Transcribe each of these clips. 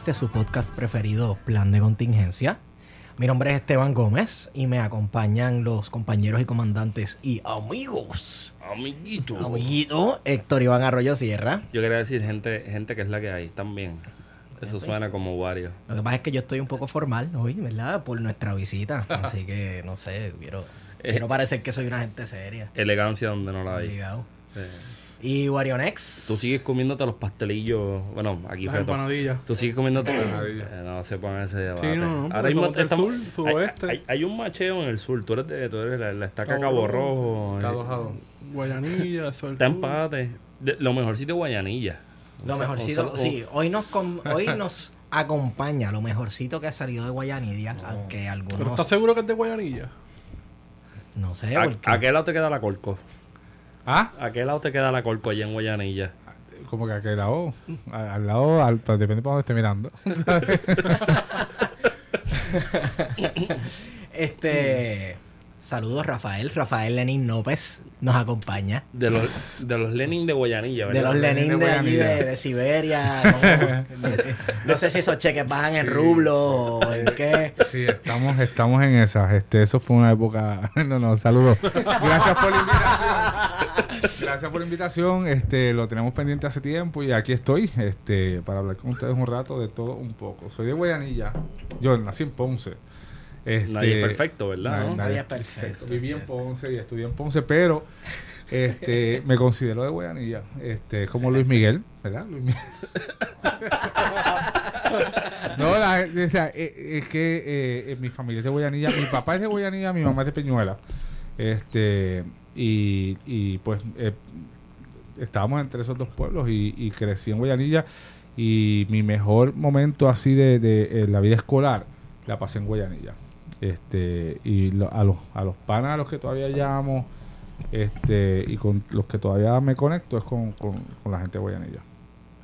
este su podcast preferido, Plan de Contingencia. Mi nombre es Esteban Gómez y me acompañan los compañeros y comandantes y amigos. Amiguito. Amiguito Héctor Iván Arroyo Sierra. Yo quería decir gente, gente que es la que hay también. Eso suena como varios. Lo que pasa es que yo estoy un poco formal hoy, ¿verdad? Por nuestra visita. Así que no sé, quiero, Eh. quiero parecer que soy una gente seria. Elegancia donde no la hay. Obligado. Sí. Y Warionex. Tú sigues comiéndote los pastelillos. Bueno, aquí Las empanadillas. Tú sigues comiéndote. Eh, no se pongan ese debate. Sí, no, no, Ahora mismo somos del estamos- sur, hay- suroeste. Hay, hay un macheo en el sur. Tú eres, de, tú eres la, la estaca Cabo Cabo Rojo, Rojo. Está eh, dos a dos. Guayanilla, eso es el Está sur. empate. De- lo mejorcito de Guayanilla. Lo mejorcito, sí, hoy nos, com- hoy nos acompaña lo mejorcito que ha salido de Guayanidia, aunque algunos... ¿Pero estás seguro que es de Guayanilla? No sé, ¿A, porque... ¿A qué lado te queda la Corco? Ah, ¿A qué lado te queda la Corco allá en Guayanilla? como que a aquel lado. a- Al lado, al, pues, depende para dónde esté mirando. ¿sabes? Este... Saludos, Rafael. Rafael Lenin López nos acompaña. De los, de los Lenin de Guayanilla, De ¿verdad? los Lenin Lenin de de allí de, de Siberia. no sé si esos cheques bajan en rublos o en qué. sí, estamos, estamos en esas. Este, eso fue una época. no, no, saludos. Gracias por la invitación. Gracias por la invitación. Este, lo tenemos pendiente hace tiempo y aquí estoy, este, para hablar con ustedes un rato de todo un poco. Soy de Guayanilla. Yo nací en Ponce. Este, Nadie es perfecto, ¿verdad? Nadie- no? Nadie es perfecto, Viví en. Ponce y estudié en Ponce, pero este, me considero de Guayanilla. Este, como Luis Miguel, ¿verdad? Luis Miguel. no, la- o sea, eh, es que eh, mi familia es de Guayanilla. Mi papá es de Guayanilla, mi mamá es de Peñuela. Este, y, y pues eh, estábamos entre esos dos pueblos y, y crecí en Guayanilla. Y mi mejor momento así de, de, la vida escolar la pasé en Guayanilla. Este, y lo- a, los, a los panas a los que todavía llamo este, y con los que todavía me conecto es con, con, con la gente de Guayanilla.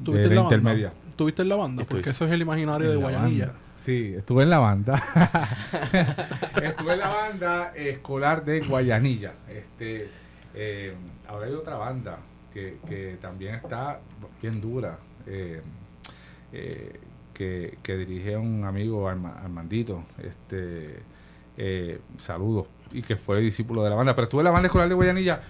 ¿Tuviste De la la banda? intermedia. ¿Tuviste en la banda? Estoy. Porque eso es el imaginario de En Guayanilla. banda. Sí, estuve en la banda. estuve en la banda escolar de Guayanilla. Este, eh, ahora hay otra banda que, que también está bien dura. eh, eh, que, que dirige un amigo Arma- Armandito. Este, eh, saludos. Y que fue discípulo de la banda. Pero estuve en la banda escolar de Guayanilla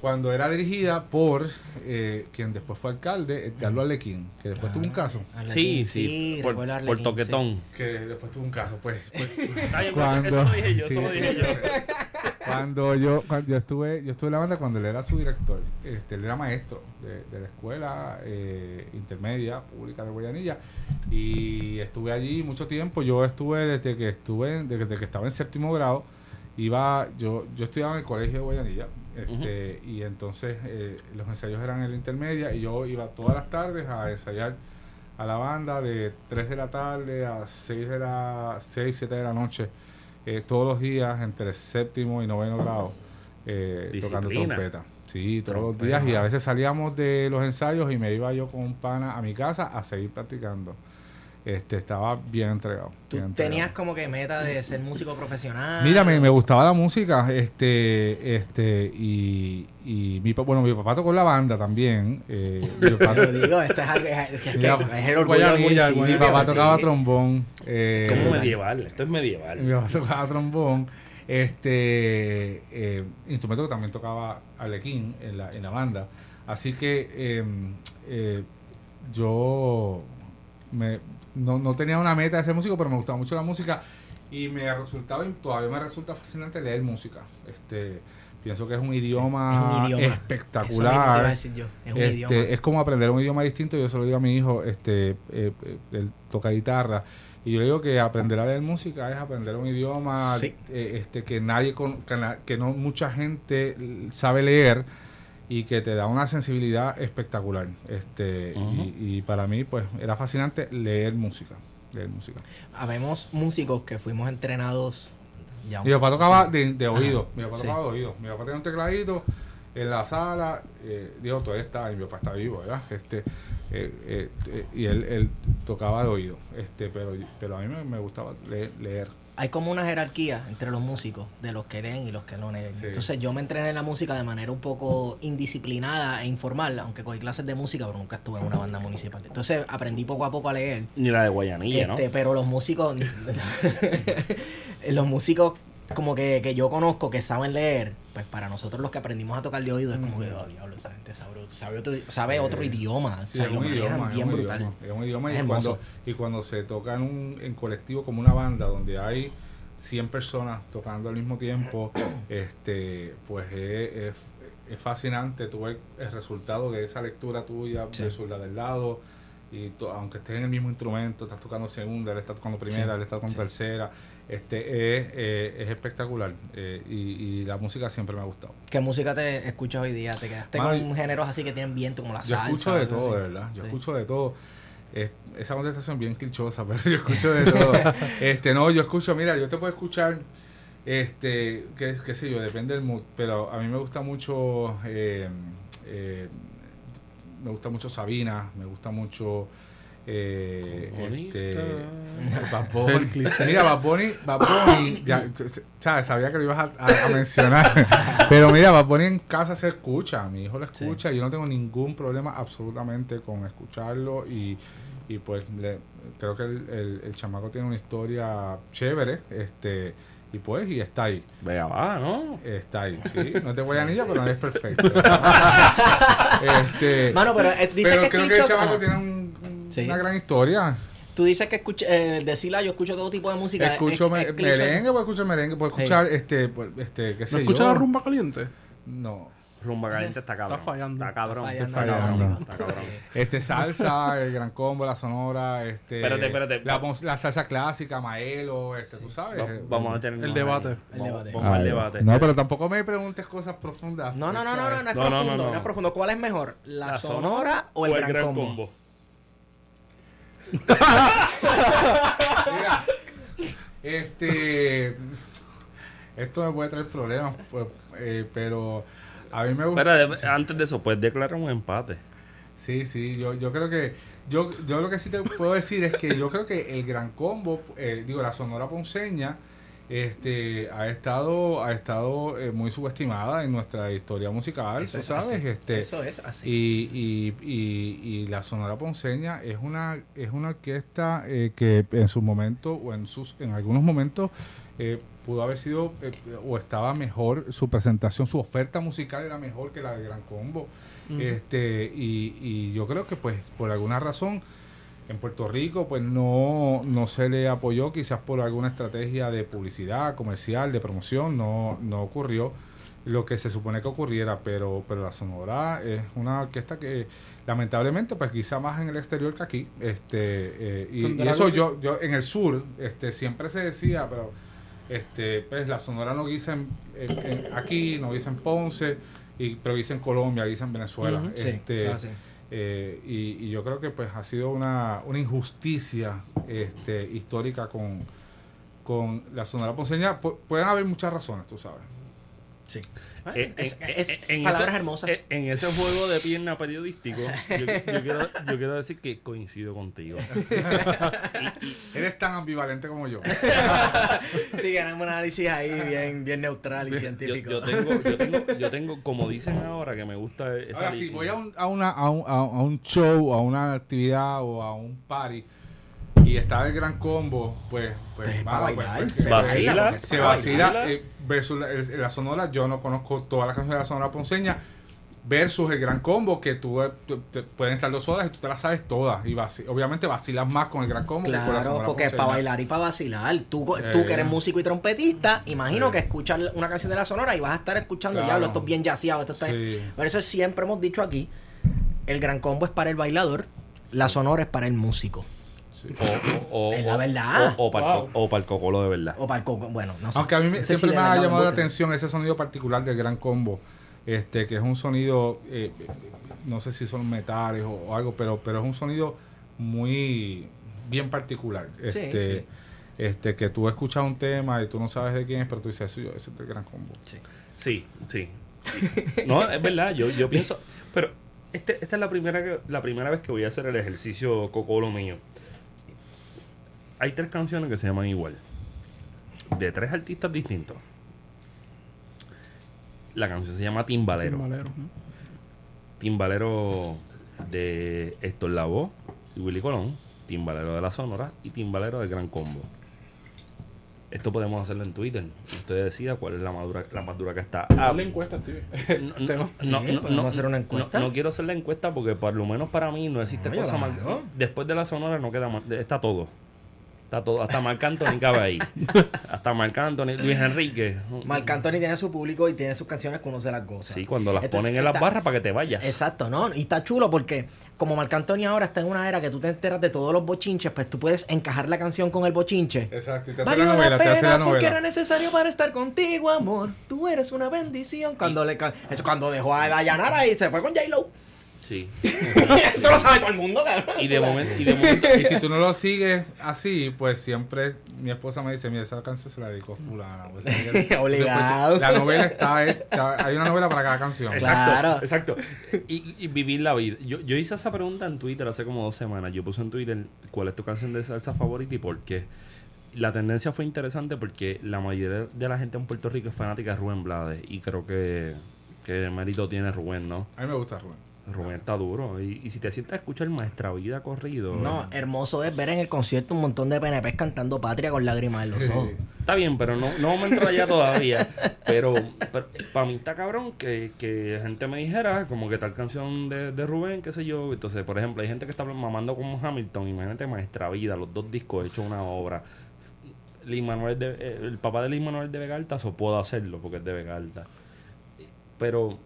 cuando era dirigida por eh, quien después fue alcalde, Edgardo Alequín, que después tuvo un caso. Sí, sí, por, Arlequín, toquetón. Que después tuvo un caso, pues. pues Cuando- eso, lo dije yo, sí, eso lo dije yo. cuando yo cuando yo estuve yo estuve en la banda cuando él era su director este él era maestro de, de la escuela eh, intermedia pública de Guayanilla y estuve allí mucho tiempo yo estuve desde que estuve desde que estaba en séptimo grado iba yo yo estudiaba en el colegio de Guayanilla este, y entonces eh, los ensayos eran en la intermedia y yo iba todas las tardes a ensayar a la banda de 3 de la tarde a 6 de la 6 7 de la noche eh, todos los días entre séptimo y noveno grado eh, tocando trompeta. Sí, todos los días y a veces salíamos de los ensayos y me iba yo con un pana a mi casa a seguir practicando. Este, estaba bien entregado. Tú bien entregado. tenías como que meta de ser músico profesional. Mira, me, me gustaba la música, este, este, y, y mi, bueno, mi papá tocó la banda también. eh, mi papá, Pero digo, esto es algo, es, que- es, que Mira, es el orgullo del Guayanilla, municipio. mi papá sí. tocaba trombón. eh, Como medieval, esto es medieval. Mi papá tocaba trombón. Este eh, instrumento que también tocaba Arlequín en la, en la banda. Así que eh, eh, yo me, no, no tenía una meta de ser músico, pero me gustaba mucho la música y me resultaba, y todavía me resulta fascinante leer música. Este, pienso que es un idioma, es un. Eso espectacular. decir yo, Es un Este, idioma. Es como aprender un idioma distinto. Yo se lo digo a mi hijo, este, eh, eh, él toca guitarra. Y yo le digo que aprender a leer música es aprender un idioma Sí. eh, este, que nadie, con, que, no mucha gente sabe leer y que te da una sensibilidad espectacular. Este, y, y para mí, pues, era fascinante leer música. Leer música. Habemos músicos que fuimos entrenados ya Mi papá tocaba de, de oído. Mi papá Sí. tocaba de oído. Mi papá tenía un tecladito en la sala. Eh, digo, todavía está. Y mi papá está vivo, ¿verdad? Este, eh, eh, eh, y él, él tocaba de oído. Este, pero, pero a mí me, me gustaba le- leer. Hay como una jerarquía entre los músicos, de los que leen y los que no leen. Sí. Entonces yo me entrené en la música de manera un poco indisciplinada e informal, aunque cogí clases de música, pero nunca estuve en una banda municipal. Entonces aprendí poco a poco a leer. Ni la de Guayanilla, Este, ¿no? pero los músicos, los músicos como que, que yo conozco que saben leer, pues para nosotros los que aprendimos a tocar de oído es como que, oh diablo, esa gente sabe, sabe otro, sabe Sí. otro idioma. Sí, o sea, es un idioma, es bien un brutal. idioma, es un idioma Es y cuando, y cuando se toca en un en colectivo como una banda donde hay 100 personas tocando al mismo tiempo, este pues es, es- fascinante tú ver el resultado de esa lectura tuya Sí. versus la del lado y to- aunque estés en el mismo instrumento, estás tocando segunda, él está tocando primera, él está tocando tercera, este es, eh, es espectacular eh, y, y la música siempre me ha gustado. ¿Qué música te escuchas hoy día? ¿Te quedaste Mano, con géneros así que tienen viento como la Yo salsa? escucho de todo, así? de verdad. Yo Sí. escucho de todo. Eh, esa contestación es bien clichosa, pero yo escucho de todo. este, no, yo escucho, mira, yo te puedo escuchar, este, qué, qué sé yo, depende del mood, pero a mí me gusta mucho, eh, eh, me gusta mucho Sabina, me gusta mucho, eh, este, Bad Bunny. Mira, Bad Bunny, Bad Bunny, ya, sabes, sabía que lo ibas a, a- a mencionar. Pero mira, Bad Bunny en casa se escucha, mi hijo lo escucha, y yo no tengo ningún problema absolutamente con escucharlo y, y pues le- creo que el, el- el chamaco tiene una historia chévere, este, y pues, y está ahí, Vea, va, ¿no? está ahí, sí, no te voy a anillar, pero no es perfecto. este, Mano, pero eh, dice pero que creo que el chamaco tiene un- un- Sí. una gran historia. Tú dices que escucha, eh, de Sila yo escucho todo tipo de música. Escucho es- me- es clichoso. merengue, puedo escuchar merengue, puedo escuchar este, pues, este, qué sé ¿No escuchas yo. la rumba caliente? No. Rumba caliente está cabrón. Está fallando. Está cabrón. Está Está fallando. cabrón. Está cabrón. Este salsa, el gran combo, la sonora, este Espérate, espérate. La, salsa clásica, Maelo, este, tú sabes. Va- Vamos a tener El debate. El Vamos, debate. vamos al Ah, debate. No, pero tampoco me preguntes cosas profundas. No, no, no, no, no, no es No, no, profundo, no, no, no. es profundo. ¿Cuál es mejor? ¿La, sonora, o el, gran, combo? Mira, este esto me puede traer problemas, pues, eh, pero a mí me gusta de- antes de eso, pues declarar un empate. Sí, sí, yo, yo creo que, yo, yo lo que sí te puedo decir es que yo creo que el gran combo, eh, digo, la Sonora Ponceña, este, ha estado, ha estado eh, muy subestimada en nuestra historia musical, Eso tú sabes, así. este, Eso es así. y, y, y, y la Sonora Ponceña es una, es una orquesta eh, que en su momento, o en sus, en algunos momentos, eh, pudo haber sido, eh, o estaba mejor, su presentación, su oferta musical era mejor que la de Gran Combo. Este, y, y yo creo que pues por alguna razón en Puerto Rico pues no, no se le apoyó, quizás por alguna estrategia de publicidad, comercial, de promoción, no, no ocurrió lo que se supone que ocurriera, pero, pero la Sonora es una orquesta que lamentablemente pues quizá más en el exterior que aquí, este, eh, y, eso yo, yo en el sur, este, siempre se decía, pero este, pues la Sonora no guisa en, en- en- aquí, no guisa en Ponce, y, pero guisa en Colombia, guisa en Venezuela. Sí, este, así. Eh, y, yo creo que pues ha sido una, una injusticia este, histórica con, con la Sonora Ponceña. Pu- pueden haber muchas razones, tú sabes. Sí. Eh, es, en- es- en- en palabras ese- hermosas. eh, En ese juego de pierna periodístico, yo, yo quiero, yo quiero decir que coincido contigo. Eres tan ambivalente como yo. sí, ganamos un análisis ahí bien, bien neutral y Yo, científico. yo tengo, yo, tengo, yo tengo, como dicen ahora, que me gusta esa Ahora, si voy a un, a, una, a, un, a un- a un show, a una actividad o a un party y está el gran combo, pues, pues, Pues, para pues, bailar, pues, se vacila, se vacila eh, versus la, el- la sonora. Yo no conozco todas las canciones de la sonora ponceña versus el gran combo que tú, eh, tú- te- pueden estar dos horas y tú te las sabes todas y vaci- obviamente vacilas más con el gran combo que con la Claro, sonora porque es ponceña. para bailar y para vacilar. Tú, tú Eh. que eres músico y trompetista, imagino que escuchas una canción de la sonora y vas a estar escuchando, Claro. diablo, esto es bien yaceado, esto está... Sí. Por eso siempre hemos dicho aquí, el gran combo es para el bailador, la sonora es para el músico. Sí. O, o, o- la verdad. O, o para el Wow. co- o para el cocolo de verdad. O para el coco, bueno, no sé. Aunque a mí me- sí siempre me ha llamado la atención ese sonido particular del gran combo, este, que es un sonido, eh, no sé si son metales o, o algo, pero, pero es un sonido muy bien particular. Este, sí. este, que tú escuchas un tema y tú no sabes de quién es, pero tú dices, eso, es del gran combo. Sí. Sí, sí. No, es verdad, yo, yo pienso. Pero este, esta es la primera, que- la primera vez que voy a hacer el ejercicio cocolo mío. Hay tres canciones que se llaman igual. De tres artistas distintos. La canción se llama Timbalero. Timbalero, de Héctor Lavoe y Willy Colón. Timbalero de la Sonora y Timbalero del Gran Combo. Esto podemos hacerlo en Twitter. Usted decida cuál es la, madura, la más dura que está. Ah, la encuesta, Steve. no, no, Sí, no, podemos hacer una encuesta. No, quiero hacer la encuesta porque por lo menos para mí no existe cosa más. Después de la sonora no queda más. Está todo. Está todo. Hasta Marc Anthony cabe ahí. Hasta Marc Anthony, Luis Enrique. Marc Anthony tiene su público y tiene sus canciones que uno se las goza. Sí, cuando las Entonces, ponen en las barras para que te vayas. Exacto, ¿no? Y está chulo porque como Marc Anthony ahora está en una era que tú te enteras de todos los bochinches, pues tú puedes encajar la canción con el bochinche. Exacto, y te hace Valió la novela, te hace la pena porque era novela. necesario para estar contigo, amor. Tú eres una bendición. Cuando le eso cuando dejó a Dayanara y se fue con J-Lo. Sí. eso lo sabe todo el mundo, cabrón. Y de momento, y de momento Y si tú no lo sigues así, pues siempre mi esposa me dice, mira, esa canción se la dedicó fulana. Pues, Obligado. La novela está, está- hay una novela para cada canción. Exacto, Claro. exacto. Y, y vivir la vida. Yo, yo hice esa pregunta en Twitter hace como dos semanas. Yo puse en Twitter cuál es tu canción de salsa favorita y por qué. La tendencia fue interesante porque la mayoría de la gente en Puerto Rico es fanática de Rubén Blades y creo que, que mérito tiene Rubén, ¿no? A mí me gusta Rubén. Rubén está duro. Y, y si te sientas a escuchar Maestra Vida corrido, No, hermoso es ver en el concierto un montón de PNPs cantando Patria con lágrimas en los ojos. Está bien, pero no, no me entra allá todavía. Pero, para mí está cabrón que, que gente me dijera como que tal canción de, de Rubén, qué sé yo. Entonces, por ejemplo, hay gente que está mamando como Hamilton. Imagínate Maestra Vida, los dos discos hechos una obra. Manuel de, eh, el papá de Lin Manuel de Vega Alta, o puedo hacerlo porque es de Vega Alta. Pero,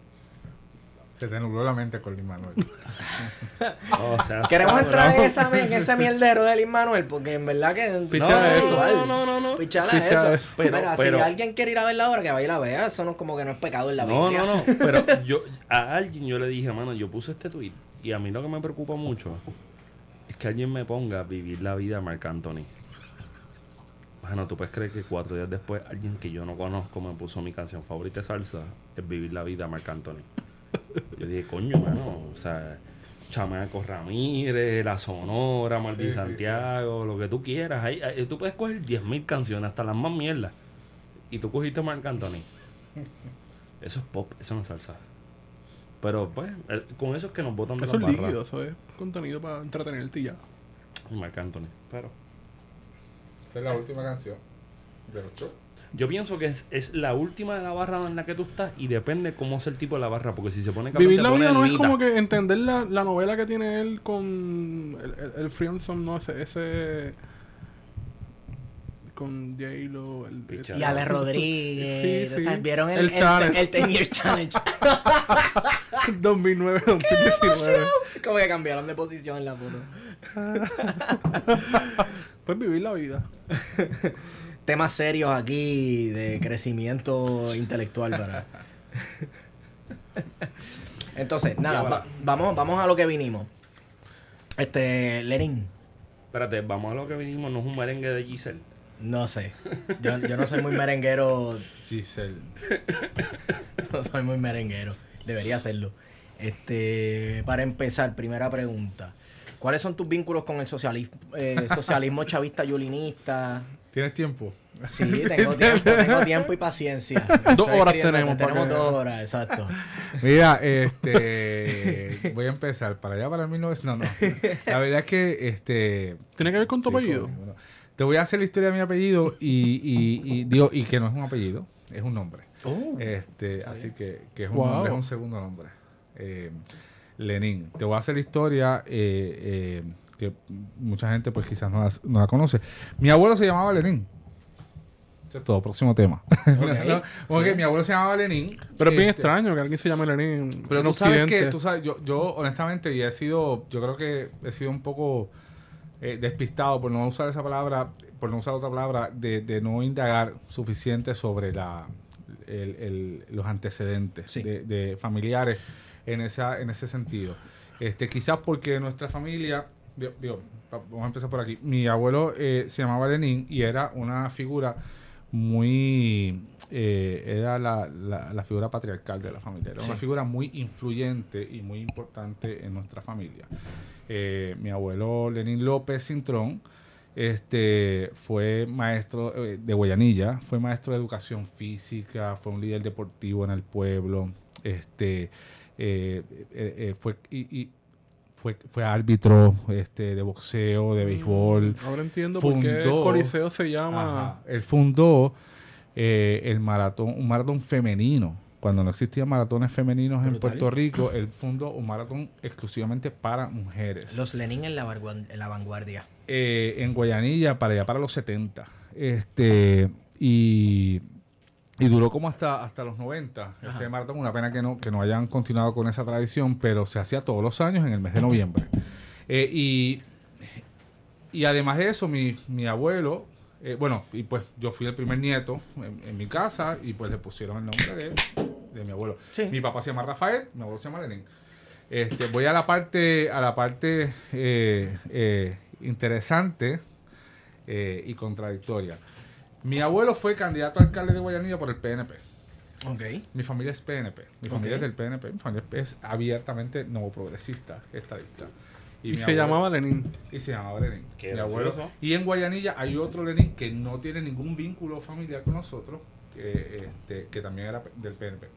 Se te nubló la mente con Lin Manuel. o sea, Queremos cabrón. entrar en, esa, en ese mierdero de Lin Manuel, porque en verdad que. Pichar no, eso. igual. No, no, no, no. Pichala Pichar eso. eso. Pero- Mira, pero- si alguien quiere ir a verla ahora, que vaya y la vea. Eso no es como que no es pecado en la No, Biblia. no, no. Pero yo, a alguien yo le dije, mano, yo puse este tweet y a mí lo que me preocupa mucho es que alguien me ponga a vivir la vida de Marc Anthony. Bueno, tú puedes creer que cuatro días después alguien que yo no conozco me puso mi canción favorita de salsa es Vivir la vida de Marc Anthony. Yo dije, coño, mano, o sea, Chamaco Ramírez, La Sonora, Martín Sí, sí, Santiago, lo que tú quieras. Ahí, ahí tú puedes coger 10.000 canciones, hasta las más mierdas. Y tú cogiste Marc Anthony. Eso es pop, eso no es salsa. Pero pues, con eso es que nos botan de Eso es las barras. líquido, eso es contenido para entretenerte y ya. Y Marc Anthony. Pero Esa es la última canción de los shows. Yo pienso que es, es la última de la barra en la que tú estás y depende cómo es el tipo de la barra. Porque si se pone Vivir la vida no es como que entender la, la novela que tiene él con el, el, el no, ese, ese con J-Lo, el. Y Ale Rodríguez. Sí, sí. o sea, ¿Vieron el, El el, challenge. el, 10 Year Challenge? 2009, 2019. como que cambiaron de posición en la foto. Pues vivir la vida. Temas serios aquí de crecimiento intelectual para. Entonces, nada, va- vamos, vamos a lo que vinimos. Este, Lenin, Espérate, vamos a lo que vinimos, no es un merengue de Giselle. no sé. Yo, yo no soy muy merenguero Giselle. No soy muy merenguero. Debería hacerlo. Este, para empezar, primera pregunta. ¿Cuáles son tus vínculos con el socialismo, eh, socialismo chavista yulinista? ¿Tienes tiempo? Sí, tengo tiempo, tengo tiempo y paciencia. Dos Estoy horas tenemos para Tenemos que- dos horas, exacto. Mira, este. voy a empezar. Para allá, para el 1900. No, no. La verdad es que. este ¿Tiene que ver con tu sí, apellido? bueno. Te voy a hacer la historia de mi apellido y, y, y digo, y que no es un apellido, es un nombre. Oh, Este, así que, que es un Wow. nombre, es un segundo nombre. Eh, Lenin. Te voy a hacer la historia eh, eh, que mucha gente pues quizás no la, no la conoce. Mi abuelo se llamaba Lenin. Eso es todo, próximo tema. No, como que mi abuelo se llamaba Lenin. Pero es bien Este, extraño que alguien se llame Lenin Pero tú sabes que, tú sabes, yo, yo honestamente, y he sido, yo creo que he sido un poco eh, despistado por no usar esa palabra, por no usar otra palabra, de, de no indagar suficiente sobre la, el- el- los antecedentes Sí. de, de familiares en, esa, en ese sentido. Este, quizás porque nuestra familia, digo, digo, va- vamos a empezar por aquí, mi abuelo eh, se llamaba Lenin y era una figura muy, eh, era la, la- la figura patriarcal de la familia, era una figura muy influyente y muy importante en nuestra familia. Eh, mi abuelo Lenin López Cintrón Este fue maestro eh, de Guayanilla, fue maestro de educación física, fue un líder deportivo en el pueblo, este eh, fue y, y fue, fue árbitro este, de boxeo, de béisbol. Ahora entiendo por qué el Coliseo se llama. Ajá. Él fundó eh, el maratón, un maratón femenino. Cuando no existían maratones femeninos en. Puerto Rico, él fundó un maratón exclusivamente para mujeres. Los Lenin en la, vanguard- en la vanguardia. Eh, en Guayanilla, para allá para los 70. Este, y, y duró como hasta, hasta los 90 ese Ajá. maratón. Una pena que no, que no hayan continuado con esa tradición, pero se hacía todos los años en el mes de noviembre. Eh, y, y además de eso, mi, mi abuelo, eh, bueno, y pues yo fui el primer nieto en, en mi casa y pues le pusieron el nombre de, de mi abuelo. Sí. Mi papá se llama Rafael, mi abuelo se llama Lenin. Este, voy a la parte, a la parte eh, interesante y contradictoria. Mi abuelo fue candidato a alcalde de Guayanilla por el PNP. Ok. Mi familia es PNP. Mi familia es del PNP. Mi familia es abiertamente no progresista, estadista. Y, se abuelo- llamaba Lenin. y se llamaba Lenin. Mi abuelo. Y en Guayanilla hay otro Lenin que no tiene ningún vínculo familiar con nosotros, que, este, que también era del PNP.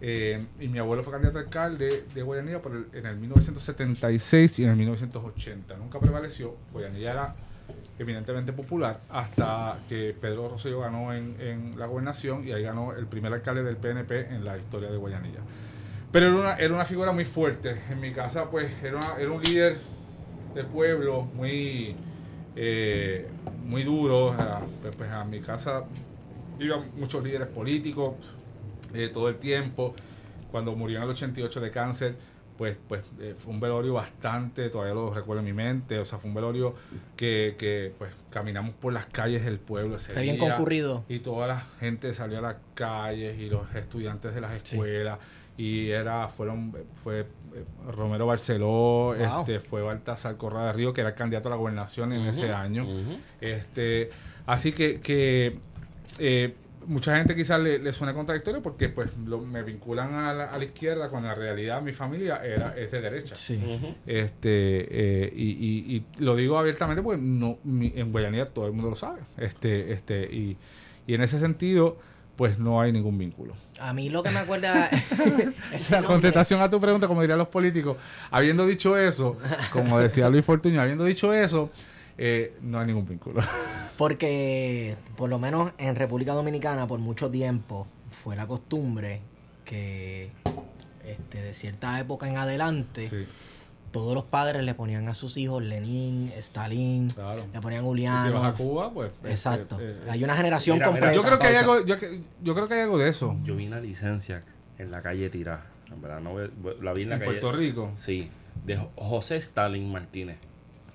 Eh, y mi abuelo fue candidato a alcalde de Guayanilla por el- en el 1976 y en el 1980. Nunca prevaleció. Guayanilla era eminentemente popular hasta que Pedro Rosselló ganó en, la gobernación y ahí ganó el primer alcalde del PNP en la historia de Guayanilla. Pero era una, era una figura muy fuerte. En mi casa, pues, era, era un líder de pueblo muy, eh, muy duro. Pues, pues, a mi casa iban muchos líderes políticos eh, todo el tiempo. Cuando murió en el 88 de cáncer, pues, pues eh, fue un velorio bastante, todavía lo recuerdo en mi mente. O sea, fue un velorio que, que pues, caminamos por las calles del pueblo ese Está bien día. concurrido. Y toda la gente salió a las calles y los estudiantes de las escuelas. Y era, fueron, fue eh, Romero Barceló, Wow. este, fue Baltasar Correa de Río, que era el candidato a la gobernación en ese año. Este, así que, que eh, mucha gente quizás le, le suena contradictorio porque pues lo- me vinculan a la, a la izquierda cuando en realidad mi familia era, es de derecha. Sí. Este, eh, y, y- y lo digo abiertamente porque no, mi- en Guayanilla todo el mundo lo sabe. Este, este, y, y en ese sentido, pues no hay ningún vínculo. A mí lo que me acuerda. La contestación a tu pregunta, como dirían los políticos, habiendo dicho eso, como decía Luis Fortuño, habiendo dicho eso, eh, no hay ningún vínculo. Porque, por lo menos en República Dominicana, por mucho tiempo, fue la costumbre que este, de cierta época en adelante, Sí, todos los padres le ponían a sus hijos Lenin, Stalin, claro. le ponían Y si vas a Cuba, pues. este, Exacto. eh, eh, hay una generación Mira, mira, completa. yo creo que hay algo, yo, creo que hay algo de eso. Yo vi una licencia en la calle Tirá. En verdad, no ve- la vi en la En calle. Puerto Rico. Sí, de Jo- José Stalin Martínez.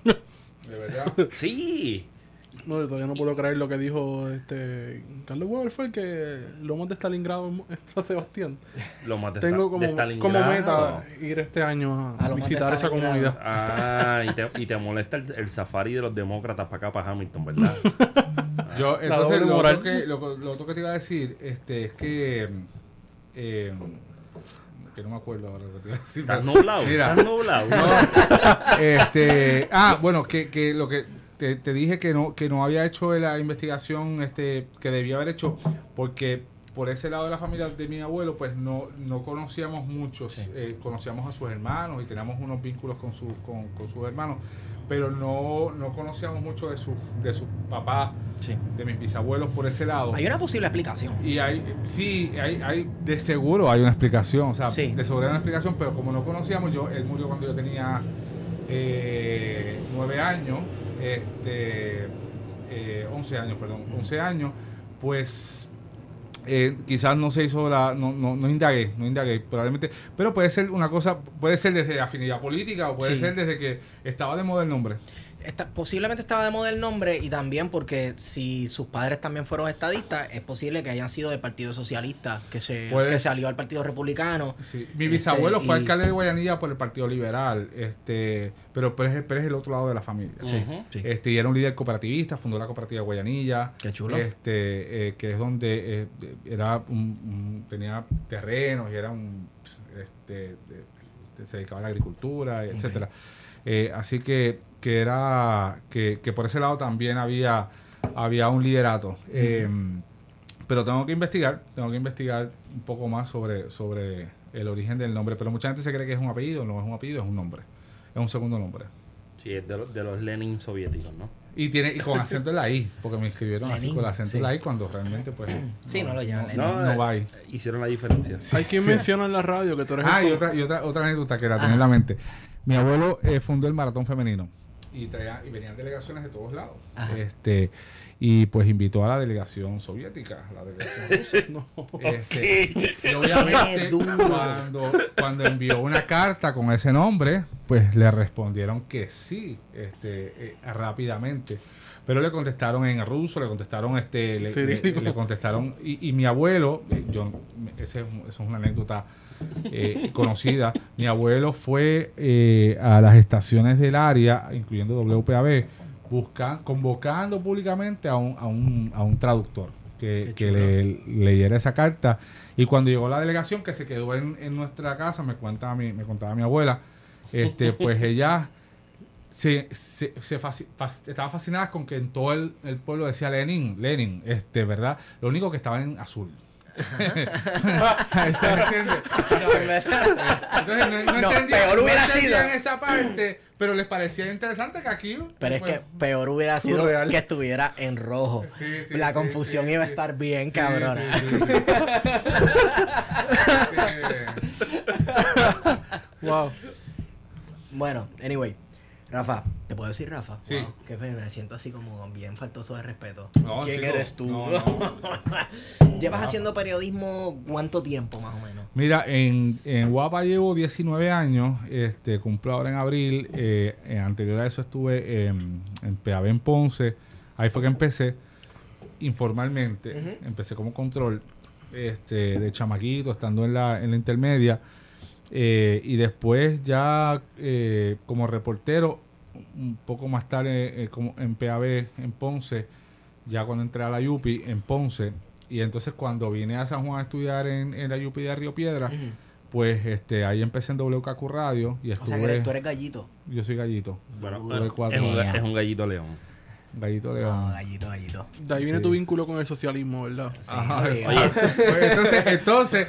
De verdad. Sí. No, yo todavía no puedo creer lo que dijo este Carlos Weber fue el que Lomos de Stalingrado en en San Sebastián. Lo más de, Tengo como, de como Stalingrado. meta ir este año a, A visitar esa comunidad. Ah, y te, y te molesta el, el safari de los demócratas para acá, para Hamilton, ¿verdad? Yo, entonces, lo otro, que, lo, lo otro que te iba a decir este, es que. eh, que no me acuerdo ahora. ¿Estás nublado? Mira, ¿Estás nublado? este, ah, bueno, que, que lo que te, te dije que no, que no había hecho la investigación este, que debía haber hecho, porque por ese lado de la familia de mi abuelo, pues no, no conocíamos muchos, Sí. eh, conocíamos a sus hermanos y teníamos unos vínculos con, su, con, con sus hermanos, pero no, no conocíamos mucho de su, de sus papás, Sí. de mis bisabuelos por ese lado. Hay una posible explicación. Y hay, sí, hay, hay, de seguro hay una explicación, o sea, Sí. de seguro hay una explicación, pero como no conocíamos, yo, él murió cuando yo tenía eh, nueve años, este, eh, 11 años, perdón, 11 años, pues eh, quizás no se hizo la, no, no, no indagué, no indagué, probablemente, pero puede ser una cosa, puede ser desde afinidad política o puede Sí. ser desde que estaba de moda el nombre. Posiblemente estaba de moda el nombre y también porque si sus padres también fueron estadistas, es posible que hayan sido del Partido Socialista, que se, Puede que salió al Partido Republicano. Sí, mi Este, bisabuelo fue y- alcalde de Guayanilla por el Partido Liberal, este, pero, pero, es, pero es el otro lado de la familia. Sí. Este, y era un líder cooperativista, fundó la cooperativa Guayanilla, Qué chulo. este, eh, que es donde eh, era un, un- tenía terrenos y era un, este, de- se dedicaba a la agricultura, etcétera. Eh, así que, que era que, que por ese lado también había, había un liderato. Eh, pero tengo que investigar, tengo que investigar un poco más sobre, sobre el origen del nombre. Pero mucha gente se cree que es un apellido, no es un apellido, es un nombre. Es un segundo nombre. Sí, es de, los- de los Lenin soviéticos, ¿no? Y tiene y con acento en la I, porque me escribieron así Lenin, con el acento sí. en la I cuando realmente pues Sí, no lo llaman Lenin. no, no eh, va ahí. Hicieron la diferencia. Hay quien sí. menciona en la radio que tú eres Ah, el y otra, y otra, otra anécdota que la tenía en la mente. Mi abuelo eh, fundó el maratón femenino y traía, y venían delegaciones de todos lados. Ajá. Este, y pues invitó a la delegación soviética, a la delegación rusa. No. Este, y obviamente cuando, cuando envió una carta con ese nombre, pues le respondieron que sí, este, eh, rápidamente. Pero le contestaron en ruso, le contestaron, este, le, le- le contestaron, y, y mi abuelo, eh, yo, ese es, una anécdota eh, conocida, mi abuelo fue eh, a las estaciones del área, incluyendo WPAB, busca, convocando públicamente a un, a un, a un traductor que, que le leyera esa carta. Y cuando llegó la delegación, que se quedó en, en nuestra casa, me, cuenta mi, me contaba mi abuela, este, pues ella se, se, estaba fascinada con que en todo el, el pueblo decía Lenin, Lenin, este, ¿verdad? Lo único que estaba en azul. ¿Se entiende? Entonces no, no No, entendían- peor no hubiera entendían sido. esa parte, pero les parecía interesante que aquí... Pero es pues, que peor hubiera sido surreal. que estuviera en rojo. Sí, sí, la sí, confusión iba a estar bien, cabrona. Wow. Bueno, anyway. Rafa, ¿te puedo decir Rafa? Sí. Wow, que fe- me siento así como bien faltoso de respeto. No, ¿Quién chico, eres tú? no, Llevas haciendo periodismo cuánto tiempo más o menos? Mira, en, en Guapa llevo 19 años, este, cumplo ahora en abril, eh, eh, anterior a eso estuve en, en PAB en Ponce, ahí fue que empecé informalmente, empecé como control este, de chamaquito, estando en la, en la intermedia, eh, y después ya eh, como reportero, un poco más tarde eh, como en PAB en Ponce, ya cuando entré a la UPI en Ponce, y entonces cuando vine a San Juan a estudiar en, en la UPI de Río Piedra, pues este ahí empecé en WKQ Radio y O estuve, sea, que tú eres gallito. yo soy gallito, Bueno, es, cuatro. un, Yeah. es un gallito león. gallito No, león. gallito, gallito. De ahí viene Sí. tu vínculo con el socialismo, ¿verdad? Sí, Ajá, oye. Pues entonces, entonces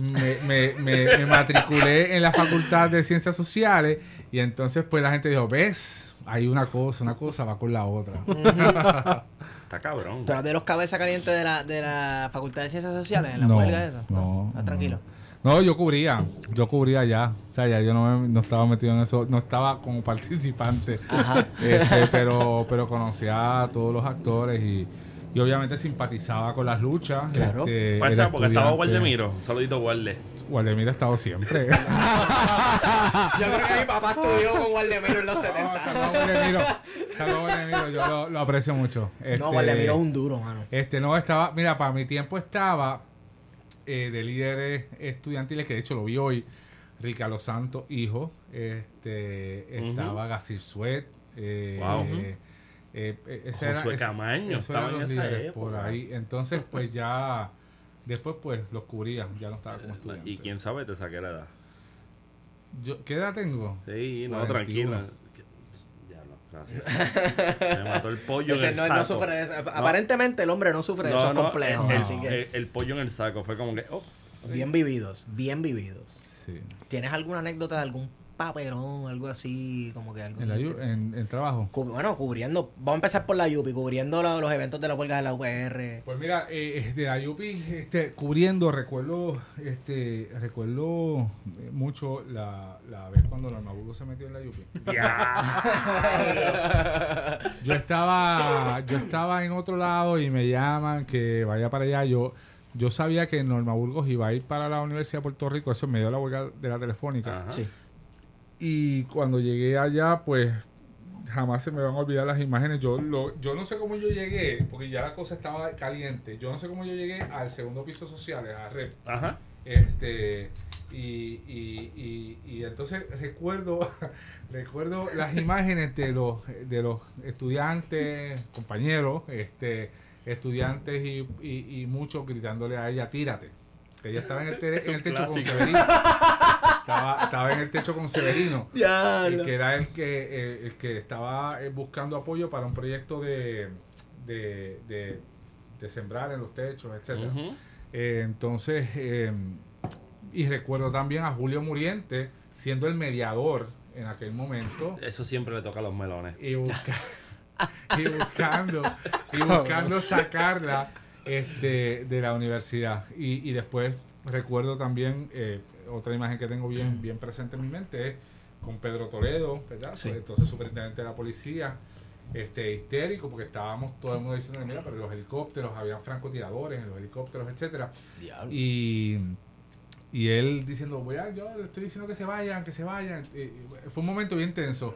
me, me, me, me matriculé en la Facultad de Ciencias Sociales y entonces pues la gente dijo, ves, hay una cosa, una cosa va con la otra. Está cabrón. ¿Tú eras de los cabezas calientes de la, de la Facultad de Ciencias Sociales? ¿En la No, huelga esa? no, ¿Estás no. tranquilo? No, yo cubría, yo cubría ya, o sea, ya yo no, me- no estaba metido en eso, no estaba como participante, Ajá. Este, pero, pero conocía a todos los actores y, y obviamente simpatizaba con las luchas. Claro. este, ser porque estaba. Guardemiro. Un saludito, Guarde. Guardemiro ha estado siempre. Yo creo que mi papá estudió con Waldemiro en los No, 70. saludos a Guardemiro, saludos a Guardemiro, yo lo, lo aprecio mucho. No, Este, Waldemiro es un duro, mano. Este, no, estaba, mira, para mi tiempo estaba eh, de líderes estudiantiles, que de hecho lo vi hoy, Ricardo Santos, hijo, este, estaba Gasir Suet, eh, Wow. Eh, ese era- ese- Camaño esos estaba eran en los esa líderes por ahí. Entonces, pues ya, después pues los cubría, ya no estaba como estudiante. Y quién sabe, te saqué la edad. Yo, ¿Qué edad tengo? Sí, no, 41. tranquilo. Ya no, gracias. Me mató el pollo en el no, saco. no sufre de eso. Aparentemente el hombre no sufre de No, esos no, complejos. el, así que el- el pollo en el saco fue como que, oh, bien vividos, bien vividos. Sí. ¿Tienes alguna anécdota de algún papelón, algo así, como que algo? En, la, en, en trabajo. Cu- Bueno, cubriendo, vamos a empezar por la Yupi, cubriendo lo- los eventos de la huelga de la UPR. Pues mira, eh, de la UPI, este, cubriendo, recuerdo, este, recuerdo eh, mucho la, la vez cuando Burgos se metió en la UPI. Yo estaba, yo estaba en otro lado y me llaman que vaya para allá. Yo, yo sabía que Norma Burgos iba a ir para la Universidad de Puerto Rico, eso en medio de la huelga de la telefónica. Sí. Y cuando llegué allá, pues jamás se me van a olvidar las imágenes. Yo, lo, yo no sé cómo yo llegué, porque ya la cosa estaba caliente. Yo no sé cómo yo llegué al segundo piso sociales, a REP. Ajá. Este, y, y, y, y entonces recuerdo, recuerdo las imágenes de los, de los estudiantes, compañeros, este, estudiantes y, y, y muchos gritándole a ella, tírate. Que ella estaba en el, en techo con clásico. Severino. Estaba, estaba en el techo con Severino. Ya, el que era el que, eh, el que estaba eh, buscando apoyo para un proyecto de, de, de- de sembrar en los techos, etcétera. Ujú. Eh, entonces, eh, y recuerdo también a Julio Muriente siendo el mediador en aquel momento Eso siempre le toca a los melones. y, busca- y buscando y buscando sacarla este, de la universidad. Y, y después recuerdo también eh, otra imagen que tengo bien, bien presente en mi mente es con Pedro Toledo, ¿verdad? Sí. Pues, entonces superintendente de la policía, este histérico, porque estábamos todo el mundo diciendo, mira, pero los helicópteros, habían francotiradores en los helicópteros, etcétera. Diablo. Y, y él diciendo, voy a, yo le estoy diciendo que se vayan, que se vayan. Eh, fue un momento bien tenso.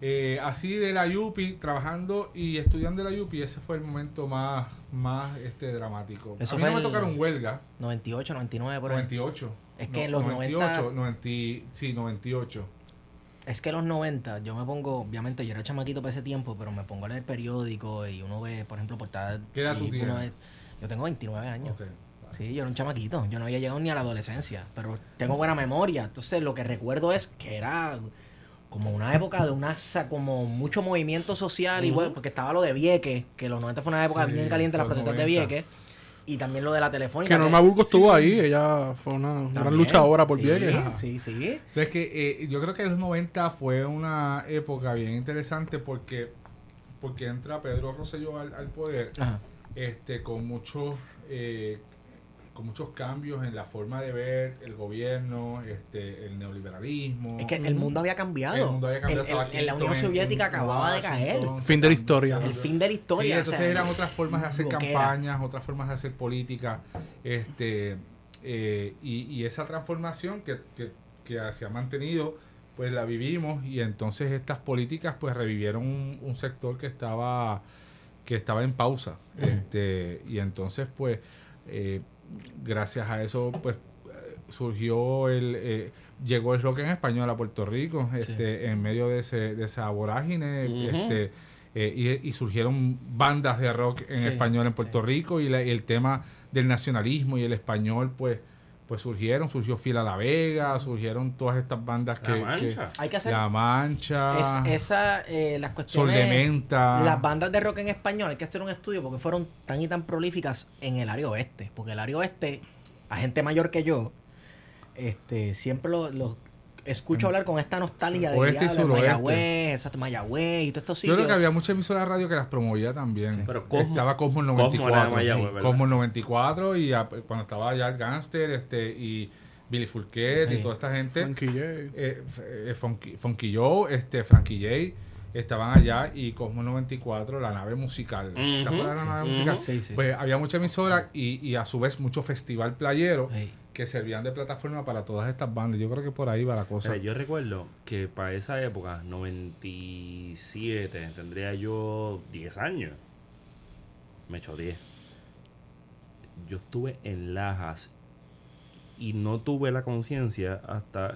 Eh, así de la Yupi, trabajando y estudiando de la Yupi, ese fue el momento más, más este, dramático. Eso a mí no me tocaron huelga, 98, 99 por ahí. 98. Es que No, en los 98, 90, sí, 98. Es que los 90, yo me pongo, obviamente yo era chamaquito para ese tiempo, pero me pongo a leer periódico y uno ve, por ejemplo, portadas. ¿Qué edad tú tienes? ve- yo tengo 29 años. Sí, yo era un chamaquito. Yo no había llegado ni a la adolescencia, pero tengo buena memoria. Entonces, lo que recuerdo es que era como una época de una como mucho movimiento social y bueno, porque estaba lo de Vieques, que los 90 fue una época Sí, bien caliente las protestas de 90. Vieques y también lo de la telefónica. Que Norma Burgos estuvo ahí, ella fue una gran luchadora por sí, Vieques. Sí, sí. O sea, es que eh, yo creo que los 90 fue una época bien interesante porque, porque entra Pedro Rosselló al, al poder Ajá. este, con muchos eh, con muchos cambios en la forma de ver el gobierno, este, el neoliberalismo. Es que el mundo había cambiado. El mundo había cambiado, El- el- en la Clinton Unión en- Soviética en acababa de caer. Fin de la historia. El fin de la Sí, historia. o entonces sea, eran otras formas de hacer era. campañas, otras formas de hacer política, este, eh, y, y esa transformación que, que, que se ha mantenido, pues la vivimos y entonces estas políticas pues revivieron un, un sector que estaba que estaba en pausa, este, y entonces pues eh, gracias a eso pues eh, surgió el eh, llegó el rock en español a Puerto Rico este en medio de ese de esa vorágine este eh, y, y surgieron bandas de rock en Sí, español en Puerto sí. Rico y, la- y el tema del nacionalismo y el español pues pues surgieron surgió Fila La Vega surgieron todas estas bandas que, La que- mancha. Hay que hacer La Mancha es, esa, eh, las Sol cuestiones. de Menta Las bandas de rock en español, hay que hacer un estudio porque fueron tan y tan prolíficas en el área oeste. Porque el área oeste, a gente mayor que yo, este siempre lo, lo escucho hablar con esta nostalgia de Oeste y diablo, suroeste. Mayagüez, Mayagüez y todos estos Yo sitios. creo que había muchas emisoras de radio que las promovía también. Sí. Pero Cosmo- estaba Cosmo el Cosmo era de 94. Mayagüez, sí. ¿verdad? Cosmo el 94 y a- cuando estaba ya el Gangster este, y Billy Fulquet Sí. y toda esta gente. Frankie J. eh, eh, Funky, Funky Joe, este, Frankie J, estaban allá y Cosmo 94, la nave musical. ¿Te acuerdas de la nave sí. musical? Sí, sí, Pues había mucha emisora y, y a su vez mucho festival playero Sí. Que servían de plataforma para todas estas bandas. Yo creo que por ahí va la cosa. Mira, yo recuerdo que para esa época, 97, tendría yo 10 años. Me echó 10. Yo estuve en Lajas y no tuve la conciencia hasta...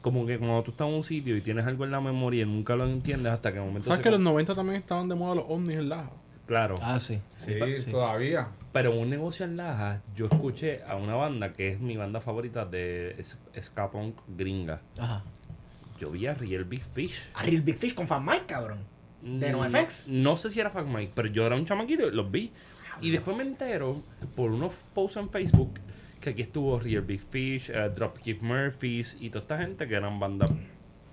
Como que cuando tú estás en un sitio y tienes algo en la memoria y nunca lo entiendes hasta que el momento ¿Sabes se que en los con- 90 también estaban de moda los ovnis en Laja? Claro. Ah, sí. sí, sí. todavía. Pero en un negocio en Lajas, yo escuché a una banda que es mi banda favorita de ska punk gringa. Ajá. Yo vi a Real Big Fish. A Real Big Fish con Fan Mike, cabrón. ¿De Mm, NoFX? No sé si era Fuck Mike, pero yo era un chamaquito y los vi. Y después me entero por unos posts en Facebook que aquí estuvo Real Big Fish, eh, Dropkick Murphys y toda esta gente que eran bandas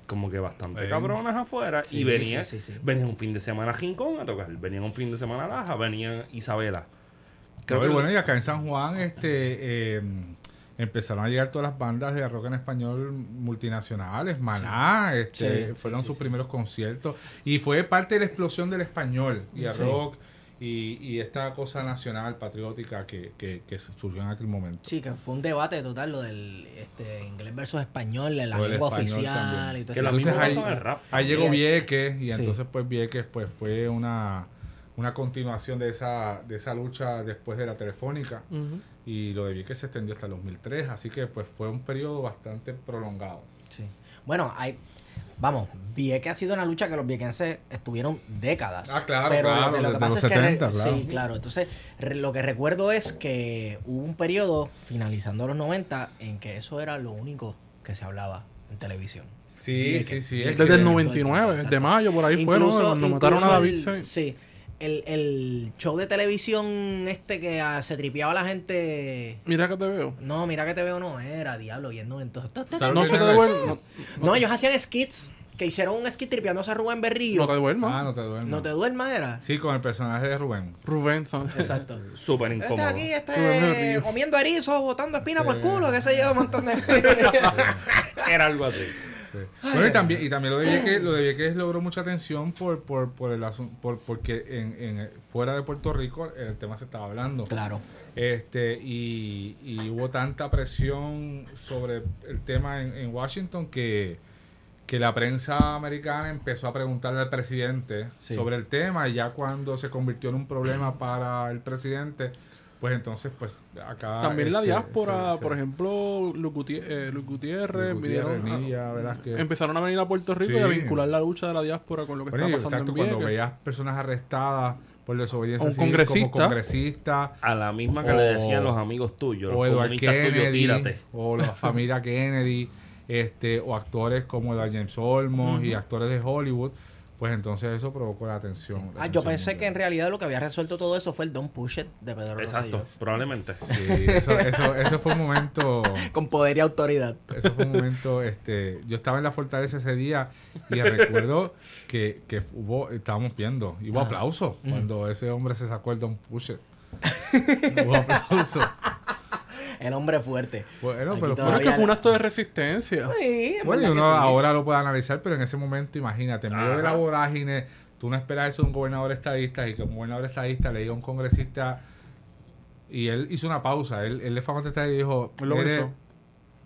como que bastante cabronas afuera. Sí, y venían, sí, sí, sí. venían un fin de semana a Rincón a tocar, venían un fin de semana a Laja, venían Isabela. Creo Pero que- bueno, y acá en San Juan este, eh, empezaron a llegar todas las bandas de rock en español multinacionales. Maná, este, Sí, fueron sí, sus sí. primeros conciertos. Y fue parte de la explosión del español y el Sí. rock y, y esta cosa nacional, patriótica que, que, que surgió en aquel momento. Sí, que fue un debate total lo del este, inglés versus español, la lengua español oficial también. y todo que mismo Entonces pasó ahí- el rap. Ahí llegó. Vieques y Sí. entonces pues Vieques pues fue una, una continuación de esa, de esa lucha después de la telefónica y lo de Vieques se extendió hasta el 2003, así que pues fue un periodo bastante prolongado. Sí. Bueno, hay. Vamos, Vieques ha sido una lucha que los viequenses estuvieron décadas. Ah, claro, Pero claro, lo que, lo que pasa los es que. re- 70, claro. Sí, claro. Entonces, re- lo que recuerdo es que hubo un periodo, finalizando los 90, en que eso era lo único que se hablaba en televisión. Sí, sí, sí. es Desde que- el 99, Exacto. de mayo, por ahí fue, ¿no? Incluso- Cuando mataron a David. el- sí. El, el show de televisión este que ah, se tripeaba la gente. Mira que te veo. No, mira que te veo, no era, diablo, y el no, entonces. ¿Sabes No qué se te duerme. No, No, ellos hacían skits, que hicieron un skit tripeándose a Rubén Berrío. no te duermas. Ah, no te duermas. No te duermas, era. Sí, con el personaje de Rubén. Rubén, ¿sabes? Exacto. Súper Este incómodo. aquí, Rubén este, Berrío. comiendo erizos, botando espina por Sí. culo, que se lleva un montón de... Era algo así. Sí. Bueno, y también, y también lo de Vieques, lo de Vieques logró mucha atención por, por, por el asunto, por, porque en, en, fuera de Puerto Rico el tema se estaba hablando. claro. Este, y, y hubo tanta presión sobre el tema en, en Washington que, que la prensa americana empezó a preguntarle al presidente Sí. sobre el tema y ya cuando se convirtió en un problema para el presidente, pues entonces pues acá... También la este, diáspora, se- se- por ejemplo, Luis eh, Luis Gutiérrez, Luis vinieron Gutiérrez, a- Nilla, Velázquez. empezaron a venir a Puerto Rico Sí. y a vincular la lucha de la diáspora con lo que Bueno, está pasando exacto, en cuando veías personas arrestadas por desobediencia A un civil congresista. como congresista A la misma que O- le decían los amigos tuyos, o Kennedy o la familia Kennedy este o actores como Edward James Olmos y actores de Hollywood pues entonces eso provocó la atención la Ah, yo pensé mundial. que en realidad lo que había resuelto todo eso fue el Don't Push It de Pedro Exacto, Rosselló. probablemente. sí, eso, eso, eso fue un momento Con poder y autoridad. eso fue un momento este yo estaba en la fortaleza ese día y recuerdo que, que hubo estábamos viendo y hubo Ah. aplausos Mm. cuando ese hombre se sacó el Don Pusher hubo aplausos El hombre fuerte. bueno Aquí pero Pero fue es que fue un acto de resistencia. Sí, en Bueno, uno sí. ahora lo puede analizar, pero en ese momento, imagínate, en medio de la vorágine, tú no esperas eso de un gobernador estadista y que un gobernador estadista le diga a un congresista y él hizo una pausa, él, él le fue a contestar y dijo, lo "Mire, pensó.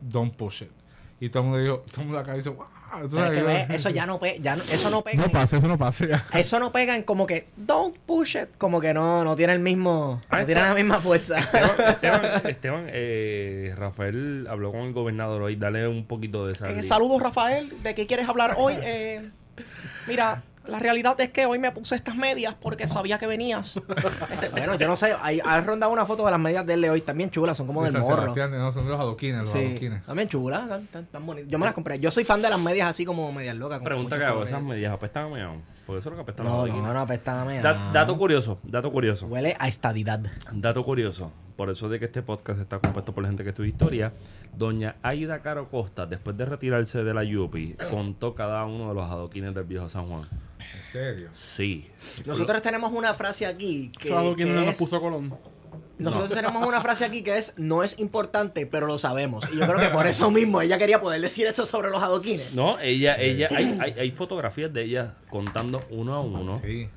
don't push it. Y todo el mundo dijo, todo el mundo acá dice, wow. Que ve, eso ya no pega, ya no- eso no pega. No pasa, eso no pasa ya. Eso no pega en como que don't push it, como que no, no tiene el mismo, Ah, no tiene está. la misma fuerza. Esteban, Esteban, Esteban, eh, Rafael habló con el gobernador hoy. Dale un poquito de esa. Eh, saludos Rafael, ¿de qué quieres hablar hoy? Eh, mira, la realidad es que hoy me puse estas medias porque sabía que venías. Este, bueno, yo no sé, hay, has rondado una foto de las medias de él hoy, también chulas, son como De del San morro. Sebastián, no, son de los adoquines, los Sí, adoquines. también chulas, tan, tan- tan bonitas. Yo me las compré. Yo soy fan de las medias así como medias locas. Pregunta que hago, esas medias apestan a meao. Porque eso es lo que apestan a No, meao. no, no, apesta a meao. Da- dato curioso, dato curioso. Huele a estadidad. Dato curioso. Por eso de que este podcast está compuesto por la gente que estudia historia. Doña Aida Caro Costa, después de retirarse de la Yupi, contó cada uno de los adoquines del viejo San Juan. En serio. Sí. Nosotros tenemos una frase aquí que, ¿Sabes quién que nos puso Colón? Nosotros tenemos una frase aquí que es no es importante, pero lo sabemos. Y yo creo que por eso mismo ella quería poder decir eso sobre los adoquines. No, ella, ella, hay, hay, hay fotografías de ella contando uno a uno. Sí.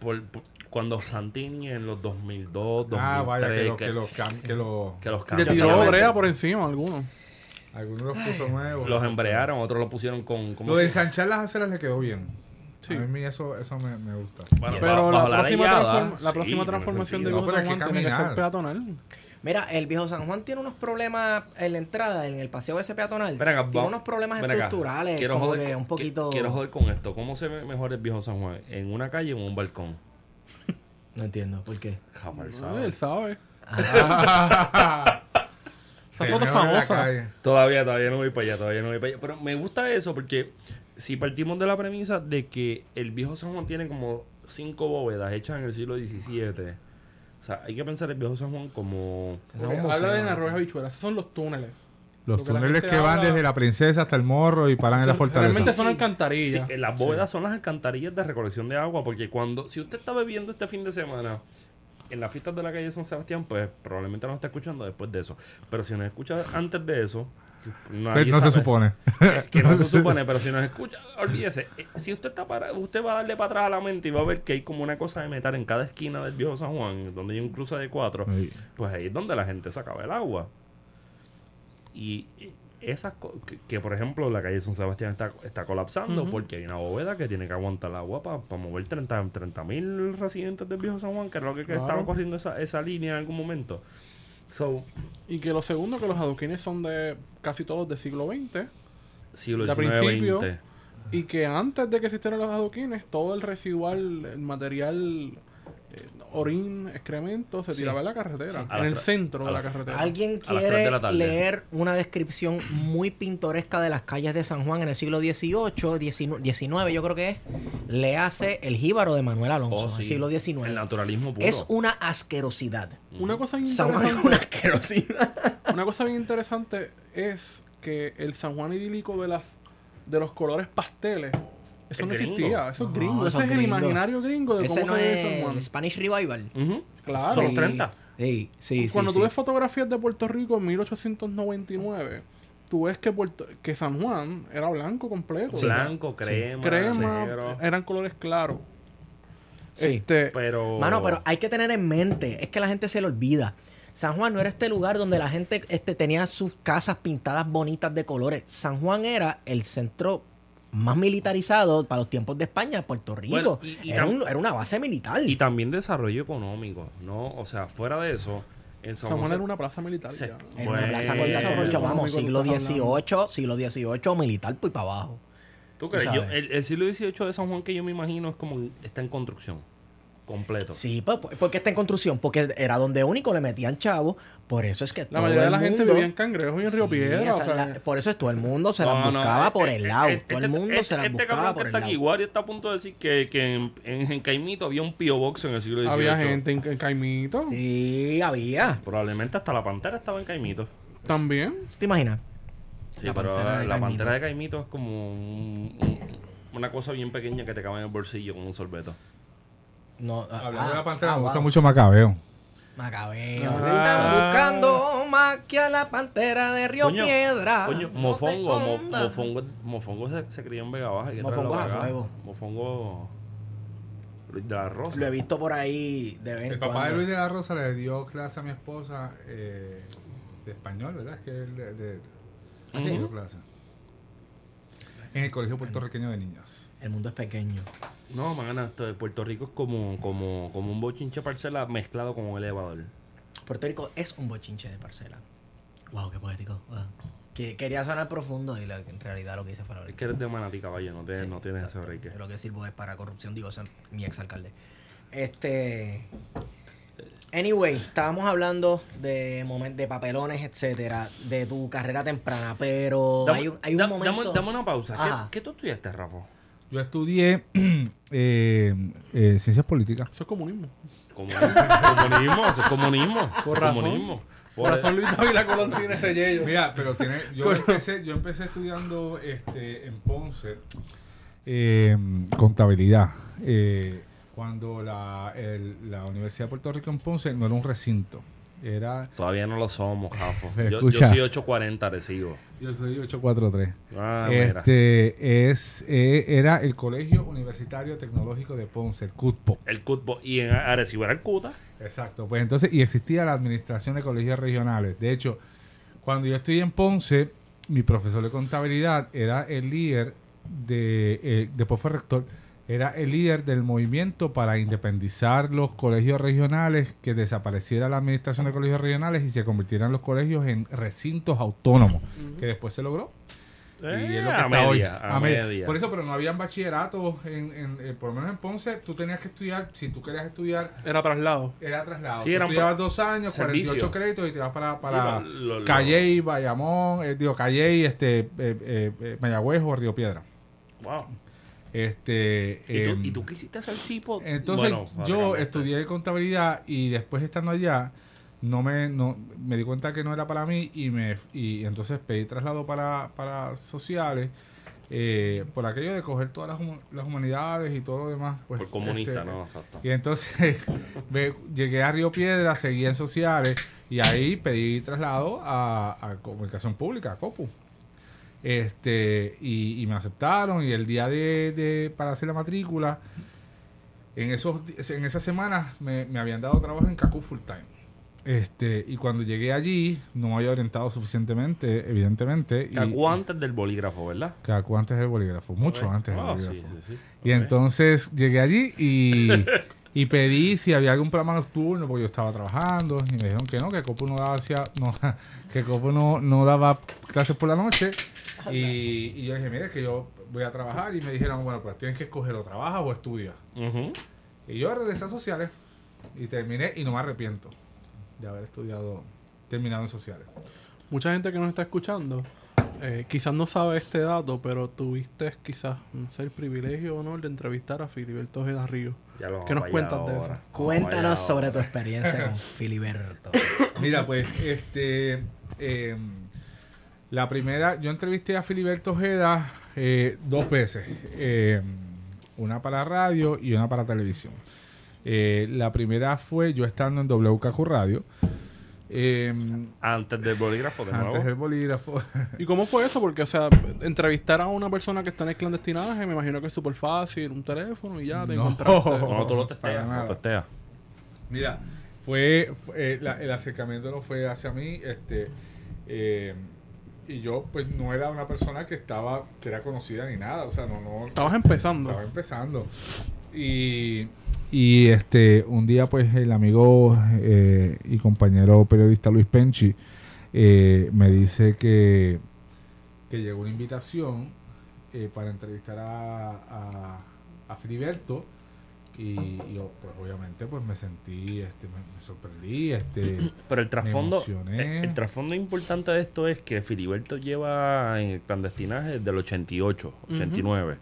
por- por- cuando Santini en los 2002, 2003, Ah, vaya, que lo, que, que lo, cam- que lo- que los cambios. tiró Obviamente. brea por encima algunos. algunos los puso nuevos. Los embrearon, otros lo pusieron con... ¿cómo Lo de ensanchar las aceras le quedó bien. Sí. A mí eso, eso me, me gusta. Bueno, Pero bajo- la bajo próxima, transform- la próxima transformación de. No, Viejo pero San Juan tiene que ser peatonal. Mira, el viejo San Juan tiene unos problemas en la entrada, en el paseo ese peatonal. Ven acá, tiene unos problemas estructurales, Quiero como joder que un poquito... qui- Quiero joder con esto. ¿Cómo se ve mejor el viejo San Juan? ¿En una calle o en un balcón? No entiendo, ¿por qué? Jamás sabe. Él sabe. Ah, Esa foto famosa. Todavía, todavía no voy para allá, todavía no voy para allá. Pero me gusta eso porque si partimos de la premisa de que el viejo San Juan tiene como cinco bóvedas hechas en el siglo XVII. O sea, hay que pensar el viejo San Juan como... Un habla museo. de Narroja Habichuelas. Esos son los túneles. Los Porque túneles que van habla- desde la princesa hasta el morro y paran en la fortaleza. Realmente son alcantarillas. Sí, las bóvedas son las alcantarillas de recolección de agua, porque cuando, si usted está bebiendo este fin de semana en las fiestas de la calle San Sebastián, pues probablemente no está escuchando después de eso. Pero si nos escucha antes de eso, Pues no se supone. Que no se supone, pero si nos escucha, olvídese. eh, Si usted está para, usted va a darle para atrás a la mente y va a ver que hay como una cosa de metal en cada esquina del viejo San Juan, donde hay un cruce de cuatro, Sí. pues ahí es donde la gente sacaba el agua. Y esas co- que, que, por ejemplo la calle San Sebastián está, está colapsando porque hay una bóveda que tiene que aguantar el agua para mover 30 mil residentes del viejo San Juan, que era lo que, que Claro. estaban corriendo esa, esa línea en algún momento. So, Y que lo segundo, que los adoquines son de casi todos del siglo XX. siglo XIX, principio. Y que antes de que existieran los adoquines, todo el residual, el material orín, excremento, se Sí. tiraba en la carretera. Sí. En el centro de la carretera. ¿Alguien quiere la leer una descripción muy pintoresca de las calles de San Juan en el siglo XVIII, XIX, yo creo que es? Le hace El Jíbaro de Manuel Alonso, Oh, en el siglo XIX. El naturalismo puro. Es una asquerosidad. Una cosa bien San Juan es una interesante, asquerosidad. una cosa bien interesante es que el San Juan idílico de las de los colores pasteles, eso Es no gringo. existía, eso es No, gringo, eso ese es el imaginario gringo de Ese cómo no se ve es San Juan. el Spanish Revival. Claro. Son los Sí. 30. Sí, sí, Cuando sí, tú sí. ves fotografías de Puerto Rico en 1899, tú ves que Puerto, que San Juan era blanco completo. Blanco, crema, crema, negro. eran colores claros. Sí. Este, Pero. Mano, pero hay que tener en mente, es que la gente se le olvida. San Juan no era este lugar donde la gente este, tenía sus casas pintadas bonitas de colores. San Juan era el centro más militarizado para los tiempos de España, Puerto Rico. Bueno, y- y era, tam- un- era una base militar. Y también desarrollo económico, ¿no? O sea, fuera de eso, en San San Juan José- era una plaza militar. Se- ya. Era una plaza militar, Bueno. vamos, siglo XVIII, siglo XVIII militar, pues para abajo. ¿Tú crees? Yo- sabes. el, el siglo XVIII de San Juan que yo me imagino es como está en construcción. Completo. Sí, pues, ¿por qué está en construcción? Porque era donde único le metían chavos, por eso es que La todo mayoría de la gente vivía en Cangrejos y en Río Sí, Piedra. esa o es sea, la- por eso es todo el mundo se No, las buscaba eh, por el eh, lado. eh, todo el este- mundo este- se las este buscaba cabrón por el está lado. aquí, Wario está a punto de decir que, que en, en, en Caimito había un Pio Box en el siglo XVIII. había gente en, en Caimito Sí, había. Probablemente hasta la pantera estaba en Caimito. también. ¿Te imaginas? Sí, La pero pantera de la Caimito. pantera de Caimito es como un- un- una cosa bien pequeña que te cabe en el bolsillo con un sorbeto. No, ah, Hablando de ah, la pantera, ah, me gusta wow. mucho Macabeo. Macabeo. Ah. Están buscando más que a la pantera de Río Coño, Piedra. Coño, No Mofongo, Mo-. Mofongo, Mofongo se, se crió en Vega Baja. Mofongo a fuego. Mofongo Luis de la Rosa. Lo he visto por ahí de vez El papá cuando. de Luis de la Rosa le dio clase a mi esposa eh, de español, ¿verdad? Es que él de, de- ¿Ah, sí? le dio clase. En el Colegio Puertorriqueño de Niñas. El mundo es pequeño. No, man, esto de Puerto Rico es como, como, como un bochinche parcela mezclado con un elevador. Puerto Rico es un bochinche de parcela. Wow, qué poético. Wow. Que, quería sonar profundo y la- en realidad lo que hice fue la Es que eres de Manatí, caballo, no, te, Sí, no tienes exacto. ese break. Lo que sirvo es para corrupción, digo, ese es mi exalcalde. Este. Anyway, estábamos hablando de momen- de papelones, etcétera, de tu carrera temprana, pero Dame, hay, un- hay un momento. dame, dame una pausa. ¿Qué, ¿Qué tú estudiaste, Rafa? Yo estudié eh, eh, ciencias políticas. Eso es comunismo. Comunismo. comunismo, eso es comunismo. eso Por es razón. comunismo. Por razón Luis Dávila Colón tiene ese yello. Mira, pero tiene, yo, empecé, yo empecé estudiando este, en Ponce eh, contabilidad. eh, cuando la, el- la Universidad de Puerto Rico en Ponce no era un recinto. Era, Todavía no lo somos, Jafo. Yo, yo soy 840 recibo. yo soy 843. Ah, mira. Este es eh, era el Colegio Universitario Tecnológico de Ponce, el CUTPO. El CUTBO. Y en Arecibo era el CUTA. Exacto. Pues entonces, y existía la administración de colegios regionales. De hecho, cuando yo estudié en Ponce, mi profesor de contabilidad era el líder de, eh, después fue rector, era el líder del movimiento para independizar los colegios regionales, que desapareciera la administración de colegios regionales y se convirtieran los colegios en recintos autónomos, que después se logró. y es lo que a está media, hoy. a A me- media. Por eso, pero no habían bachilleratos, en, en- eh, por lo menos en Ponce, tú tenías que estudiar, si tú querías estudiar Era traslado. era traslado. Sí, estudiabas dos años, servicio. 48 créditos y te vas para, para Sí, lo- lo- Calley, Bayamón, eh, digo, Calley, este, eh, eh, eh, Mayagüez o Río Piedra. Wow. Este, ¿Y, tú, em, ¿Y tú quisiste hacer CIPO? entonces Bueno, yo estudié contabilidad y después estando allá no me no me di cuenta que no era para mí y me y entonces pedí traslado para, para sociales eh, por aquello de coger todas las, hum- las humanidades y todo lo demás pues, Por comunista, este, ¿no? Exacto. y entonces ve- llegué a Río Piedra, seguí en sociales y ahí pedí traslado a, a comunicación pública, a COPU. Este, y, y me aceptaron y el día de, de- para hacer la matrícula, en esos en esas semanas me, me habían dado trabajo en CACU full time. Este, y cuando llegué allí, no me había orientado suficientemente, evidentemente. Cacú antes del bolígrafo, ¿verdad? Cacu antes del bolígrafo, mucho Ok. antes del Ah, bolígrafo. sí, sí, sí. Y Ok. entonces llegué allí y, y pedí si había algún programa nocturno, porque yo estaba trabajando, y me dijeron que no, que Copu no daba, hacia- no, que Copu no, no daba clases por la noche. Y, y yo dije, mire, que yo voy a trabajar. Y me dijeron, bueno, pues tienes que escoger o trabajas o estudias. Y yo regresé a sociales. Y terminé y no me arrepiento de haber estudiado, terminado en sociales. Mucha gente que nos está escuchando eh, quizás no sabe este dato, pero tuviste quizás no sé, el privilegio o honor de entrevistar a Filiberto Ojeda Río. Ya lo vamos ¿Qué nos cuentas allá de ahora. eso? Cuéntanos sobre ahora. tu experiencia con Filiberto. Mira, pues, este. eh, la primera, yo entrevisté a Filiberto Ojeda eh, dos veces. eh, una para radio y una para televisión. Eh, la primera fue yo estando en WKQ Radio. Eh, Antes del bolígrafo, de nuevo. antes del bolígrafo. ¿Y cómo fue eso? Porque, o sea, entrevistar a una persona que está en el clandestinaje, me imagino que es súper fácil, un teléfono y ya te No. encontraste. No, tú lo testeas. nada. Lo testeas. Mira, fue, fue- eh, la- el acercamiento no fue hacia mí, este, eh, y yo pues no era una persona que estaba, que era conocida ni nada, o sea, no, no. Estabas empezando. Estaba empezando. Y, y este, un día pues el amigo eh, y compañero periodista Luis Penchi eh, me dice que, que llegó una invitación eh, para entrevistar a, a, a Filiberto y yo pues obviamente pues me sentí, este, me, me sorprendí, este, Pero el trasfondo, el, el trasfondo importante de esto es que Filiberto lleva en el clandestinaje desde el 88, 89.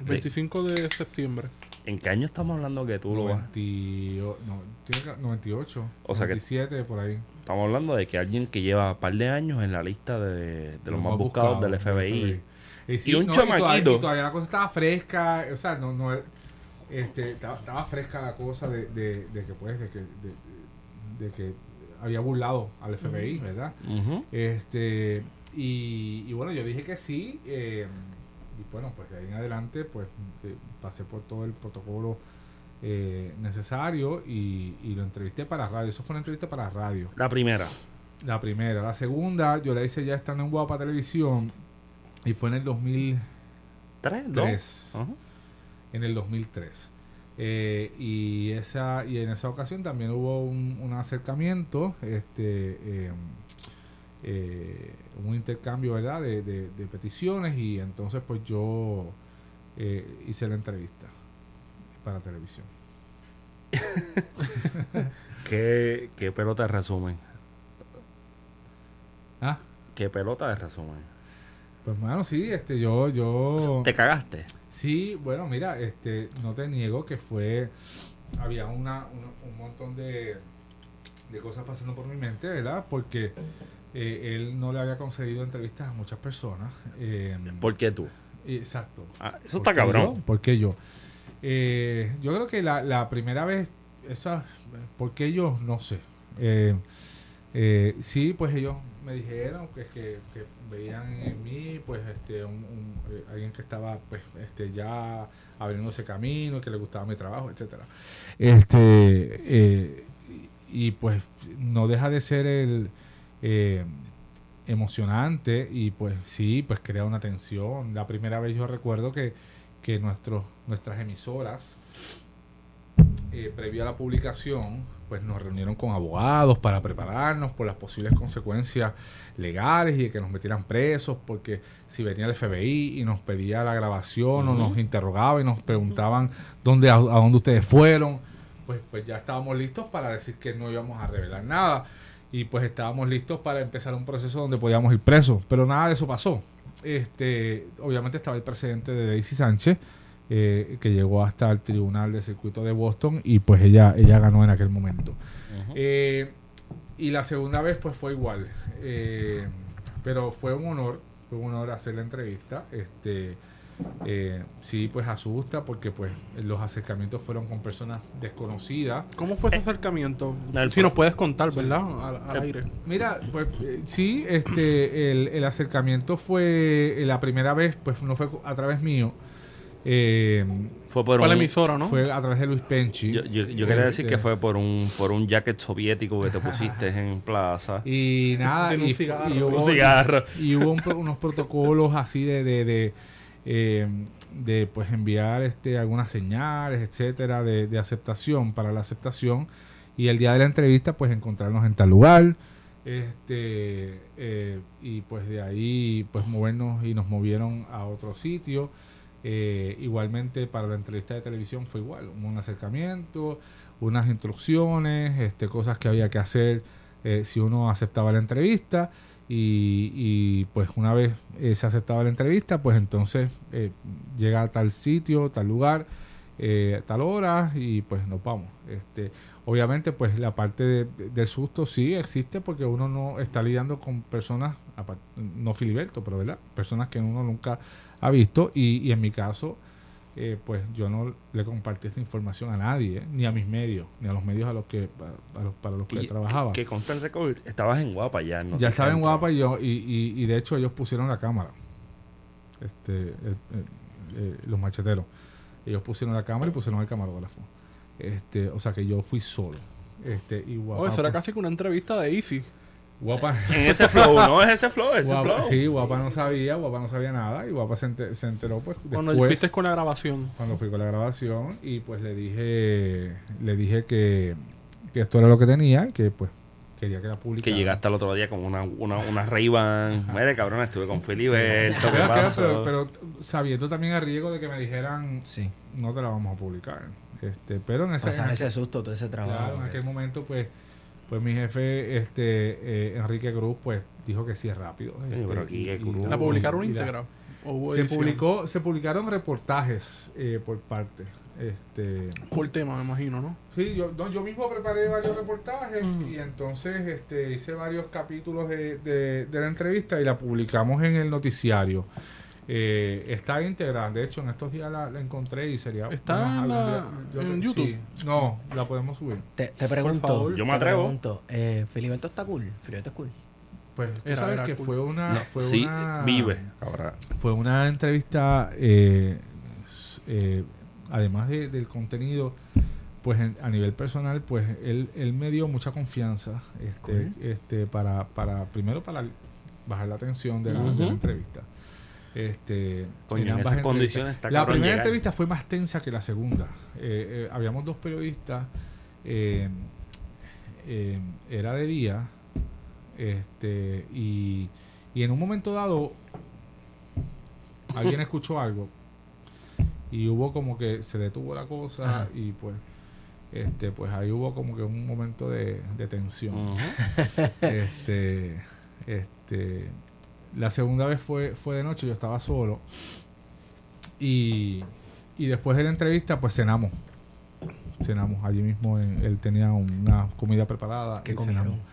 El 25 de septiembre. ¿En qué año estamos hablando que tú lo vas? 90 no, tiene que- 98, O sea que- 97 por ahí. Estamos hablando de que alguien que lleva un par de años en la lista de, de los más buscados del FBI. Y, sí, Y un no, todavía, chamaquito. y todavía la cosa estaba fresca, o sea, no, no este, estaba, estaba fresca la cosa de, de, de que pues, de que, de, de que había burlado al FBI, ¿verdad? Este, y, y bueno, yo dije que sí, eh, y bueno, pues de ahí en adelante, pues eh, pasé por todo el protocolo eh, necesario y, y lo entrevisté para radio. Eso fue una entrevista para radio. La primera. La primera. La segunda, yo la hice ya estando en Guapa Televisión y fue en el 2003. ¿Tres? En el 2003. Eh, y esa y en esa ocasión también hubo un, un acercamiento, este, eh, un intercambio, ¿verdad? De, de- de peticiones y entonces pues yo eh, hice la entrevista para televisión. ¿Qué, ¿Qué pelota de resumen? Ah, ¿Qué pelota de resumen? pues bueno, sí, este, yo, yo. ¿Te cagaste? Sí, bueno, mira, este, no te niego que fue, había una, un, un montón de, de cosas pasando por mi mente, ¿verdad? Porque eh, él no le había concedido entrevistas a muchas personas. eh, ¿Por qué tú? Exacto. Ah, eso ¿Por está cabrón. yo? ¿Por qué yo? Eh, yo creo que la, la primera vez, esa, ¿por qué yo? No sé. Eh, eh, sí, pues ellos me dijeron que, que, que veían en mí, pues, este, un, un, eh, alguien que estaba, pues, este, ya abriéndose camino, que le gustaba mi trabajo, etcétera. Este, eh, y, y, pues, no deja de ser el eh, emocionante y, pues, sí, pues, crea una tensión. La primera vez yo recuerdo que, que nuestros, nuestras emisoras eh, previo a la publicación, pues nos reunieron con abogados para prepararnos por las posibles consecuencias legales y de que nos metieran presos, porque si venía el FBI y nos pedía la grabación o nos interrogaba y nos preguntaban dónde a, a dónde ustedes fueron, pues, pues ya estábamos listos para decir que no íbamos a revelar nada y pues estábamos listos para empezar un proceso donde podíamos ir presos, pero nada de eso pasó. Este, obviamente estaba el presidente de Daisy Sánchez, eh, que llegó hasta el tribunal de circuito de Boston y pues ella, ella ganó en aquel momento. Eh, y la segunda vez pues fue igual. Eh, pero fue un honor, fue un honor hacer la entrevista. Este, eh, sí, pues asusta porque pues los acercamientos fueron con personas desconocidas. ¿Cómo fue ese acercamiento? el si nos puedes contar, ¿verdad? Al, al El- aire. Mira, pues eh, sí, este, el, el acercamiento fue eh, la primera vez, pues no fue a través mío. Eh, Fue por Fue un... la emisora, ¿no? Fue a través de Luis Penchi. Yo, yo, yo quería decir Este, que fue por un, por un jacket soviético que te pusiste en plaza. Y nada, Tiene un y, cigarro. y hubo, un cigarro. y hubo unos protocolos así de, de, de, eh, de, pues enviar este algunas señales, etcétera, de, de aceptación para la aceptación. Y el día de la entrevista, pues encontrarnos en tal lugar. Este, eh, y pues de ahí, pues movernos y nos movieron a otro sitio. Eh, igualmente para la entrevista de televisión fue igual, un acercamiento, unas instrucciones, este, cosas que había que hacer eh, si uno aceptaba la entrevista y, y, pues una vez eh, se aceptaba la entrevista, pues entonces eh, llega a tal sitio, tal lugar, eh, tal hora y pues nos vamos. Este, obviamente pues la parte de- de- del susto sí existe porque uno no está lidiando con personas, no Filiberto, pero ¿verdad? Personas que uno nunca ha visto y en mi caso eh, pues yo no le compartí esta información a nadie, eh, ni a mis medios, ni a los medios a los que a- a los- para los que Y- trabajaba. Que consta el récord, estabas en Guapa ya. ¿no? Ya estaba en Guapa y yo, y, y, y de hecho ellos pusieron la cámara. Este, el- el- eh, los macheteros. Ellos pusieron la cámara y pusieron el camarógrafo. Este, o sea que yo fui solo. Este, y guapa. Oh, eso era casi que una entrevista de Easy. Guapa. En ese flow, ¿no? Es ese flow, ese guapa- flow. sí, guapa no sabía, guapa no sabía nada. Y guapa se, enter- se enteró pues Cuando fuiste con la grabación. cuando fui con la grabación. Y pues le dije, le dije que, que esto era lo que tenía y que pues quería que la publicara. Que llegaste al otro día con una, una, una Ray-Ban. Mire, cabrón, estuve con Filiberto. ¿Qué Pero, pasó? pero, pero sabiendo también a riesgo de que me dijeran Sí. no te la vamos a publicar. Este, pero en ese, Pasar en ese susto, todo ese trabajo. claro, en que- aquel momento, pues, pues mi jefe, este, eh, Enrique Cruz, pues, dijo que sí es rápido. este, pero aquí, qué cruz. ¿La publicaron íntegra? ¿O hubo Se edición? publicó, se publicaron reportajes eh, por parte. Este, Por tema, me imagino, ¿no? sí, yo, no, yo mismo preparé varios reportajes Ujú. y entonces este, hice varios capítulos de, de- de la entrevista y la publicamos en el noticiario. Eh, está íntegra, de hecho en estos días la, la encontré y sería... ¿Está en la- yo en YouTube? sí. No, la podemos subir. Te, te pregunto. favor. Yo me atrevo. pregunto, eh, Filiberto está cool. Filiberto es cool. Pues tú Era- sabes era que cool. fue una... No, fue sí, una vive. Fue una entrevista, eh, eh, además de- del contenido, pues en- a nivel personal, pues él, él me dio mucha confianza, este, este, para, para, primero para bajar la tensión de la, de la Ujú. entrevista. Este, Coño, en ambas entrevistas. condiciones está La primera llegar. entrevista fue más tensa que la segunda. Eh, eh, habíamos dos periodistas, eh, era de día, este, y, y en un momento dado alguien escuchó algo y hubo como que se detuvo la cosa Ajá. y pues este pues ahí hubo como que un momento de, de tensión este este la segunda vez fue fue de noche yo estaba solo y y después de la entrevista pues cenamos cenamos allí mismo en- él tenía una comida preparada ¿Qué y comieron? cenamos.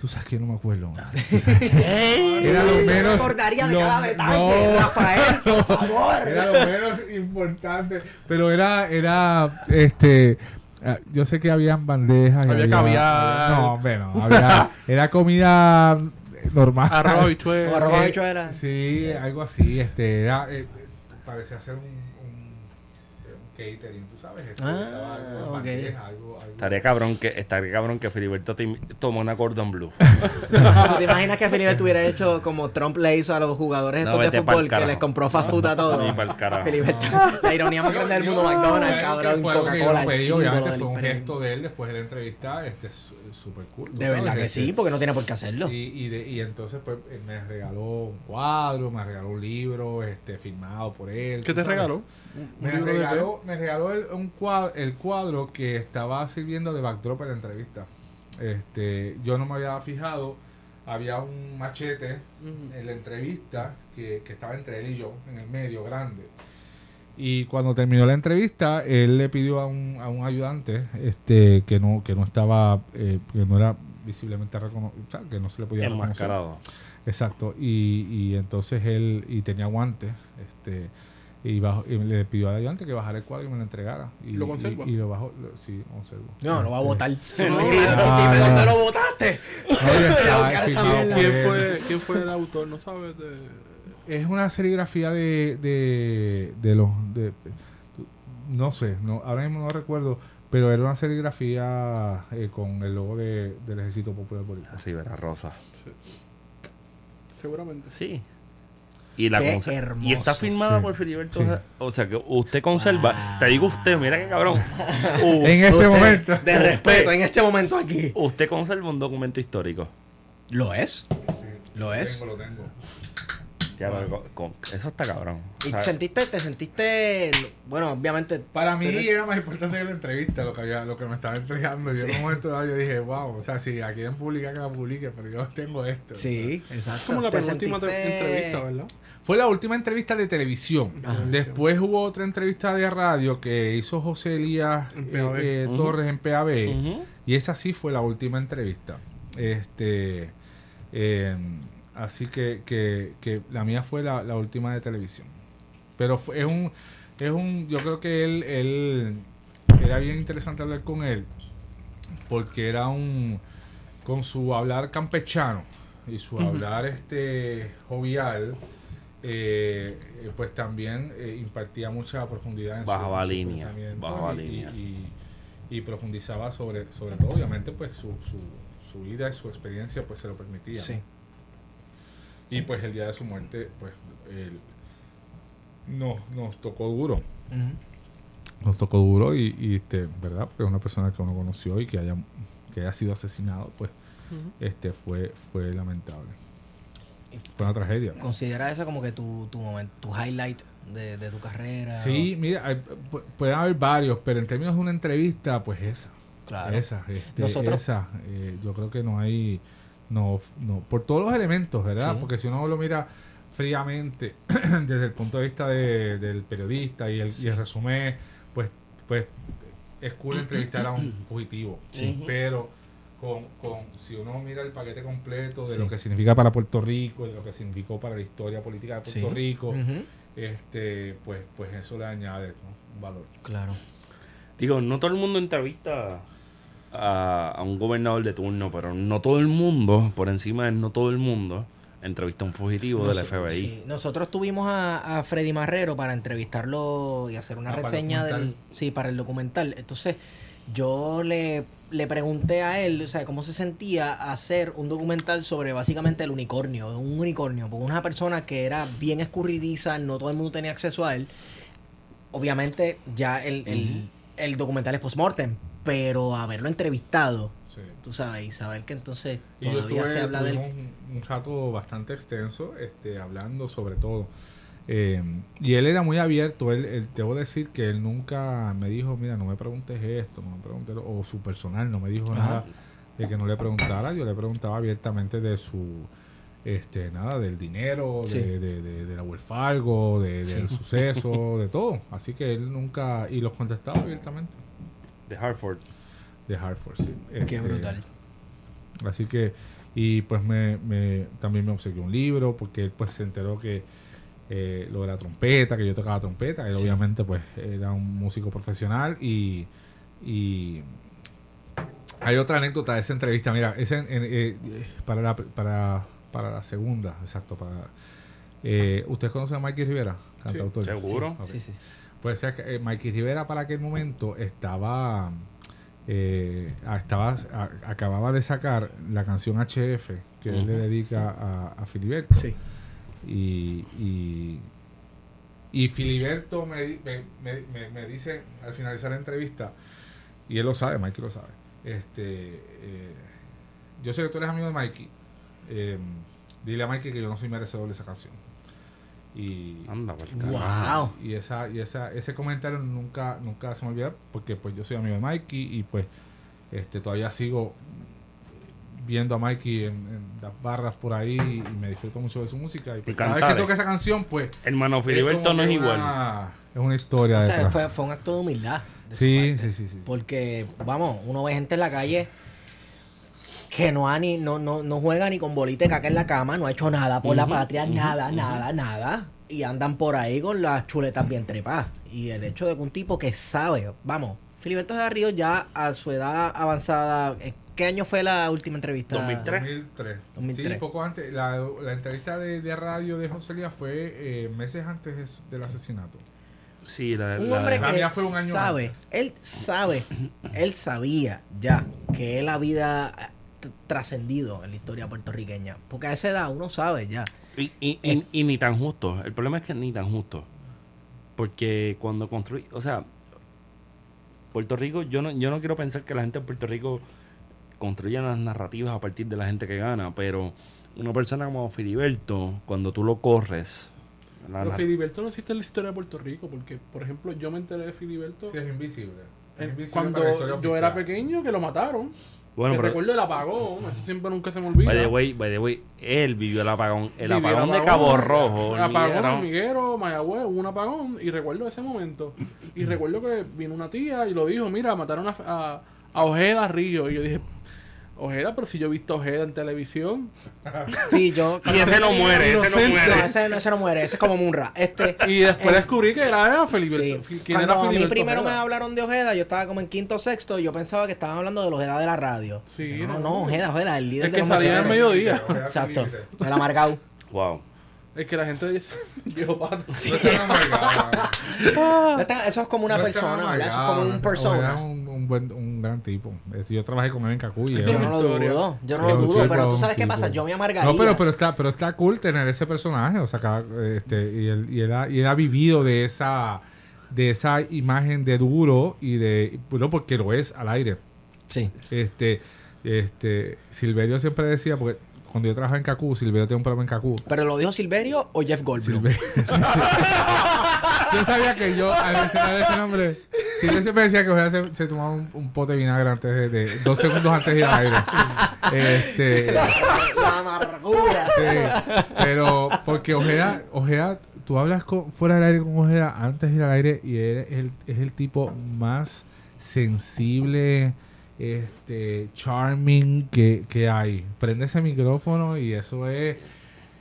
tú sabes que yo no me acuerdo era lo menos recordaría de lo- cada detalle, no. Rafael, por favor. era lo menos importante pero era era este ah, yo sé que habían bandejas y Había caviar. no bueno había era comida normal Arroz, habichuela. O arroz, Eh, sí algo así este era eh, parecía ser un catering tú sabes Este, Ah, algo, ok. bandeja, algo, algo- Estaría cabrón que, estaría cabrón que Filiberto te- tomó una Cordon Blue. ¿Tú te imaginas que Filiberto hubiera hecho como Trump le hizo a los jugadores No, estos de vete pa'l fútbol que les compró fast food a todos? Filiberto, la ironía más grande del mundo, McDonald's, cabrón, Coca-Cola, no obviamente del fue un gesto de él después de la entrevista este súper cool De verdad que este, sí, porque no tiene por qué hacerlo. Y, de- entonces pues él me regaló un cuadro, me regaló un libro este firmado por él. ¿Qué te regaló? ¿Un- un Me de regaló, me regaló el, un cuadro, el cuadro que estaba sirviendo de backdrop en la entrevista. Este, yo no me había fijado, había un machete en la entrevista que, que estaba entre él y yo, en el medio, grande. Y cuando terminó la entrevista, él le pidió a un, a un ayudante este, que no que no estaba, eh, que no era visiblemente reconocido, que no se le podía reconocer. Enmascarado. Exacto. Y, y entonces él, y tenía guantes, este, y, bajo, y le pidió al ayudante que bajara el cuadro y me lo entregara. Y ¿Lo conserva? Y, y lo bajó, lo- sí, conservo. No, lo va a votar. No, dime, ah, dónde lo votaste. por ¿Quién fue, ¿Quién fue el autor? ¿No sabes? De... Es una serigrafía de, de, de los... De, no sé, no, ahora mismo no recuerdo, pero era una serigrafía eh, con el logo de, del Ejército Popular Boricua. Rivera Rosa. Seguramente. Sí. Y, la Qué conse- hermoso, y está firmada sí. por Filiberto. Sí. O sea que usted conserva. Wow. Te digo usted, mira qué cabrón. U- En este Usted, momento. De respeto, en este momento aquí. usted conserva un documento histórico. ¿Lo es? Sí, ¿Lo es? Tengo, lo tengo. Ya, pero con- con- eso está cabrón. O ¿Y sea, sentiste, te sentiste, bueno, obviamente... Para mí Pero- era más importante que la entrevista, lo que, había, lo que me estaba entregando. Yo en un momento dado yo dije, wow, o sea, si la quieren publicar, que la publique, pero yo tengo esto. Sí, exacto. Como la ¿Te penúltima te- sentiste- entrevista, ¿verdad? Fue la última entrevista de televisión. Ajá. Después hubo otra entrevista de radio que hizo José Elías En eh, eh, Ujú. Torres en PAB. ujú. Y esa sí fue la última entrevista. Este, eh, así que, que, que la mía fue la, la última de televisión. Pero fue, es un, es un, yo creo que él, él, era bien interesante hablar con él, porque era un, con su hablar campechano y su hablar este jovial, eh, eh, pues también eh, impartía mucha profundidad en su- Bajaba su, línea, pensamiento bajaba y- línea. y- y profundizaba sobre, sobre todo, obviamente, pues su, su, su vida y su experiencia pues se lo permitía. Sí. Y pues el día de su muerte, pues él nos, nos tocó duro. Nos tocó duro y, y, este, ¿verdad? Porque una persona que uno conoció y que haya, que haya sido asesinado, pues este fue, fue lamentable. Fue una tragedia. ¿Considera eso como que tu, tu momento, tu highlight de, de tu carrera? Sí, mira, hay- pu- pueden haber varios, pero en términos de una entrevista, pues esa. Claro. Esa, este, Nosotros- esa, eh, yo creo que no hay, no, no, por todos los elementos, ¿verdad? Sí. Porque si uno lo mira fríamente desde el punto de vista de- del periodista y el, y el resumen, pues, pues es cool entrevistar a un fugitivo, Sí. pero con, con, si uno mira el paquete completo de Sí. lo que significa para Puerto Rico, de lo que significó para la historia política de Puerto Sí. Rico, este, pues, pues eso le añade ¿no? un valor. Claro. Digo, no todo el mundo entrevista a, a un gobernador de turno, pero no todo el mundo, por encima de no todo el mundo, entrevista a un fugitivo del Noso- FBI. sí. Nosotros tuvimos a, a Freddy Marrero para entrevistarlo y hacer una Ah, reseña del. documental. Sí, para el documental. Entonces, yo le, le pregunté a él, o sea, cómo se sentía hacer un documental sobre básicamente el unicornio, un unicornio, porque una persona que era bien escurridiza, no todo el mundo tenía acceso a él. Obviamente, ya el, el, el documental es post-mortem, pero haberlo entrevistado, Sí. tú sabes, y saber que entonces todavía tuve, se habla tuvimos un, un rato bastante extenso este, hablando sobre todo. Eh, y él era muy abierto. Él, él- debo decir que él nunca me dijo, mira, no me preguntes esto, no me preguntes, lo-", o su personal no me dijo Ajá. nada de que no le preguntara. Yo le preguntaba abiertamente de su, este, nada, del dinero, Sí. de, de, de, de la de, del Sí. suceso, de todo. Así que él nunca, y los contestaba abiertamente. De Hartford. De Hartford, sí. Qué Este, brutal. Así que, y pues me, me- también me obsequió un libro, porque él pues se enteró que eh, lo de la trompeta, que yo tocaba trompeta, él Sí. obviamente pues era un músico profesional y, y hay otra anécdota de esa entrevista, mira, ese, en- en- eh, para, la, para, para la segunda, exacto, para... eh, ¿Ustedes conocen a Mikey Rivera? Cantautor. ¿Seguro? Sí, sí. Pues es que, eh, Mikey Rivera para aquel momento estaba eh, estaba a- acababa de sacar la canción HF que él le dedica a, a Filiberto. Sí. y, y y Filiberto me, me, me- me- me dice al finalizar la entrevista y él lo sabe, Mikey lo sabe este eh, yo sé que tú eres amigo de Mikey eh, dile a Mikey que yo no soy merecedor de esa canción y Anda, por Wow. y esa y esa ese comentario nunca nunca se me olvida porque pues yo soy amigo de Mikey y pues este todavía sigo viendo a Mikey en, en las barras por ahí y me disfruto mucho de su música y, pues, Y cada vez que toca esa canción pues Hermano Filiberto no es igual. es una historia O sea, detrás. fue, fue un acto de humildad. de sí, sí sí sí Porque, vamos, uno ve gente en la calle que no ha ni, no, no, no juega ni con bolita de caca en la cama, no ha hecho nada por la patria, nada, nada, nada. Y andan por ahí con las chuletas bien trepadas. Y el hecho de que un tipo que sabe, vamos, Filiberto de Río ya a su edad avanzada, ¿en ¿qué año fue la última entrevista? 2003. 2003. 2003. Sí, poco antes. La, la entrevista de, de radio de José Lía fue eh, meses antes de del asesinato. Sí, la, Un la- hombre la que fue un año sabe, antes. él sabe, él sabía ya que él había t- trascendido en la historia puertorriqueña. Porque a esa edad uno sabe ya. Y, y, y- y ni tan justo. El problema es que ni tan justo. Porque cuando construí, o sea, Puerto Rico, yo no, yo no quiero pensar que la gente de Puerto Rico construya las narrativas a partir de la gente que gana, pero una persona como Filiberto, cuando tú lo corres, la Pero Filiberto no existe en la historia de Puerto Rico, porque, por ejemplo, yo me enteré de Filiberto Sí, es invisible. Es invisible cuando yo era pequeño, que lo mataron. Bueno, pero, recuerdo el apagón, eso siempre nunca se me olvida. by the way, by the way, él vivió el apagón, el Viví apagón de Cabo Rojo, El apagón, hormiguero, Mayagüez, hubo un apagón y recuerdo ese momento. Y recuerdo que vino una tía y lo dijo, mira, mataron a, a, a Ojeda Río. Y yo dije, Ojeda, pero si yo he visto Ojeda en televisión. Sí, yo. Y ese no muere, ese no Inocente. No, muere. ese, no- ese no muere, ese es como Munra. Este. Y después eh, descubrí que era. Sí. ¿Quién Cuando era a mí primero me hablaron de Ojeda, yo estaba como en quinto o sexto y yo pensaba que estaban hablando de los Ojeda de la radio. Sí, no, no. no, Ojeda, Ojeda, el líder de que los salía al mediodía. Exacto, el amargado. Wow. Es que la gente dice, viejo pato. Es amargado. No está- Eso es como una No es persona, ¿verdad? Eso es como un persona. es un, un buen, un gran tipo. Este, Yo trabajé con él en Cacuy. Yo no lo dudo, yo no lo dudo, pero tú sabes qué pasa, yo me amargaría. No, pero, pero está, pero está cool tener ese personaje, o sea, cada- este, y él, y él ha, y él ha vivido de esa, de esa imagen de duro y de, bueno, porque lo es al aire. Sí. Este, este, Silverio siempre decía, porque cuando yo trabajaba en Cacú, Silverio tenía un programa en Cacú. ¿Pero lo dijo Silverio o Jeff Goldblum? Silverio. yo sabía que yo, al mencionar ese nombre, Silverio siempre decía que Ojeda se, se tomaba un, un pote de vinagre antes de, de- dos segundos antes de ir al aire. Este, La amargura. Sí, pero porque Ojeda, Ojeda, tú hablas con, fuera del aire con Ojeda antes de ir al aire y él es el, es el tipo más sensible, este, charming que, que hay. Prende ese micrófono y eso es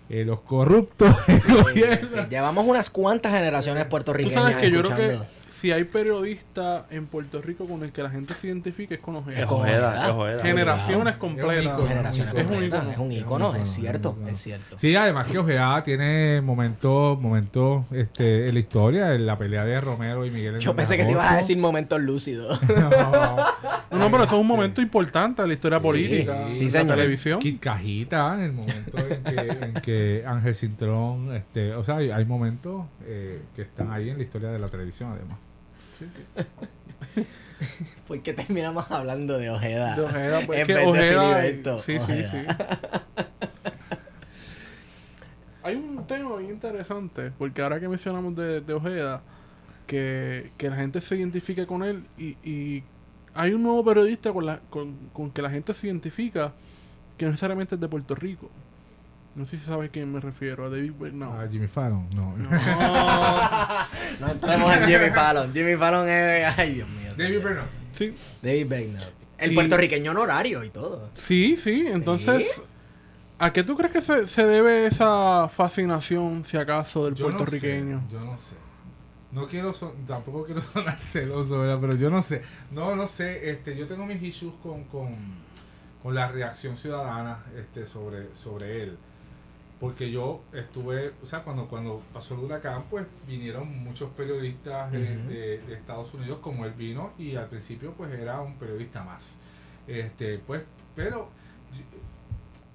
eh, los corruptos Sí, sí, Llevamos unas cuantas generaciones Tú puertorriqueñas sabes que yo creo que escuchando. Si hay periodista en Puerto Rico con el que la gente se identifica es con Ojeda. Es con Ojeda, es Ojeda. Generaciones Es completas. Generaciones Es un ícono. es un cierto, es cierto. Sí, además que Ojeda tiene momentos, momentos este, en la historia, en la pelea de Romero y Miguel. Yo pensé que te ibas a decir momentos lúcidos. No, no, pero eso es un momento importante en la historia política, sí, la señor. televisión. Kit Cajita, el momento en que, en que Ángel Cintrón, este, o sea, hay, hay momentos eh, que están ahí en la historia de la televisión, además. ¿Por qué terminamos hablando de Ojeda? De Ojeda, pues, en es que Ojeda- Filiberto? sí, sí, sí. Hay un tema bien interesante, porque ahora que mencionamos de, de Ojeda, que, que la gente se identifica con él y, y hay un nuevo periodista con, la, con, con que la gente se identifica que no necesariamente es de Puerto Rico. No sé si sabes a quién me refiero, a David Bernal. Ah, Jimmy Fallon, no. No. No entremos en Jimmy Fallon. Jimmy Fallon es... Ay, Dios mío. David Bernal. sí, David Beckham. El Y- puertorriqueño honorario y todo. sí, sí. Entonces, ¿Sí? ¿a qué tú crees que se, se debe esa fascinación, si acaso, del Yo no puertorriqueño? sé, yo no sé. No quiero, son- tampoco quiero sonar celoso, ¿verdad? Pero yo no sé. No, no sé. Este, yo tengo mis issues con, con, con la reacción ciudadana este, sobre, sobre él. Porque yo estuve, o sea, cuando, cuando pasó el huracán, pues vinieron muchos periodistas de, Ujú. de- de Estados Unidos como él vino y al principio pues era un periodista más. Este, pues, pero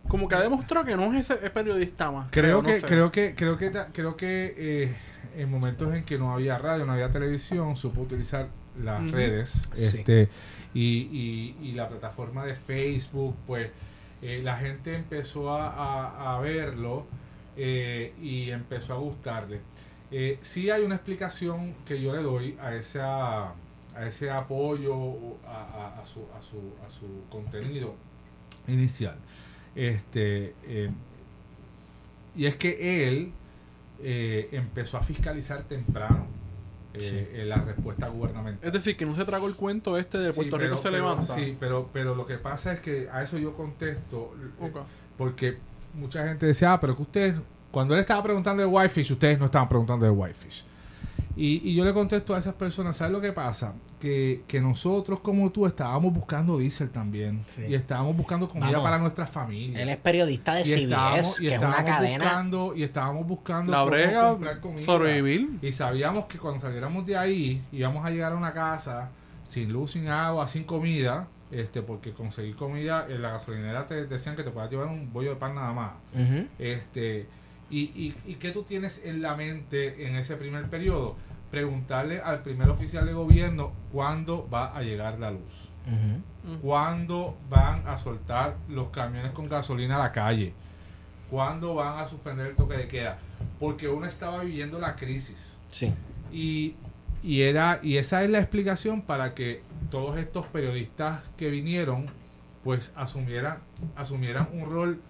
Como que ha demostrado que no es ese es periodista más. Creo que, sé. creo que, creo que, creo que eh, en momentos en que no había radio, no había televisión, supo utilizar las redes, Sí. este, y, y, y la plataforma de Facebook, pues eh, la gente empezó a, verlo eh, y empezó a gustarle. Eh, sí hay una explicación que yo le doy a esa a ese apoyo a, a- su, a, su, a su contenido inicial. Este, y es que él empezó a fiscalizar temprano eh, Sí. eh, la respuesta gubernamental. Es decir, que no se tragó el cuento este de Sí, Puerto Rico pero- se pero- levanta. Sí, pero, pero lo que pasa es que a eso yo contesto, eh, porque mucha gente decía, ah, pero que ustedes, cuando él estaba preguntando de Whitefish, ustedes no estaban preguntando de Whitefish. Y, y yo le contesto a esas personas, ¿sabes lo que pasa? Que, que nosotros como tú estábamos buscando diésel también. Sí. Y estábamos buscando comida Vamos. para nuestras familias. Él es periodista de y CBS, estábamos, y que es una cadena. buscando, y estábamos buscando La brega, comprar comida. sobrevivir. Y sabíamos que cuando saliéramos de ahí íbamos a llegar a una casa sin luz, sin agua, sin comida, este, porque conseguir comida en la gasolinera te decían que te podías llevar un bollo de pan nada más. Ujú. Este, y, y, ¿Y qué tú tienes en la mente en ese primer periodo? Preguntarle al primer oficial de gobierno cuándo va a llegar la luz. Mm. ¿Cuándo van a soltar los camiones con gasolina a la calle? ¿Cuándo van a suspender el toque de queda? Porque uno estaba viviendo la crisis. Sí. Y, y era, y esa es la explicación para que todos estos periodistas que vinieron, pues asumieran, asumieran un rol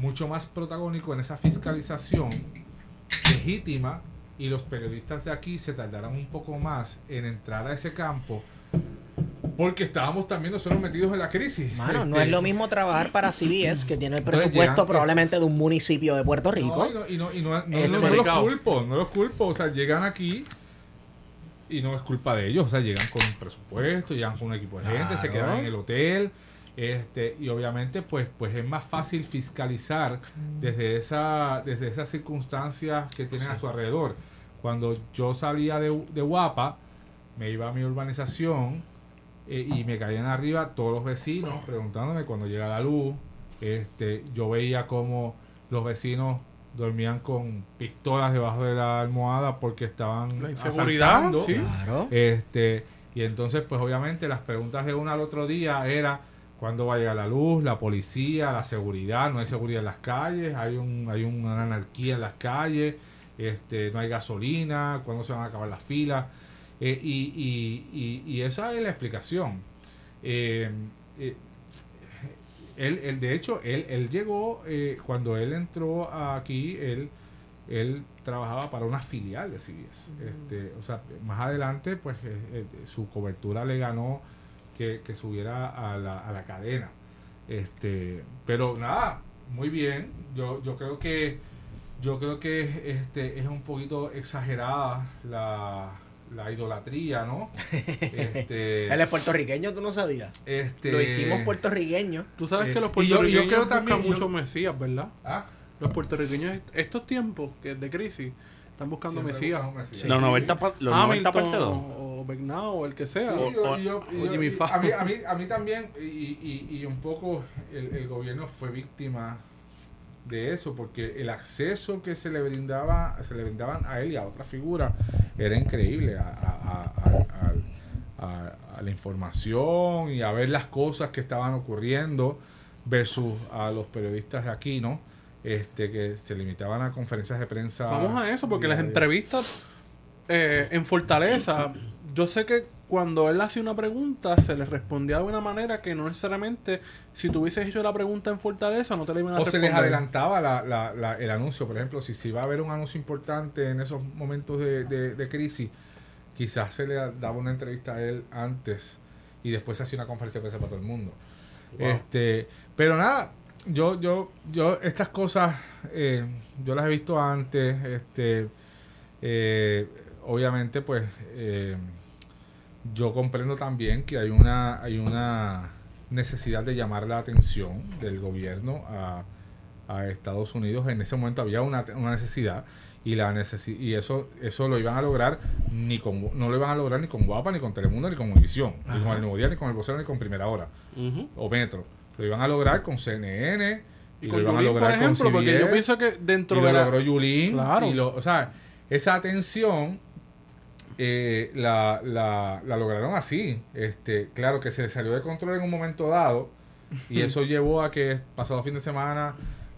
mucho más protagónico en esa fiscalización legítima y los periodistas de aquí se tardaran un poco más en entrar a ese campo porque estábamos también nosotros metidos en la crisis. Mano, no Este, es lo mismo trabajar para CBS, que tiene el presupuesto llegan- probablemente de un municipio de Puerto Rico. No, y no, y no, y no- no- Este- no- no los culpo, no los culpo. O sea, llegan aquí y no es culpa de ellos. O sea, llegan con un presupuesto, llegan con un equipo de gente, se quedan en el hotel. Este, y obviamente, pues, pues es más fácil fiscalizar desde esa, desde esas circunstancias que tienen a su alrededor. Cuando yo salía de, de Guapa, me iba a mi urbanización eh, y me caían arriba todos los vecinos preguntándome cuando llega la luz. Este, yo veía como los vecinos dormían con pistolas debajo de la almohada porque estaban La inseguridad, asaltando. sí. Claro. Este, y entonces, pues obviamente las preguntas de uno al otro día era cuándo va a llegar la luz, la policía, la seguridad, no hay seguridad en las calles, hay un, hay una anarquía en las calles, este, no hay gasolina, cuándo se van a acabar las filas. Eh, y, y- y- y esa es la explicación. Eh, eh, él, él, de hecho, él, él llegó, cuando él entró aquí, él, él trabajaba para una filial de CBS. Este, o sea, más adelante, pues su cobertura le ganó que, que subiera a la, a la cadena. Este, pero nada, muy bien. Yo, yo creo que yo creo que este es un poquito exagerada la, la idolatría, ¿no? Este, Él es puertorriqueño, tú no sabías. este, Lo hicimos puertorriqueños. Tú sabes Eh, que los y yo- y yo puertorriqueños creo buscan también- yo- mucho mesías, ¿verdad? Ah, Los puertorriqueños, est- estos tiempos que de crisis, están buscando siempre mesías. Sí. Los 90, pa- los 90 Hamilton parte 2. o Begnao o el que Sí, sea. O- yo- o- y yo- y o yo- Jimmy y Fallon. a, mí, a, mí, a mí también, y, y, y un poco el, el gobierno fue víctima de eso, porque el acceso que se le brindaba se le brindaban a él y a otra figura era increíble a, a- a- a- a- a la información y a ver las cosas que estaban ocurriendo versus a los periodistas de aquí, ¿no? Este que se limitaban a conferencias de prensa. Vamos a eso, porque las entrevistas eh, en Fortaleza, yo sé que cuando él hacía una pregunta, se le respondía de una manera que no necesariamente, si tú hubieses hecho la pregunta en Fortaleza, no te la iban a O se les adelantaba la- la- la- el anuncio, por ejemplo, si se iba a haber un anuncio importante en esos momentos de, de- de crisis, quizás se le daba una entrevista a él antes y después se hacía una conferencia de prensa para todo el mundo. Wow. Este, pero nada, yo, yo, yo estas cosas eh, yo las he visto antes, este, eh, obviamente, pues eh, yo comprendo también que hay una, hay una necesidad de llamar la atención del gobierno a, a Estados Unidos. En ese momento había una, una necesidad y la necesi- y eso eso lo iban a lograr ni con no lo iban a lograr ni con Guapa ni con Telemundo ni con Univisión ni con el Nuevo Día ni con el Vocero ni con Primera Hora o Metro lo iban a lograr con CNN y, Y lo iban a Yulín, por lograr ejemplo, con porque yo CBS, pienso que y dentro lo de la... logró Yulín Claro. y lo, o sea esa atención eh, la, la, la lograron así este claro que se salió de control en un momento dado y eso llevó a que pasado fin de semana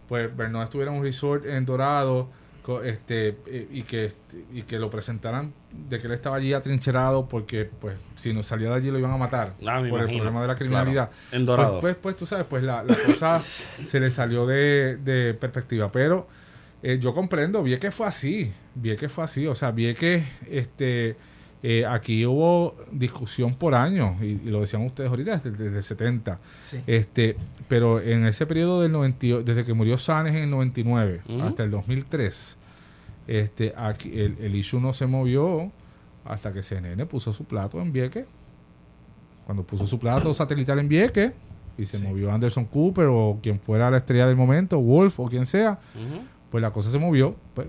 pues Bernard estuviera en un resort en Dorado este eh, y que este, y que lo presentaran de que él estaba allí atrincherado porque pues si no salía de allí lo iban a matar Ah, por el problema de la criminalidad Claro. En Dorado. pues, pues, pues, tú sabes, pues la, la cosa se le salió de, de perspectiva. Pero eh, yo comprendo, vi que fue así, vi que fue así. O sea, vi que este, eh, aquí hubo discusión por años, y, y lo decían ustedes ahorita, desde, desde el 70. Sí. Este, pero en ese periodo del 98, desde que murió Sanes en el 99 Ujú. hasta el 2003, este, aquí, el, el issue no se movió hasta que CNN puso su plato en Vieques. Cuando puso su plato satelital en Vieques y se Sí. movió Anderson Cooper o quien fuera la estrella del momento, Wolf o quien sea, pues la cosa se movió. Pues,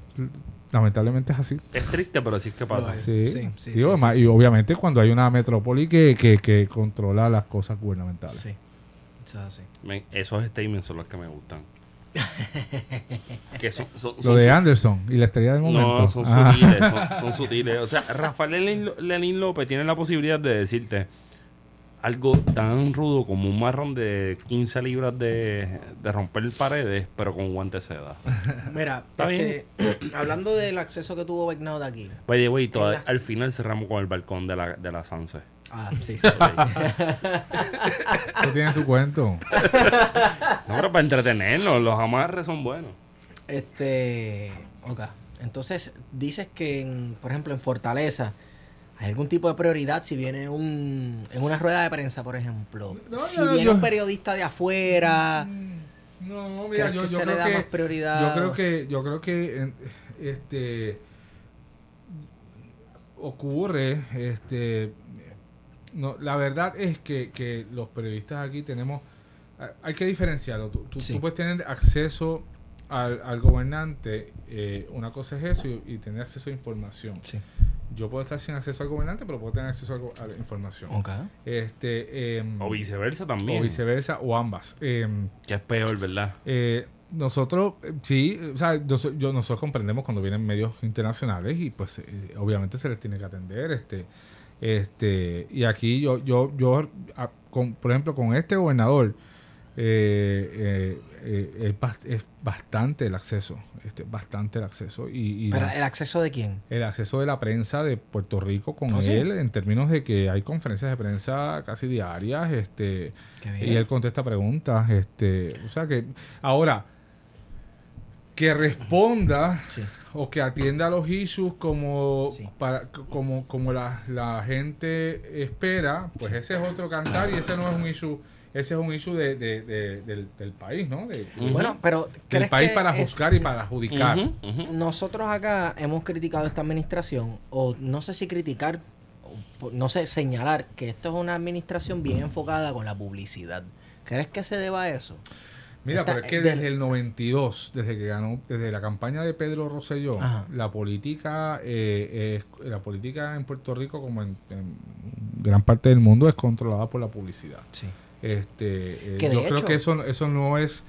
lamentablemente es así. Es triste, pero así es que pasa. Sí, Sí, sí, Digo, sí, además, sí, Y obviamente cuando hay una metrópoli que, que, que controla las cosas gubernamentales. Sí. Eso es así. Me- esos statements son los que me gustan. que son, son- Lo de Anderson y la estrella del momento. No, son Ah. sutiles, son, son sutiles. O sea, Rafael Lenín, Lenín López tiene la posibilidad de decirte, algo tan rudo como un marrón de 15 libras de, de romper paredes, pero con guante seda. Mira, Está este, hablando del acceso que tuvo Becknau de aquí. By the way, toda- En la- al final cerramos con el balcón de la, de la Sanse. Ah, sí, sí, sí. Eso tiene su cuento. No, pero para entretenernos, los amarres son buenos. este, ok. Entonces, dices que, en, por ejemplo, en Fortaleza, ¿hay algún tipo de prioridad si viene un, en una rueda de prensa, por ejemplo? No, si no, viene yo- un periodista de afuera, No, mira, ¿crees yo, que yo se le creo da que más prioridad? yo creo que yo creo que este ocurre este no la verdad es que, que los periodistas aquí tenemos hay- hay que diferenciarlo tú, tú- Sí. tú puedes tener acceso al, al gobernante eh, una cosa es eso y, y tener acceso a información Sí. Yo puedo estar sin acceso al gobernante pero puedo tener acceso a, la información Ok. este em, O viceversa también. o viceversa o ambas Em, Que es peor, ¿verdad? eh, nosotros, eh, sí, o sea, noso- yo, nosotros comprendemos cuando vienen medios internacionales y pues eh, obviamente se les tiene que atender, este, este, y aquí yo, yo, yo, a- con- por ejemplo, con este gobernador, eh, eh, eh, es, bas- es bastante el acceso, este, bastante el acceso y, y Pero la- el acceso de quién? el acceso de la prensa de Puerto Rico con ¿Ah, sí? él en términos de que hay conferencias de prensa casi diarias, este, y él contesta preguntas, este, o sea que ahora que responda Sí. o que atienda a los issues como Sí. para como como la, la gente espera, pues ese es otro cantar y ese no es un issue, ese es un issue de, de- de- del, del país, ¿no? Bueno, pero del ¿crees país que para es- juzgar y para adjudicar. Nosotros acá hemos criticado esta administración, o no sé si criticar, o no sé, señalar que esto es una administración bien enfocada con la publicidad. ¿Crees que se deba a eso? Mira, Esta- pero es que del- desde el 92, desde que ganó, desde la campaña de Pedro Rosselló, Ajá. la política, eh, es- la política en Puerto Rico, como en, en gran parte del mundo, es controlada por la publicidad. Sí. Este, eh, yo creo que eso, eso no es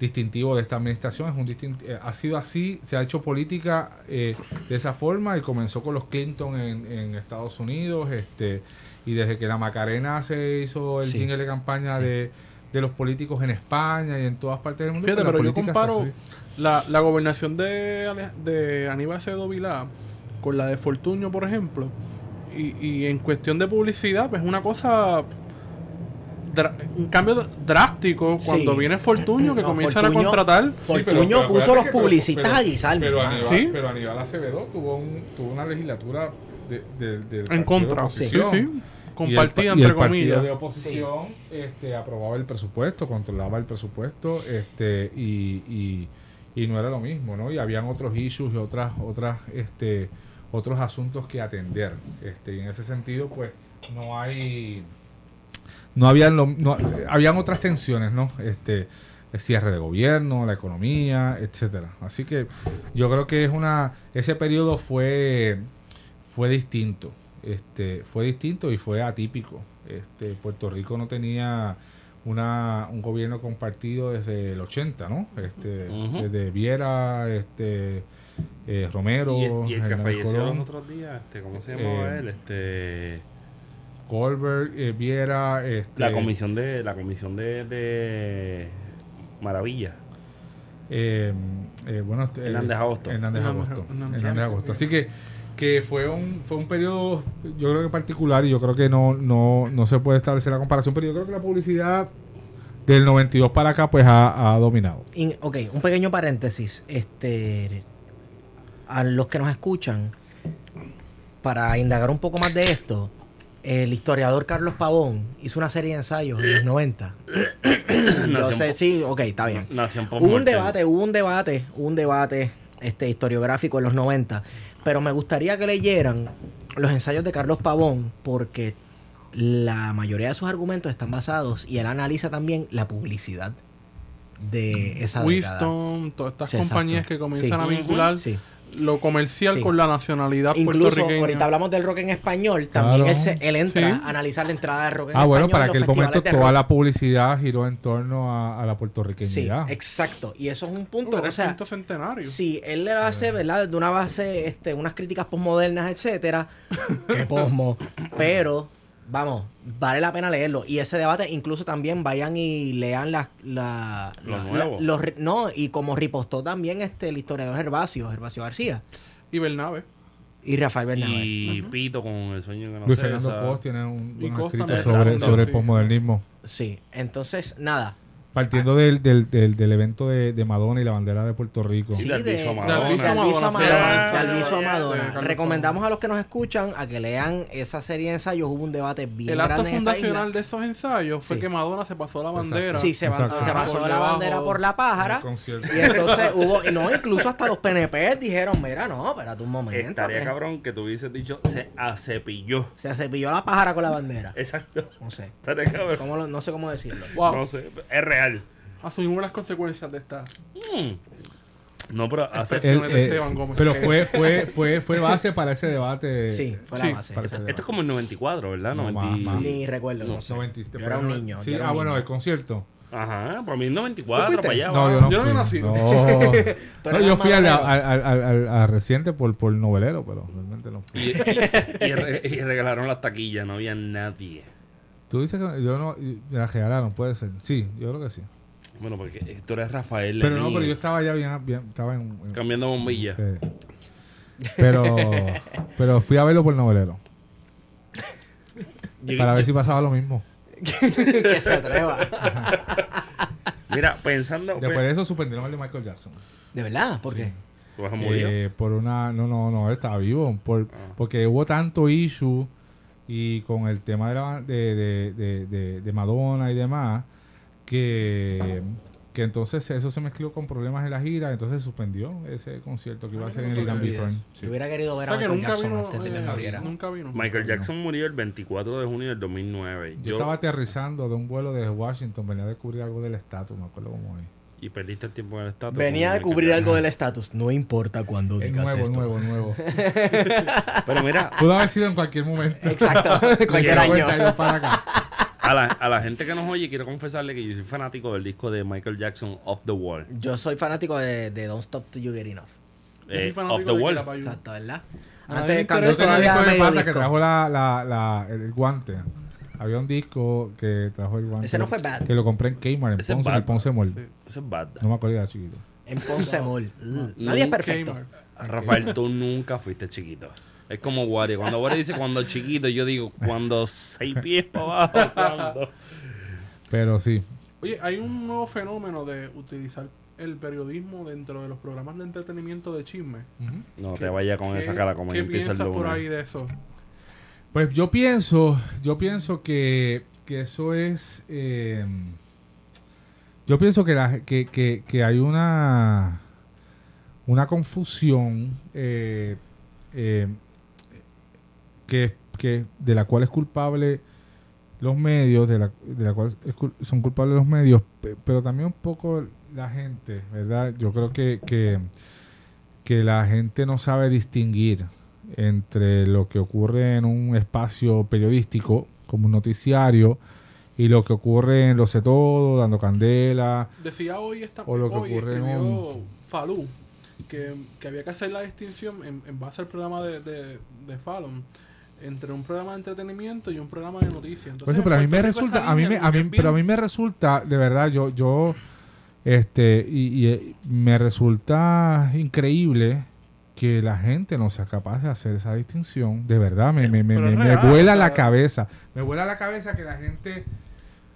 distintivo de esta administración, es un distin- eh, ha sido así, se ha hecho política eh, de esa forma y comenzó con los Clinton en, en Estados Unidos, este, y desde que la Macarena se hizo el Sí. jingle de campaña Sí. de, de los políticos en España y en todas partes del mundo. Fíjate, pues la pero yo comparo la, la gobernación de, de Aníbal Acevedo Vilá con la de Fortuño, por ejemplo. Y, y en cuestión de publicidad, pues una cosa. Un cambio drástico cuando Sí. viene Fortuño, que No, comienzan Fortuño- a contratar. Sí, Fortuño pero puso los pero- publicistas pero- a guisarme. Pero Aníbal, ¿Sí? pero Aníbal Acevedo tuvo, un, tuvo una legislatura de, de- del En contra. Sí, oposición. sí. Y el Compartida, pa- y el entre partido comillas. de oposición este, aprobaba el presupuesto, controlaba el presupuesto este, y, y, y no era lo mismo, ¿no? Y habían otros issues y otras, otras, este, otros asuntos que atender. Este, y en ese sentido, pues, no hay no habían lo- no, habían otras tensiones, ¿no? Este el cierre de gobierno, la economía, etcétera. Así que yo creo que es una ese periodo fue fue distinto. Este fue distinto y fue atípico. Este Puerto Rico no tenía una, un gobierno compartido desde el 80, ¿no? Este Ujú. desde Viera, este eh, Romero, Y, el- y el que falleció los otros días, este, ¿cómo se llamaba Eh, él? Este, Colbert, eh, Viera, este, la comisión de, la comisión de, de Maravilla. eh, eh, bueno, este, Hernández Agosto. Hernández Agosto. Hernández Hernández Agosto. Agosto. Así que, que fue un fue un periodo, yo creo que particular, y yo creo que no, no, no se puede establecer la comparación, pero yo creo que la publicidad del 92 para acá pues ha, ha dominado. In- ok, un pequeño paréntesis. Este, a los que nos escuchan, para indagar un poco más de esto, el historiador Carlos Pavón hizo una serie de ensayos en los 90. Yo Nació sé, en- sí, ok, está bien. Hubo un debate, hubo un debate, hubo un debate este, historiográfico en los 90, pero me gustaría que leyeran los ensayos de Carlos Pavón porque la mayoría de sus argumentos están basados y él analiza también la publicidad de esa década. Winston, todas estas Sí, exacto. compañías que comienzan Sí. a vincular Sí. Lo comercial Sí. con la nacionalidad Incluso puertorriqueña. ahorita hablamos del rock en español, también Claro. él, se- él entra Sí. a analizar la entrada del rock en Ah, bueno, español para aquel momento de toda rock. la publicidad giró en torno a, a la Sí, puertorriqueñidad. exacto. Y eso es un punto, o sea, quinto centenario. Sí, él le hace, ¿verdad? De una base, este, unas críticas posmodernas, etcétera. que posmo. Pero vamos, vale la pena leerlo. Y ese debate, incluso también vayan y lean las... La, Lo la- los no, y como ripostó también este, el historiador Gervasio, Gervasio García. Y Bernabe. Y Rafael Bernabé. Y Pito con el sueño que no Luis. Fernando Post tiene un, un escrito sobre, sobre el sí. postmodernismo. Sí, entonces, nada. Partiendo del, del, del, del evento de, de Madonna y la bandera de Puerto Rico. Sí, Sí, de Madonna. De Alviso a sí, Madonna. Recomendamos a los que nos escuchan a que lean esa serie de ensayos. Hubo un debate bien El acto grande esta fundacional de esos ensayos fue Sí. que Madonna se pasó la Exacto. bandera. Sí, se, Exacto. se pasó Por la debajo. bandera por la pájara. Y entonces hubo, y no, incluso hasta los PNP dijeron, mira, no, espérate un momento. Estaría que cabrón que tú hubieses dicho se acepilló. Se cepilló la pájara con la bandera. Exacto. No sé. Estaría cabrón. ¿Cómo lo- no sé cómo decirlo. Wow. No sé, es real. Asumimos las consecuencias de esta. Mm. No, pero hace, de eh, Esteban Gómez. pero fue, fue, fue, fue base para ese debate. Sí, fue sí, la base. para ese exacto. esto es como el 94, ¿verdad? No, 90 más, más. Ni recuerdo, no, No, sé. 97, Yo era un pero- niño. Sí, yo era ah, un bueno, niño. el concierto. Ajá, para mí el 94, fuiste? para allá. No, va. yo no Yo no fui. había nacido. No, Tú No, eras yo más fui al, al, madonero. al, al- al reciente por, por novelero, pero realmente no fui. Y, y- y re- y regalaron las taquillas, no había nadie. Tú dices que yo no, me la regalaron, puede ser. Sí, yo creo que sí. Bueno, porque tú eres Rafael. Pero no, pero yo estaba ya bien, bien estaba en... en- Cambiando bombillas. sí. Pero, pero fui a verlo por novelero. Yo- Para ver si pasaba lo mismo. que se atreva. Mira, pensando. Después de eso suspendieron el de Michael Jackson. ¿De verdad? ¿Por qué? Pues se murió. Eh, por una... No, no, no, él estaba vivo. Por, Ah. Porque hubo tanto issue y con el tema de, la, de, de, de, de- de Madonna y demás que, que entonces eso se mezcló con problemas en la gira entonces se suspendió ese concierto que iba a ser en el Irán Bithorn. Sí. Yo hubiera querido ver a sea Michael nunca Jackson vino. antes de que eh, muriera. nunca vino. Michael Jackson murió el 24 de junio del 2009. Yo, estaba aterrizando de un vuelo desde Washington, venía a descubrir algo del estatus, me acuerdo cómo es. Y perdiste el tiempo en el estatus. Venía a cubrir algo del estatus. No importa cuándo Es digas nuevo, esto. nuevo, nuevo. Pero mira, Pudo haber sido en cualquier momento. Exacto. Cualquier año. Para acá. a la, a la gente que nos oye, quiero confesarle que yo soy fanático del disco de Michael Jackson, Off the Wall. Yo soy fanático de, de Don't Stop Till You Get Enough. Yo soy Eh, fanático Off the de Wall. Exacto, ¿verdad? Antes él Ese todavía medio pasa que trajo la, la, la, el, el guante. Había un disco que trajo el guante. Ese no fue Bad. Que lo compré en Kmart, en Ese es Ponce, en Bad. el Ponce Mall. Sí. Eso es bad. No me acuerdo, era chiquito. En Ponce Mall. Mm. Nadie es perfecto. Kmart. Rafael, tú nunca fuiste chiquito. Es como Wario. Cuando Wario dice cuando chiquito, yo digo cuando seis pies para abajo. cuando- Pero sí. Oye, hay un nuevo fenómeno de utilizar el periodismo dentro de los programas de entretenimiento de chisme. No ¿Qué- te vayas con qué- esa cara como ¿Qué empieza el piensas por ahí lunes. de eso? Pues yo pienso, yo pienso que, que eso es, eh, yo pienso que, la, que, que, que hay una, una confusión eh, eh, que, que de la cual es culpable los medios, de la, de la cual es son culpables los medios, pe- pero también un poco la gente, ¿verdad? Yo creo que, que, que la gente no sabe distinguir entre lo que ocurre en un espacio periodístico, como un noticiario, y lo que ocurre en Lo sé todo, dando candela. Decía hoy esta O lo que hoy ocurre en escribió Falú que, que había que hacer la distinción en, en base al programa de, de, de Fallon entre un programa de entretenimiento y un programa de noticias. Por eso, pero a mí me resulta, a mí me, a mí, pero a mí me resulta, de verdad, yo, yo, este, y, y, eh, me resulta increíble que la gente no sea capaz de hacer esa distinción. De verdad, me, me, me, me- vuela la cabeza. Me vuela la cabeza que la gente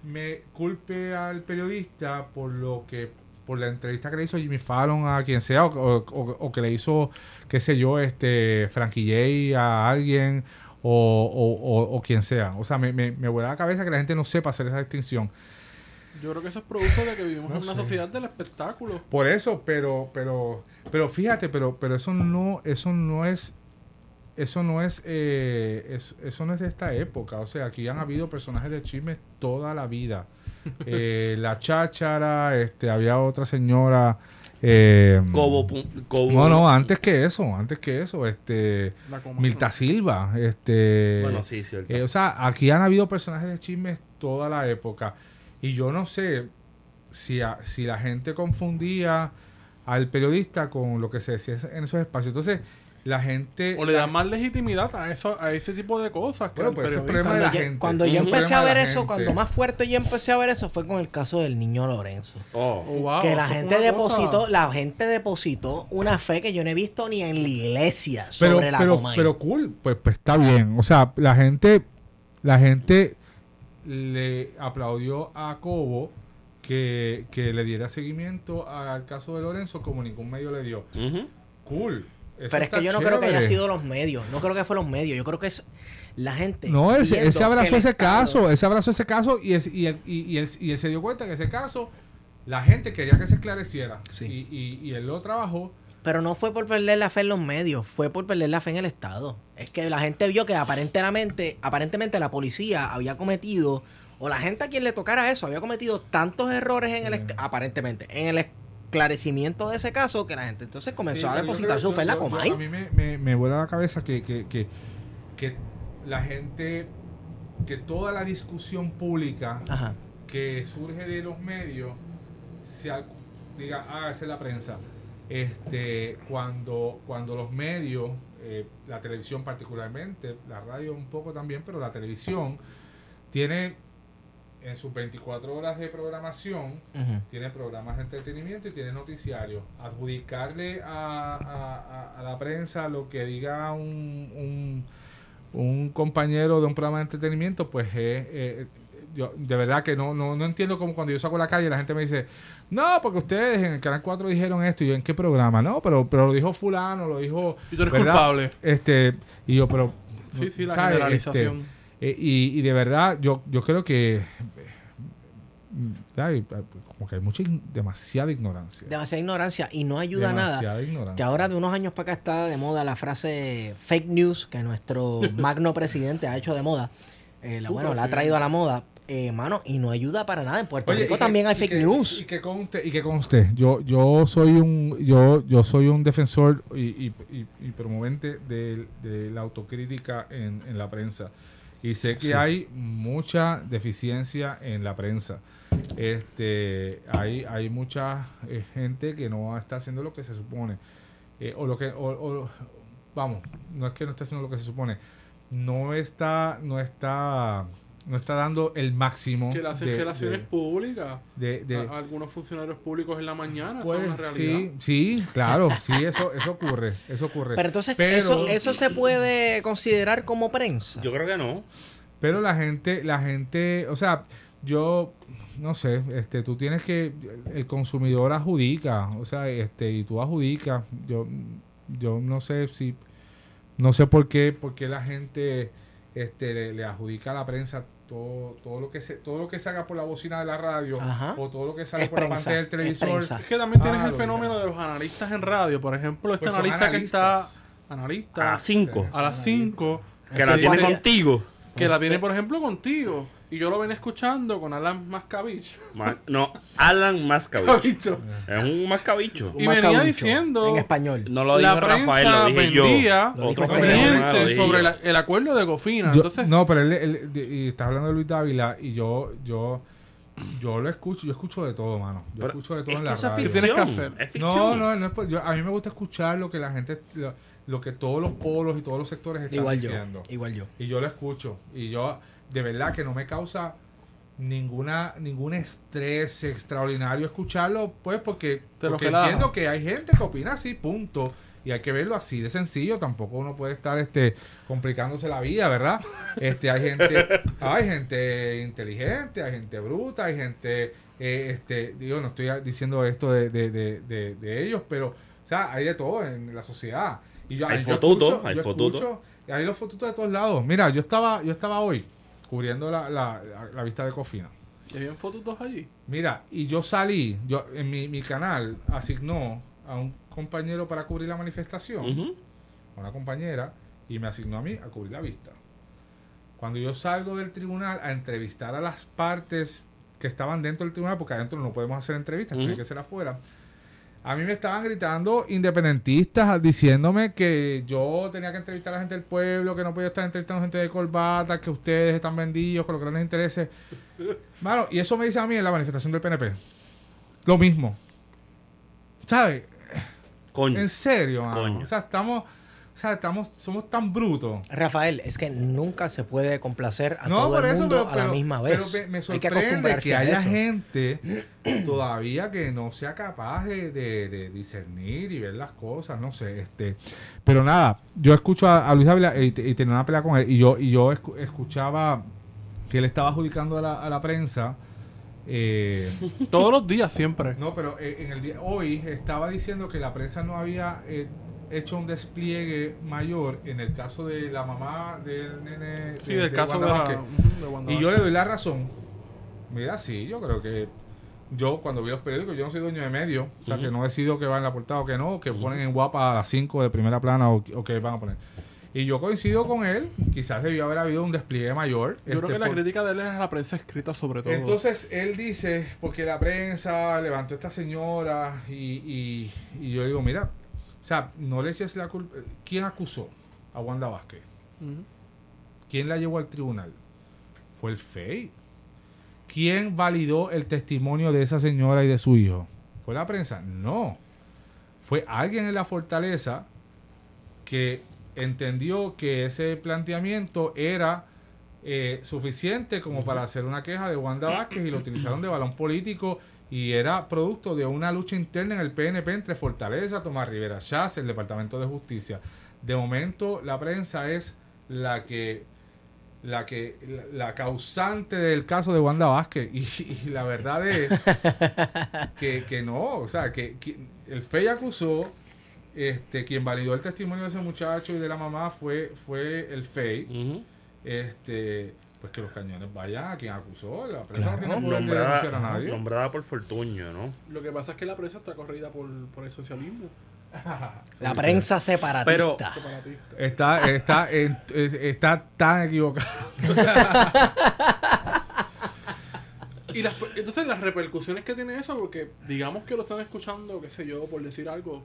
me culpe al periodista por lo que por la entrevista que le hizo Jimmy Fallon a quien sea o, o- o- o que le hizo qué sé yo este Frankie J a alguien o, o, o- o quien sea o sea me, me, me vuela la cabeza que la gente no sepa hacer esa distinción Yo creo que eso es producto de que vivimos No en una sé. sociedad del espectáculo. por eso pero pero pero fíjate pero pero eso no eso no es eso no es, eh, es- eso no es de esta época. O sea, aquí han habido personajes de chisme toda la vida. Eh, la cháchara, este, había otra señora. eh, Cobo, Cobo- no, no, antes que eso, antes que eso, este, Milta Silva, este, Bueno, sí, cierto. eh, o sea, aquí han habido personajes de chismes toda la época. Y yo no sé si, a- si la gente confundía al periodista con lo que se decía en esos espacios. Entonces, la gente... O le dan más legitimidad a eso, a ese tipo de cosas. Que Bueno, pues es problema de Cuando, la yo, gente. cuando yo empecé a ver eso, gente. cuando más fuerte yo empecé a ver eso fue con el caso del niño Lorenzo. Oh. Oh, wow, que la gente depositó, cosa- la gente depositó una fe que yo no he visto ni en la iglesia pero, sobre la pero, Comay. pero cool, pues, pues está bien. O sea, la gente, la gente le aplaudió a Cobo que, que le diera seguimiento al caso de Lorenzo como ningún medio le dio. Cool. Eso Pero es que yo no creo que haya sido los medios. No creo que fue los medios. Yo creo que es la gente. No, él, se- abrazó ese Estado- caso, él se abrazó ese caso y, es- y, él, y, y él, y él se dio cuenta que ese caso, la gente quería que se esclareciera. Sí. Y, y- y él lo trabajó. Pero no fue por perder la fe en los medios, fue por perder la fe en el Estado. Es que la gente vio que aparentemente, aparentemente la policía había cometido, o la gente a quien le tocara eso, había cometido tantos errores en el, Mm. aparentemente, en el esclarecimiento de ese caso, que la gente entonces comenzó Sí, a depositar su fe en la Comay. A mí me, me, me vuela la cabeza que, que, que, que la gente, que toda la discusión pública Ajá. que surge de los medios, se diga, ah, esa es la prensa. Este, cuando, cuando los medios, eh, la televisión particularmente, la radio un poco también, pero la televisión, tiene en sus 24 horas de programación, tiene programas de entretenimiento y tiene noticiarios. Adjudicarle a, a- a- a la prensa lo que diga un, un, un compañero de un programa de entretenimiento, pues es... eh, yo de verdad que no, no, no entiendo cómo cuando yo salgo a la calle la gente me dice, no, porque ustedes en el Canal 4 dijeron esto y yo en qué programa, no, pero, pero lo dijo fulano, lo dijo... Y tú eres ¿verdad? culpable. Este, y yo, pero... Sí, sí, la ¿sabes? generalización. Este, eh, y, y de verdad, yo, yo creo que hay, como que hay mucha, demasiada ignorancia. Demasiada ignorancia y no ayuda nada. Demasiada ignorancia. Que ahora de unos años para acá está de moda la frase fake news que nuestro magno presidente ha hecho de moda. Eh, la, bueno, la ha traído a la moda. Eh, mano, y no ayuda para nada. En Puerto Oye, Rico que- también hay fake que- news. Y que conste, y que conste, yo, yo soy un, yo, yo soy un defensor y, y, y- y promovente de, de la autocrítica en, en la prensa. Y sé que Sí. hay mucha deficiencia en la prensa. Este, hay, hay mucha eh, gente que no está haciendo lo que se supone. Eh, o lo que, o, o- vamos, no es que no esté haciendo lo que se supone. No está, no está, no está dando el máximo. Que las de- relaciones de- públicas. de, de- A- algunos funcionarios públicos en la mañana. pues, eso es una realidad. sí, sí, claro, sí, eso, eso ocurre, eso ocurre. Pero entonces, Pero- eso, eso se puede considerar como prensa. Yo creo que no. Pero la gente, la gente, o sea, yo no sé, este, tú tienes que, el consumidor adjudica, o sea, este, y tú adjudicas, yo, yo no sé si, no sé por qué, por qué la gente, este, le, le adjudica a la prensa todo, todo lo que se, todo lo que salga por la bocina de la radio Ajá. o todo lo que sale Es por la prensa, pantalla del televisor. Es que también Ah, tienes el fenómeno mira. de los analistas en radio. Por ejemplo, este Pues analista que está. Analista. A las 5. a las 5. Que la tiene contigo. Que la viene, por ejemplo, contigo. Y yo lo venía escuchando con Alan Mascavich. Ma- No, Alan Mascavich. Es un mascabicho. Y venía diciendo- En español. No lo dijo la Rafael, lo prensa dije yo. vendía dijo Otro dije sobre yo. la- el acuerdo de Cofina. Yo- Entonces, no, pero él, él- y estás hablando de Luis Dávila y yo, yo, yo lo escucho, yo escucho de todo, mano. Yo Pero escucho de todo es en la radio. ¿Qué tienes que ficción. hacer? Es. No, no, no es por- yo- a mí me gusta escuchar lo que la gente, lo, lo que todos los polos y todos los sectores están Igual yo. diciendo. Igual yo. Y yo lo escucho. Y yo, de verdad, que no me causa ninguna ningún estrés extraordinario escucharlo, pues porque, Te porque entiendo que hay gente que opina así, punto. Y hay que verlo así de sencillo. Tampoco uno puede estar este complicándose la vida, ¿verdad? Este, hay gente, hay gente inteligente, hay gente bruta, hay gente, eh, este, digo, no estoy diciendo esto de, de, de, de, ellos, pero, o sea, hay de todo en la sociedad. Y yo, Hay fotutos, hay fotutos. hay los fotutos de todos lados. Mira, yo estaba, yo estaba hoy cubriendo la, la, la- la vista de Cofina. ¿y habían fotos allí? Mira, y yo salí, yo en mi, mi canal asignó a un compañero para cubrir la manifestación, a una compañera, y me asignó a mí a cubrir la vista. Cuando yo salgo del tribunal a entrevistar a las partes que estaban dentro del tribunal, porque adentro no podemos hacer entrevistas, tiene Ujú. que ser afuera. A mí me estaban gritando independentistas diciéndome que yo tenía que entrevistar a la gente del pueblo, que no podía estar entrevistando gente de corbata, que ustedes están vendidos con los grandes intereses. Mano, y eso me dice a mí en la manifestación del PNP. Lo mismo. ¿Sabes? Coño. En serio, mano. Coño. O sea, estamos. O sea, estamos, somos tan brutos. Rafael, es que nunca se puede complacer a No, todo por el eso, mundo pero, a la pero- misma pero vez. me, me Hay que sorprende acostumbrarse que a haya eso. gente todavía que no sea capaz de, de- de discernir y ver las cosas, no sé, este, pero nada, yo escucho a, a Luis Ávila y, te- y tenía una pelea con él y yo y yo escu- escuchaba que él estaba adjudicando a la, a la prensa eh, Todos los días, siempre. no, pero eh, en el día hoy estaba diciendo que la prensa no había eh, hecho un despliegue mayor en el caso de la mamá del nene Sí, de- del de caso de, Wanda la, Vázquez. de Wanda Y yo le doy la razón. Mira, sí, yo creo que yo cuando vi los periódicos, yo no soy dueño de medio, o sea, que no decido que va en la portada o que no, que ponen en guapa a las 5 de primera plana o, o que van a poner. Y yo coincido con él, quizás debió haber habido un despliegue mayor. Yo creo este, que la por- crítica de él es a la prensa escrita sobre todo. entonces él dice, porque la prensa levantó a esta señora y, y- y yo digo, mira, o sea, no le eches la culpa. ¿Quién acusó a Wanda Vázquez? ¿Quién la llevó al tribunal? Fue el FEI. ¿Quién validó el testimonio de esa señora y de su hijo? ¿Fue la prensa? No. Fue alguien en la fortaleza que entendió que ese planteamiento era eh, suficiente como para hacer una queja de Wanda Vázquez y lo utilizaron de balón político y era producto de una lucha interna en el PNP entre Fortaleza, Tomás Rivera Chávez, el Departamento de Justicia. De momento la prensa es la que la que la, la causante del caso de Wanda Vázquez y, y la verdad es que, que no, o sea, que, que el FEI acusó este quien validó el testimonio de ese muchacho y de la mamá fue fue el FEI Ujú. este pues que los cañones vayan a quien acusó la prensa Claro. no tiene poder de denunciar a Nombrada, nadie nombrada por Fortuño, ¿no? Lo que pasa es que la prensa está corrida por, por el socialismo La prensa separatista. Pero- separatista. está está en- está tan equivocado Y las, entonces las repercusiones que tiene eso, porque digamos que lo están escuchando, qué sé yo, por decir algo,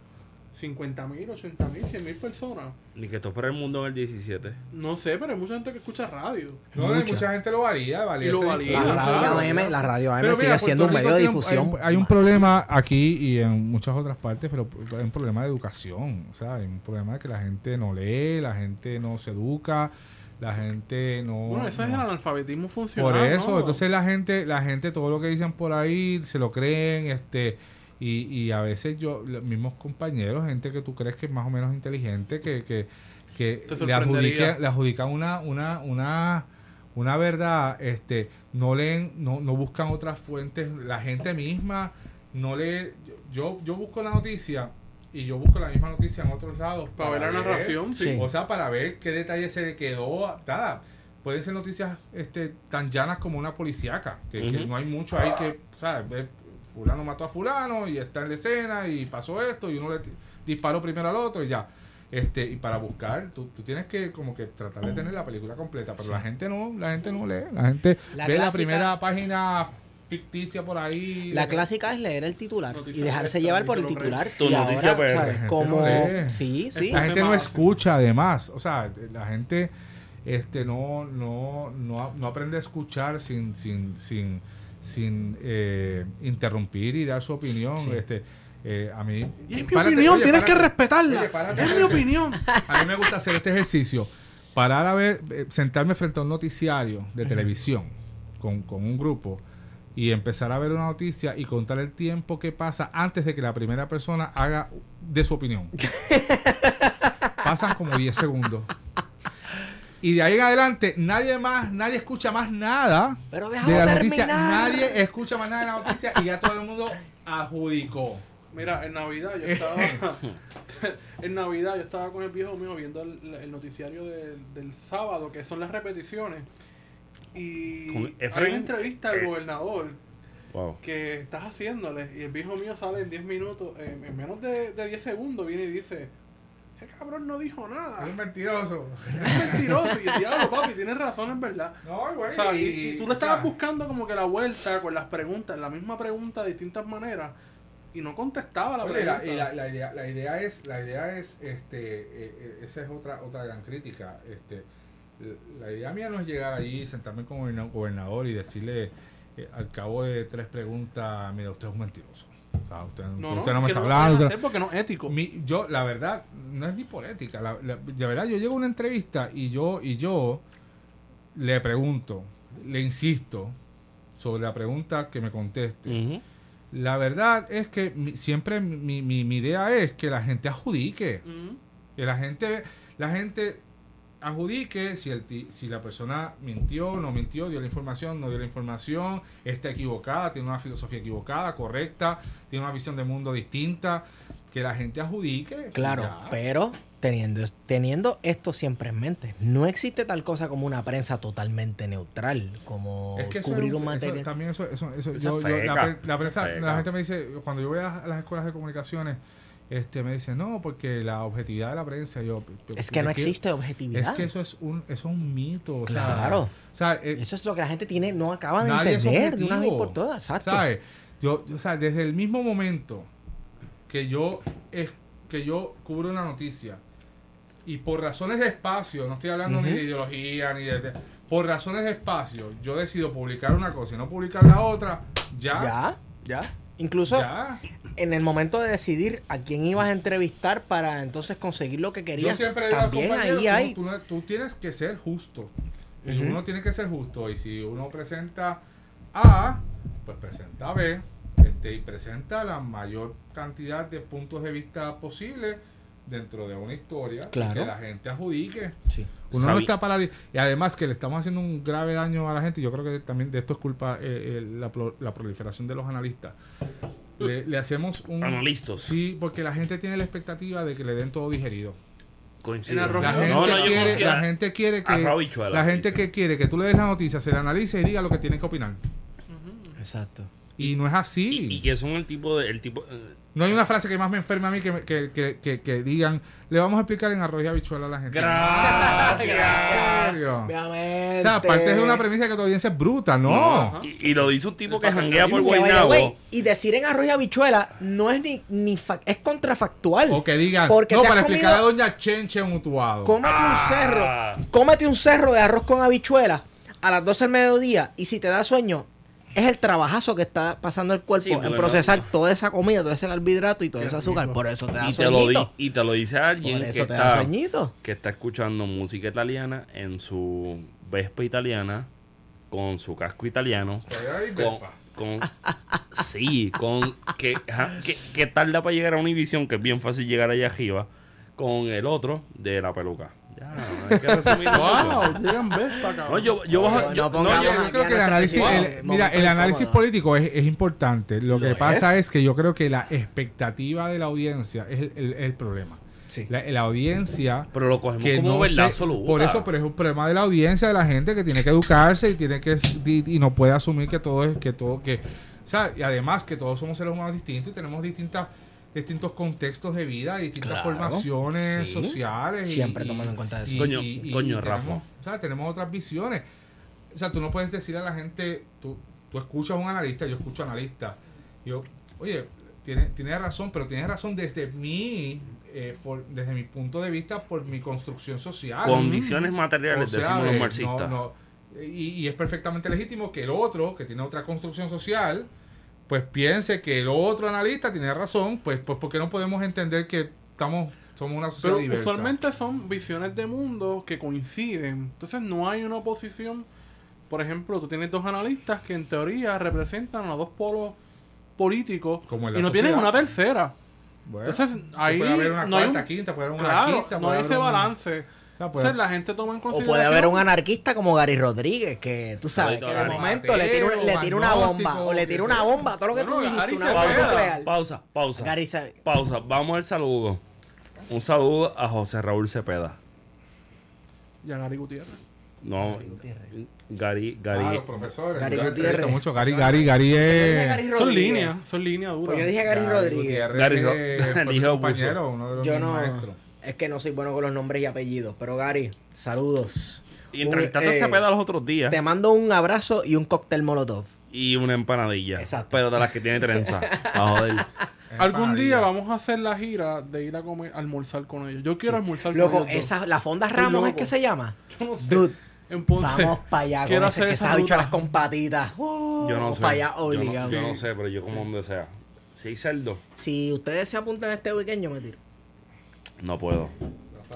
50 mil, 80 mil, 100 mil personas. Ni que esto fuera el mundo en el 17. No sé, pero hay mucha gente que escucha radio. no, hay Mucha. mucha gente lo valía, valía Y lo valía, la radio. AM, la radio AM Pero sigue mira, siendo un medio de difusión. Hay un, hay un más. problema aquí y en muchas otras partes, pero hay un problema de educación. O sea, hay un problema de que la gente no lee, la gente no se educa, la gente no. Bueno, eso es el analfabetismo funcional. Por eso, ¿no? entonces la gente, la gente, todo lo que dicen por ahí, se lo creen, este, y, y a veces yo, los mismos compañeros, gente que tú crees que es más o menos inteligente, que, que, que le adjudican, le adjudican una, una, una, una verdad, este, no leen, no, no buscan otras fuentes, la gente misma no lee, yo, yo busco la noticia y yo busco la misma noticia en otros lados Para ver la narración, sí. O sea, para ver qué detalle se le quedó. Nada. Pueden ser noticias este, tan llanas como una policíaca. Que, no hay mucho ahí que. Ve, Fulano mató a Fulano y está en la escena y pasó esto y uno le disparó primero al otro y ya. Este, y para buscar, tú, tú tienes que como que tratar de tener la película completa, pero Sí. la gente no, la gente no lee, la gente La ve la clásica- primera página ficticia por ahí. La clásica es leer el titular y dejarse llevar por el titular. Tu y noticia ahora. La gente Como... no. Sí, sí. La gente no escucha además, o sea, la gente este no no no, no aprende a escuchar sin sin sin sin eh, interrumpir y dar su opinión, Sí. este eh, a mí Y es mi párate, opinión, oye, tienes que respetarla. Oye, párate, es mi opinión. A mí me gusta hacer este ejercicio. Parar a ver, eh, sentarme frente a un noticiario de televisión con, con un grupo y empezar a ver una noticia y contar el tiempo que pasa antes de que la primera persona haga de su opinión. Pasan como 10 segundos. Y de ahí en adelante, nadie más, nadie escucha más nada Pero de la noticia. terminar. Nadie escucha más nada de la noticia y ya todo el mundo adjudicó. Mira, en Navidad yo estaba. en Navidad yo estaba con el viejo mío viendo el, el noticiario del, del sábado, que son las repeticiones. Y hay una entrevista al Eh. gobernador Wow. que estás haciéndole. Y el viejo mío sale en 10 minutos, en, en menos de, de 10 segundos, viene y dice: Ese cabrón no dijo nada. Es mentiroso. Es mentiroso. Y el diablo, papi, tienes razón, en verdad. No, güey. O sea, y, y tú le sea, estabas buscando como que la vuelta con las preguntas, la misma pregunta de distintas maneras, y no contestaba la Oye, pregunta. y la, la idea, la idea es, la idea es, este, eh, eh, esa es otra, otra gran crítica. Este, la- idea mía no es llegar allí, sentarme con el goberna- gobernador y decirle eh, al cabo de tres preguntas, mira, usted es un mentiroso. O sea, usted No, no, usted no me está hablando. hacer porque no es ético. Mi- yo, la verdad, no es ni por ética. La, verdad, yo llego a una entrevista y yo, y yo le pregunto, le insisto sobre la pregunta que me conteste. La verdad es que mi- siempre mi, mi- mi idea es que la gente adjudique. Que la gente, la gente adjudique si, el, ti- si la persona mintió, no mintió, dio la información, no dio la información, está equivocada, tiene una filosofía equivocada, correcta, tiene una visión de mundo distinta. Que la gente adjudique. Claro, ya. pero teniendo, teniendo esto siempre en mente, no existe tal cosa como una prensa totalmente neutral, como Es que eso cubrir un eso- material. también eso, eso, eso- yo- yo- la, feca, pre- la prensa, la gente me dice, cuando yo voy a las escuelas de comunicaciones, este, me dicen, no, porque la objetividad de la prensa, yo, es que no existe objetividad. Es que eso es un, eso es un mito. o sea, Claro. o sea, eh, Eso es lo que la gente tiene, no acaba de entender de una vez por todas. Exacto. ¿sabes? Yo, yo, o sea, desde el mismo momento que yo, es, que yo cubro una noticia y por razones de espacio, no estoy hablando ni de ideología, ni de, de- Por razones de espacio, yo decido publicar una cosa y no publicar la otra, ya. Ya, ya. Incluso ya. en el momento de decidir a quién ibas a entrevistar para entonces conseguir lo que Yo querías, siempre también ahí tú hay. Tú, tienes que ser justo. Uno tiene que ser justo. Y si uno presenta A, pues presenta B. Este, y presenta la mayor cantidad de puntos de vista posible dentro de una historia. Claro. que la gente adjudique. Sí. Uno no está para... Y además que le estamos haciendo un grave daño a la gente. y Yo creo que también de esto es culpa eh, eh, la, pro- la proliferación de los analistas. Le, le hacemos un... Analistas. Sí, porque la gente tiene la expectativa de que le den todo digerido. Coincido. La gente, no, no, yo quiere, considero- la gente quiere que la gente que quiere que tú le des la noticia, se la analice y diga lo que tiene que opinar. Exacto. Y no es así. Y, y que son el tipo de... El tipo, eh, no hay una frase que más me enferma a mí que, me- que, que, que, que digan, le vamos a explicar en arroz y habichuela a la gente. Gracias. Obviamente. O sea, aparte de una premisa que tu audiencia es bruta, no. No. y, y lo dice un tipo que janguea por Guaynabo. y decir en arroz y habichuela no es ni, ni fa- es contrafactual. O que digan, Porque no, para explicar a doña Chenche un utuado. Cómete Ah. un cerro, cómete un cerro de arroz con habichuela a las 12 del mediodía y si te da sueño, es el trabajazo que está pasando el cuerpo Sí, en procesar no- toda esa comida, todo ese carbohidrato y todo ese azúcar. Por eso te da Y te, lo di- sueñito. y te lo dice alguien Por que está, sueñito. que está escuchando música italiana en su Vespa italiana, con su casco italiano, con, sí, con que, que, que tarda para llegar a Univision, que es bien fácil llegar allá arriba, con el otro de la peluca. No hay que resumirlo mucho. Wow, llegan Vespa, cabrón. No, yo, yo bajo- No, yo- no no, pongamos yo- Yo aquí creo a que el nuestra análisis, el- mira, el análisis político es, es importante. Lo, que Lo pasa es. es. que yo creo que la expectativa de la audiencia es el, el- el problema. Sí. La, la audiencia pero lo cogemos que como no verdad se- absoluta. por eso, pero es un problema de la audiencia de la gente que tiene que educarse y tiene que y, y no puede asumir que todo es que todo que, o sea, y además que todos somos seres humanos distintos y tenemos distintas distintos contextos de vida, distintas Claro, formaciones sí. sociales. y- Siempre y- tomando en cuenta eso. y- Coño, y- y coño, tenemos- Rafa. O sea, tenemos otras visiones. O sea, tú no puedes decir a la gente, tú, tú escuchas a un analista, yo escucho analista. Yo, oye, tiene, tiene razón, pero tiene razón desde mi, eh, for- desde mi punto de vista por mi construcción social. Condiciones materiales, O sea, decimos los eh, marxistas. no, no, y, y es perfectamente legítimo que el otro, que tiene otra construcción social, pues piense que el otro analista tiene razón, pues, pues porque no podemos entender que estamos somos una sociedad Pero diversa. usualmente son visiones de mundo que coinciden. Entonces no hay una oposición. Por ejemplo, tú tienes dos analistas que en teoría representan a los dos polos políticos Como y no tienen sociedad. una tercera. Bueno, Entonces ahí puede haber una no hay un- quinta, puede haber una Claro, quinta, no hay ese un- balance. O sea, puede- Entonces la gente toma en O consideración. puede haber un anarquista como Gary Rodríguez, que tú sabes que de Gary. momento le tira, una- le tira una bomba, o le tira una bomba, todo lo que tú Bueno, dijiste, Gary una se bomba pega. nuclear. Pausa, pausa. Gary sabe- Pausa, vamos al saludo. Un saludo a José Raúl Cepeda. Y a Gary Gutiérrez. No, Gary Gutiérrez. Gary, Ah, Gary. los profesores. Gary Yo Gutiérrez. respeto mucho. Gary, Gary, Gary es... Gary Son líneas, son líneas duras. Pues yo dije Gary Rodríguez. Gary Ro- es- fue mi dijo compañero, uno de los Yo mis no, maestros. Es que no soy bueno con los nombres y apellidos, pero Gary, saludos. Y entrevistaste Un, a eh, Cepeda los otros días. Te mando un abrazo y un cóctel molotov. Y una empanadilla. Exacto. Pero de las que tiene trenza. A joder. Algún día vamos a hacer la gira de ir a comer, almorzar con ellos. Yo quiero almorzar con ellos. esa, la Fonda Ramos es loco. que se llama. Yo no sé. Dude, En Ponce. vamos para allá con Quiero ese, hacer que esa esas bichuelas ruta. con patitas. Uh, Yo no sé. Para allá Yo no, obligado. yo no sé, pero yo como donde sea. Si hay cerdo, Si ustedes se apuntan a este weekend, yo me tiro. No puedo.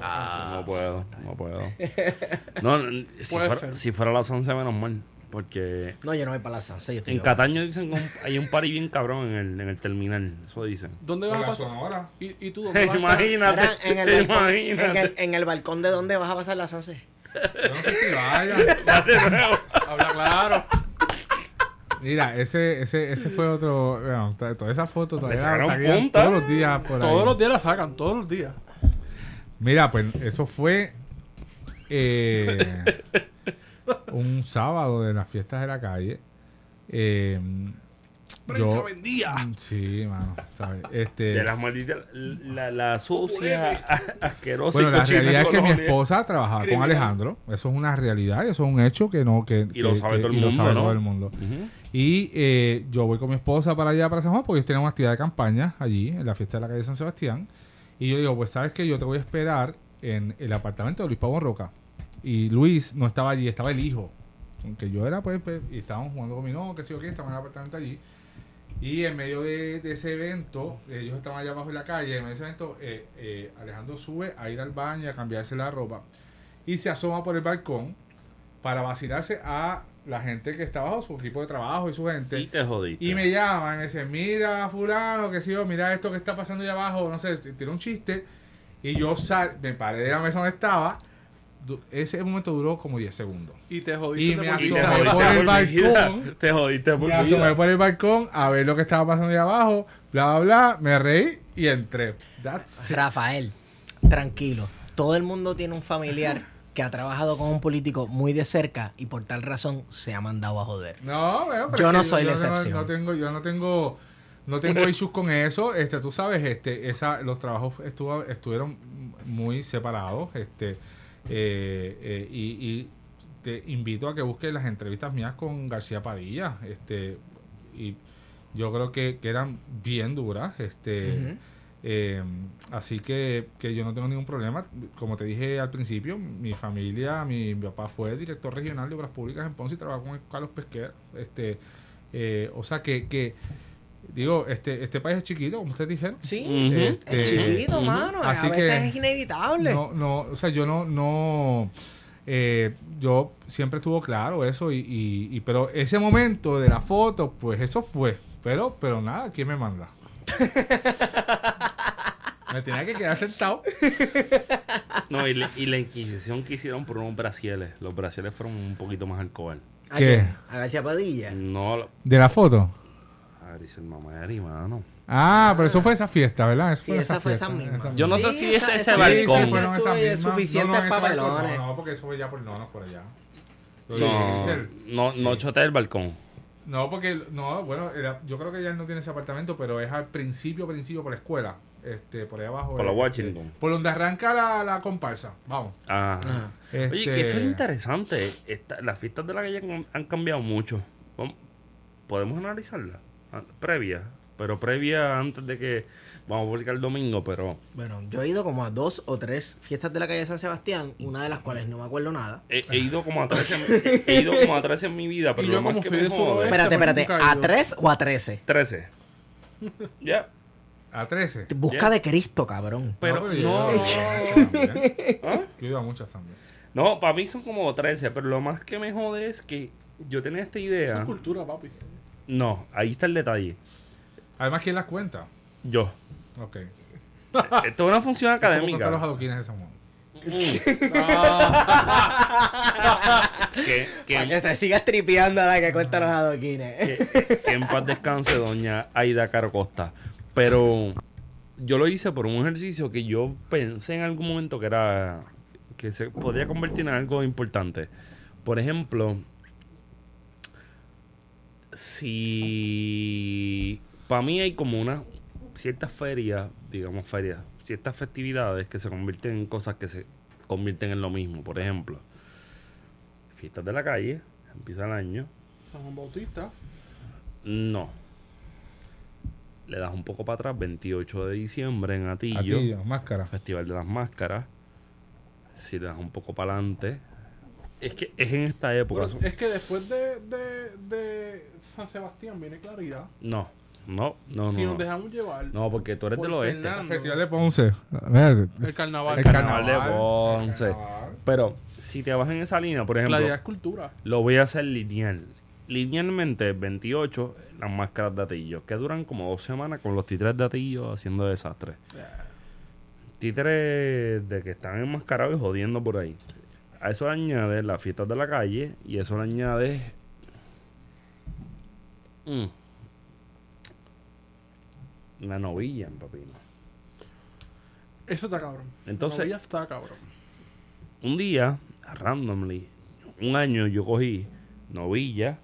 Ah. no puedo, no puedo. No, si, fuera, si fuera las 11 menos mal. Porque No, yo no voy para la Sanse, yo estoy en Cataño dicen que hay un party bien cabrón en el, en el terminal. Eso dicen. ¿Dónde vas a pasar? Sonora. ¿Y, y tú dónde vas a? Imagínate. Verán, en, el balcón, en, imagínate. el, en el balcón de dónde vas a pasar la Sanse. Yo no sé si vaya. Habla claro. Mira, ese, ese, ese fue otro. Bueno, toda esa foto todavía sacaron punta. todos los días por ahí. Todos los días la sacan, todos los días. Mira, pues eso fue eh, un sábado de las fiestas de la calle. Eh, Prensa yo, vendía. sí, mano, ¿sabes? Este, De las malditas. La, la sucia, asquerosa bueno, y la realidad es que mi esposa trabajaba con. Alejandro. Eso es una realidad, eso es un hecho que no que Y lo que- sabe que- todo el y lo mundo, sabe ¿no? todo el mundo. Y eh, yo voy con mi esposa para allá, para San Juan, porque ellos tienen una actividad de campaña allí, en la fiesta de la calle San Sebastián. Y yo digo, pues sabes que yo te voy a esperar en el apartamento de Luis Pavón Roca. Y Luis no estaba allí, estaba el hijo. Aunque yo era, pues, pues, y estábamos jugando con mi no, que sé yo qué, estábamos en el apartamento allí. Y en medio de, de ese evento, ellos estaban allá abajo en la calle, en medio de ese evento, eh, eh, Alejandro sube a ir al baño, a cambiarse la ropa. Y se asoma por el balcón para vacilarse a la gente que está abajo, su equipo de trabajo y su gente. Y te jodiste. Y me llaman y me dicen, mira fulano, que si yo, mira esto que está pasando allá abajo, no sé, tiene un chiste. Y yo sal, me paré de la mesa donde estaba. Ese momento duró como 10 segundos. Y te jodiste. Y me Y asomé por el balcón. Te jodiste por Me asomé por el balcón a ver lo que estaba pasando allá abajo, bla, bla, bla, me reí y entré. That's it. Rafael, tranquilo. Todo el mundo tiene un familiar que ha trabajado con un político muy de cerca y por tal razón se ha mandado a joder. No, bueno, pero Yo no soy la no- excepción. No, tengo, yo no tengo, no tengo issues con eso. Este, tú sabes, este, esa, los trabajos estuvo, estuvieron muy separados. Este, eh, eh, y, y te invito a que busques las entrevistas mías con García Padilla. Este, y yo creo que, que eran bien duras. Este, Ujú. Eh, así que, que yo no tengo ningún problema. Como te dije al principio, mi familia, mi, mi papá fue director regional de Obras Públicas en Ponce y trabajó con Carlos Pesquer. Este, eh, o sea que, que, digo, este, este país es chiquito, como ustedes dijeron. Sí, Ujú. Este, es chiquito, mano. Así a veces que- es inevitable. No, no, o sea, yo no, no, eh, yo siempre estuvo claro eso y, y, y- pero ese momento de la foto, pues eso fue, pero, pero nada, ¿quién me manda? me tenía que quedar sentado. No, y, la- y la inquisición que hicieron por unos brasieles. Los brasieles fueron un poquito más alcohol. ¿A ¿Qué? quién? A García Padilla. No, lo- ¿De la foto? a ver, dice el mamá de mano. Ah, pero eso fue esa fiesta, ¿verdad? Eso Sí, fue esa fue esa fiesta, misma. Yo no Sí, sé si es esa- ese esa- balcón. esa- fueron esas ya mismas. suficientes papelones. No, no, porque eso fue ya por nonos por allá. Lo de No, no, no chotea el balcón. No, porque, no, bueno, era- yo creo que ya él no tiene ese apartamento, pero es al principio, principio por la escuela, este, por ahí abajo. Por la eh, Washington. por donde arranca la, la comparsa, vamos. Ajá. Ajá. Oye, Este, que eso es interesante. Esta- las fiestas de la calle han, han cambiado mucho. Podemos analizarlas. Ah, Previa. Pero previa antes de que vamos a publicar el domingo, pero Bueno, yo he ido como a dos o tres fiestas de la calle San Sebastián, una de las cuales no me acuerdo nada. he, he ido como a 13 en- he ido como a 13 en mi vida, pero lo más como que fui me jode- suroeste. Espérate, espérate, ¿a tres o a trece? 13. Ya. A 13. Busca de Cristo, cabrón. Pero pero yo no, muchas también. ¿Ah? Yo iba a muchas también. No, para mí son como 13, pero lo más que me jode es que yo tenía esta idea. es cultura, papi. No, ahí está el detalle. Además, ¿quién las cuenta? Yo. Ok. Esto es una función ¿Cómo contar los académica. adoquines de San Juan? Que, que, que te sigas tripeando a la que cuenta los adoquines. que- que en paz descanse doña Aida Caro Costa. Pero yo lo hice por un ejercicio que yo pensé en algún momento que era que se podía convertir en algo importante. Por ejemplo, si para mí hay como una ciertas ferias, digamos ferias, ciertas festividades que se convierten en cosas que se convierten en lo mismo. Por ejemplo, fiestas de la calle, empieza el año, San Juan Bautista. no. Le das un poco para atrás, 28 de diciembre en Atillo, Atillo, máscara. Festival de las Máscaras. Si le das un poco para adelante, es que es en esta época. Bueno, es que después de, de, de San Sebastián viene Claridad. No, No, no, si no. nos dejamos llevar. No, porque tú eres Por del oeste. Fernando. Festival de Ponce. Mira, El carnaval. El carnaval de Ponce. El carnaval. Pero si te vas en esa línea, por ejemplo, Claridad es cultura. lo voy a hacer lineal. Linealmente, 28, las máscaras de atillo, que duran como dos semanas con los títeres de atillo haciendo desastres. Títeres de que están enmascarados y jodiendo por ahí. A eso le añades las fiestas de la calle y eso le añades. mm, la novilla en papino. Eso está cabrón. Entonces- Novilla está cabrón. Un día, randomly, un año yo cogí novilla,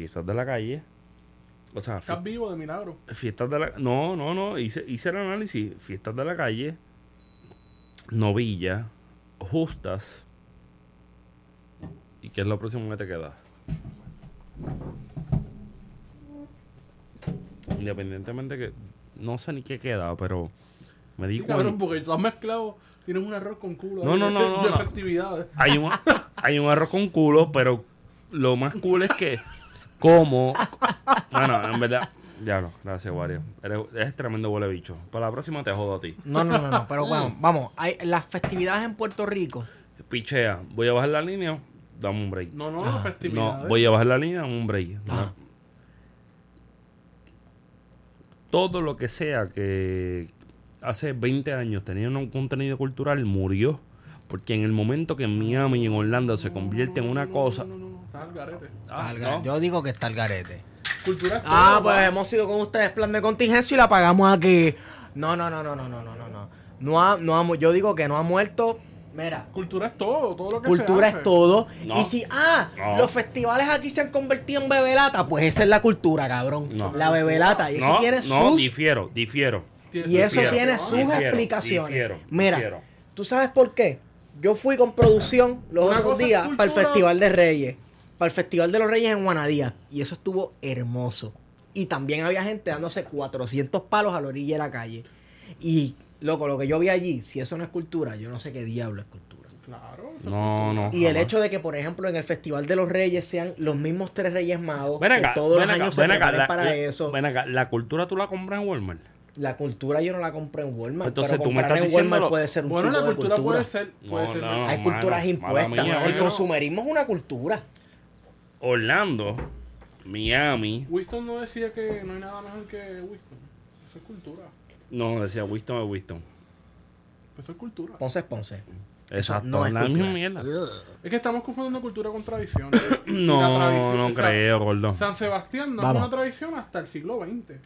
fiestas de la calle. O sea, Estás vivo de milagro. fiestas de la No, no, no. Hice, hice el análisis. Fiestas de la calle, novilla, justas. ¿Y qué es lo próximo que te queda? Independientemente que. No sé ni qué queda, pero. Me di Sí, cuenta. cabrón, porque has mezclado. Tienes un arroz con culo. No, no, de- no, no, De no. hay un, hay un arroz con culo, pero lo más cool es que como... Bueno, en verdad... Ya no, gracias, Wario. Eres, eres tremendo huele bicho. Para la próxima te jodo a ti. No, no, no, no, pero bueno, vamos, hay, las festividades en Puerto Rico. Pichea, voy a bajar la línea, dame un break. No, no, Ah, festividades. No, voy a bajar la línea, dame un break. Ah. Todo lo que sea que hace 20 años tenía un contenido cultural murió. Porque en el momento que en Miami y en Orlando se convierte en una cosa... Ah, yo digo que está el garete. Cultura Ah, todo, pues hemos sido con ustedes plan de contingencia y la pagamos aquí. No, no, no, no, no, no, no, no. No ha, no ha, yo digo que no ha muerto. Mira. Cultura es todo, todo lo que Cultura se hace. es todo. Y si, ah, los festivales aquí se han convertido en bebelata, pues esa es la cultura, cabrón. No. La bebelata. Y eso tiene sus. No, difiero, difiero. Y eso tiene sus explicaciones. Difiero, Mira, ¿tú sabes por qué? Yo fui con producción los otros días para el Festival de Reyes. Para el Festival de los Reyes en Guanadía. Y eso estuvo hermoso. Y también había gente dándose 400 palos a la orilla de la calle. Y, loco, lo que yo vi allí, si eso no es cultura, yo no sé qué diablo es cultura. Claro. No, no. Y el hecho de que, por ejemplo, en el Festival de los Reyes sean los mismos tres Reyes Magos, Ven acá, que todos ven los acá, años se ven acá, la- para la- eso. Ven acá, la cultura tú la compras en Walmart. La cultura yo no la compré en Walmart. Entonces, pero tú me comprar estás en Walmart diciendo puede ser un Bueno, tipo la de cultura, puede ser. Puede No, ser no. Hay mano, culturas impuestas. mía, el consumerismo es una cultura. Orlando, Miami. Winston no decía que no hay nada mejor que Winston. Eso es cultura. No, decía Winston es Winston. Eso es cultura. Ponce es Ponce. Exacto, no es la cultura. misma mierda. Es que estamos confundiendo cultura con tradición. No, tradición, no o sea, creo, gordo. San Sebastián no Vamos. es una tradición hasta el siglo XX.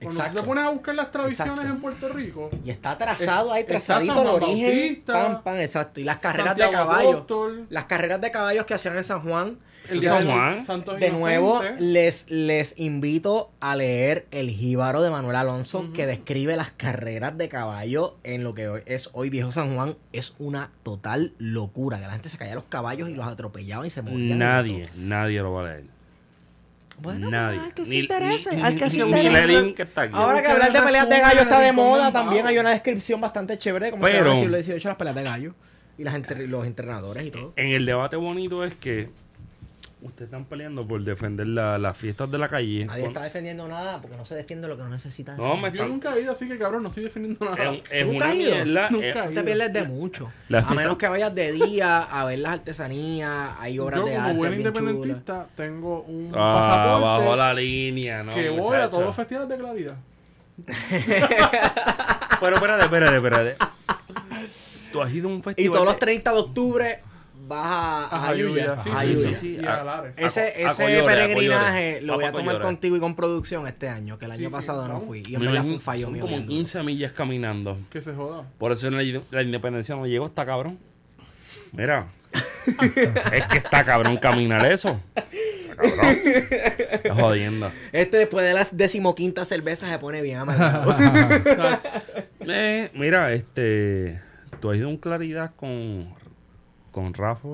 Cuando Exacto. tú te pones a buscar las tradiciones Exacto. en Puerto Rico, Y está trazado ahí, trazadito San el Juan origen. Bautista, Pam, pam, exacto. Y las carreras de caballos. Apóstol, Las carreras de caballos que hacían en San Juan. el San de Juan. Santos De nuevo, les, les invito a leer El Jíbaro de Manuel Alonso, que describe las carreras de caballo en lo que hoy- es hoy Viejo San Juan. Es una total locura. Que la gente se caía a los caballos y los atropellaba y se morían. Nadie, nadie lo va a leer. Bueno, nadie. al que se Ni- interese, al que se interese. Ni Lenin que está aquí. Ahora que hablar de el peleas de gallo está de moda, también hay una descripción bastante chévere de cómo se en el siglo XVIII las peleas de gallo. Y las entre- los entrenadores y todo. En el debate bonito es que ustedes están peleando por defender la- las fiestas de la calle. Nadie Con- está defendiendo nada porque no se defiende lo que no necesita. No, me Yo están- nunca he ido, así que cabrón, no estoy defendiendo nada. Es, es ¿Tú una has ido? mierda. Nunca es- No te pierdes de mucho. La a fiesta- menos que vayas de día a ver las artesanías, hay obras Yo de como arte buen bien chulas. independentista tengo un Ah, pasaporte bajo la línea, ¿no? que voy a muchacho? todos los festivales de claridad. Pero espérate, espérate, espérate. Tú has ido a un festival. Y todos los de- 30 de octubre vas a, a Jayuya. sí, a sí, Jayuya. sí, sí, y A- a Lares. Ese, ese peregrinaje lo voy a tomar contigo y con producción este año, que el año Sí, sí, pasado no fui. Y en Me verdad fue un fallo son mío. como viendo. 15 millas caminando. Que se joda. Por eso en la, la independencia no llegó, está cabrón. Mira, es que está cabrón caminar eso. Está cabrón. Está jodiendo. Este después de las decimoquinta cervezas se pone bien amargado. Eh, mira, este. Tú has ido a un claridad con. Con Rafa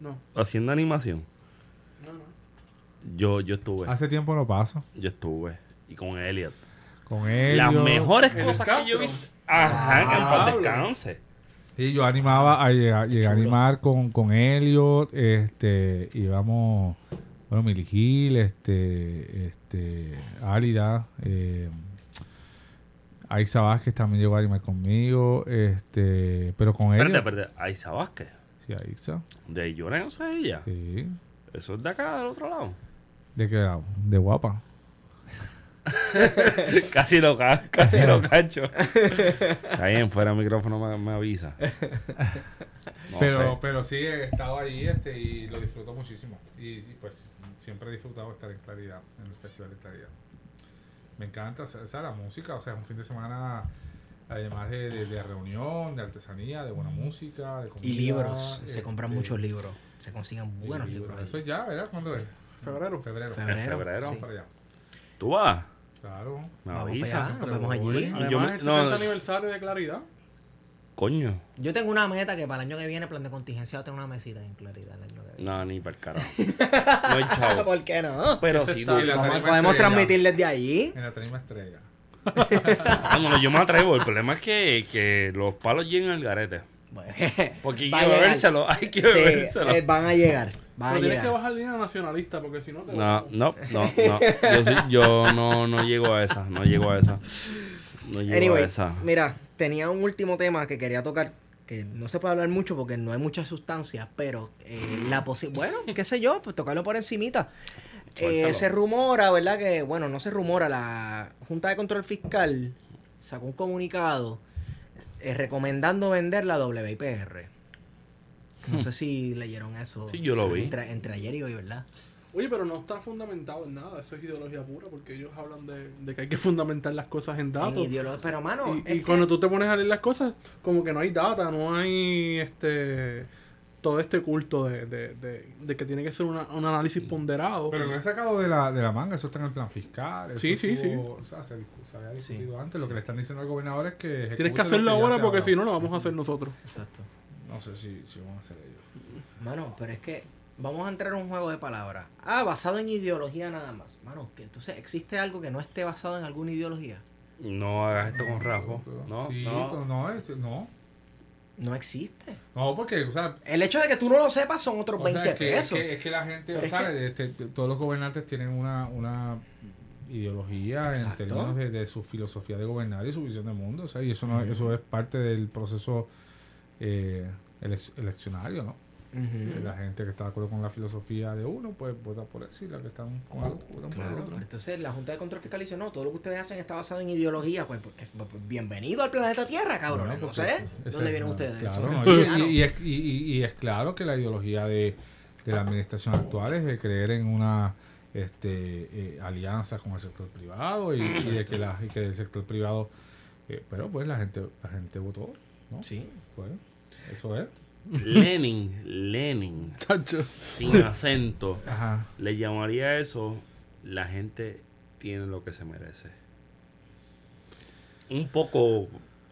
No, haciendo animación. no, no. Yo, yo estuve. Hace tiempo no paso. Yo estuve. Y con Elliot. Con él. Las mejores el cosas que yo visto. Ajá, en paz Diablo. descanse. Y yo animaba a llegar, llegué a animar con, con Elliot, este, íbamos bueno, Milly Gil, este, este, Álida, eh, Aixa Vázquez también llegó a animar conmigo, este, pero con ella. Espérate, espérate. Aiza Vázquez. Sí, Aixa, De sé ella. sí. Eso es de acá, del otro lado. ¿De qué lado? De guapa. casi lo, ca- casi lo cacho. Está bien, fuera del micrófono me, me avisa. No pero, sé. pero sí, he estado allí este, y lo disfruto muchísimo. Y, pues siempre he disfrutado estar en Claridad, en el Festival de Claridad. Me encanta, o sea, la música, o sea, es un fin de semana además de, de- de reunión, de artesanía, de buena música, de comida. Y libros. Se este, compran muchos libros. Se consiguen buenos libros. ahí. Eso ya, ¿verdad? ¿Cuándo es? Febrero. Febrero. Febrero. Febrero. sí. Vamos para allá. ¿Tú vas? Claro. Me Vamos avisa. nos vemos allí. Además, Yo me- el no, 60 aniversario de Claridad. Coño. Yo tengo una meta que para el año que viene, plan de contingencia, va a tener una mesita en claridad el año. No, ni para el carajo. No hay chavo. ¿Por qué no? Pero sí, podemos transmitir desde allí. En la tarima estrella. Vámonos, yo me atrevo. El problema es que, que los palos lleguen al garete. Bueno, Porque hay que bebérselo. Hay que Sí, bebérselo. eh, van a llegar. Van a tienes que bajar línea nacionalista porque si no te No, no, no, no. Yo, sí- yo no, no llego a esa. No llego a esa. No llego Anyway, a esa. mira, tenía un último tema que quería tocar, que no se puede hablar mucho porque no hay mucha sustancia, pero eh, la posi- bueno, qué sé yo, pues tocarlo por encimita. Eh, se rumora, ¿verdad? Que, bueno, no se rumora, la Junta de Control Fiscal sacó un comunicado eh, recomendando vender la WIPR. No sé si leyeron eso. Sí, yo lo vi. Entre, entre ayer y hoy, ¿verdad? Oye, pero no está fundamentado en nada. Eso es ideología pura porque ellos hablan de, de que hay que fundamentar las cosas en datos. Pero, mano, Y, es y que- cuando tú te pones a leer las cosas, como que no hay data, no hay este todo este culto de, de, de, de que tiene que ser una- un análisis ponderado. Pero no es sacado de la, de la manga, eso está en el plan fiscal. eso Sí, sí, estuvo- O sea, se, había discutido antes. Lo que le están diciendo al gobernador es que. Tienes que lo hacerlo ahora porque si no, lo vamos a hacer nosotros. Exacto. No sé si, si van a hacer ellos. Mano, pero es que vamos a entrar en un juego de palabras. Ah, basado en ideología nada más. Mano, que entonces existe algo que no esté basado en alguna ideología. No hagas esto con Rafa. No, sí, no. pero no, es- no. No existe. No, porque, o sea. El hecho de que tú no lo sepas son otros o sea, 20 es, que, es, pesos. que, es que la gente, Pero o sea, que- este, todos los gobernantes tienen una, una ideología Exacto. en términos de, de su filosofía de gobernar y su visión del mundo. O sea, y eso, no, eso es parte del proceso eh, elec- eleccionario, ¿no? La gente que está de acuerdo con la filosofía de uno, pues vota por eso y la que están con el otro, votan por Claro, el otro. entonces la Junta de Control Fiscal dice, no, todo lo que ustedes hacen está basado en ideología. Pues, porque, pues, bienvenido al planeta Tierra. Bueno, no sé. ¿Dónde vienen ustedes? Claro, Son no, y, y- y es, y- y- y es claro que la ideología de, de la administración actual es de creer en una este, eh, alianza con el sector privado y, y de que, la, y que el sector privado, eh, pero pues la gente la gente votó, ¿no? Sí. Pues, eso es. Lenin, Lenin, sin acento, Ajá. le llamaría eso, la gente tiene lo que se merece. Un poco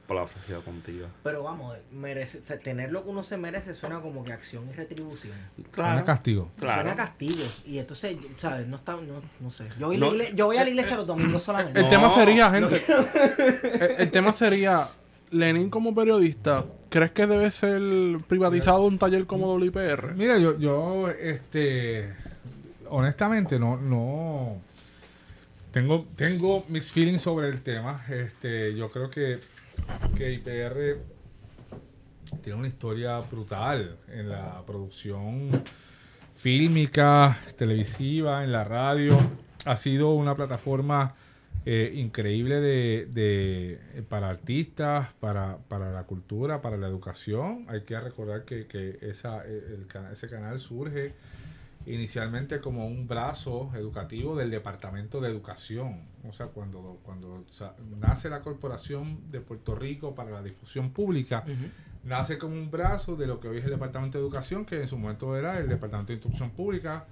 parafraseado contigo. Pero vamos, merece, o sea, tener lo que uno se merece suena como que acción y retribución. Suena castigo. claro. Suena castigo. Y entonces, ¿sabes? No está, no, no sé. Yo voy, No. la igle- yo voy a la iglesia los domingos solamente. El No, tema sería, no gente. el, el tema sería, Lenin como periodista, ¿crees que debe ser privatizado un taller como WIPR? Mira, yo, yo, este, honestamente, no, no, tengo, tengo mis feelings sobre el tema. Este, yo creo que, que IPR tiene una historia brutal en la producción fílmica, televisiva, en la radio. Ha sido una plataforma eh, increíble de, de- eh, para artistas, para, para la cultura, para la educación. Hay que recordar que, que esa, eh, el ese canal surge inicialmente como un brazo educativo del Departamento de Educación. O sea, cuando, cuando nace la Corporación de Puerto Rico para la Difusión Pública, nace como un brazo de lo que hoy es el Departamento de Educación, que en su momento era el Departamento de Instrucción Pública,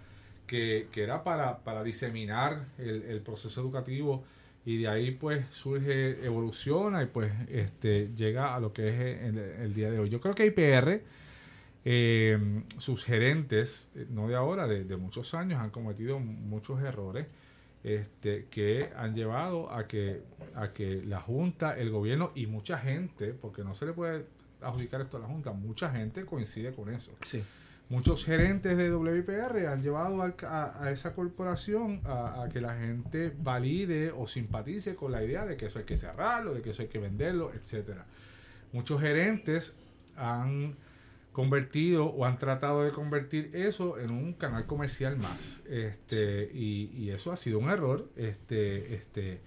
que, que era para, para diseminar el, el proceso educativo y de ahí pues surge, evoluciona y pues este llega a lo que es el, el día de hoy. Yo creo que IPR, eh, sus gerentes, eh, no de ahora, de, de muchos años, han cometido muchos errores este, que han llevado a que, a que la Junta, el gobierno y mucha gente, porque no se le puede adjudicar esto a la Junta, mucha gente coincide con eso. Sí. Muchos gerentes de WIPR han llevado a, a esa corporación a, a que la gente valide o simpatice con la idea de que eso hay que cerrarlo, de que eso hay que venderlo, etcétera. Muchos gerentes han convertido o han tratado de convertir eso en un canal comercial más. Este, y, y eso ha sido un error. Este, este,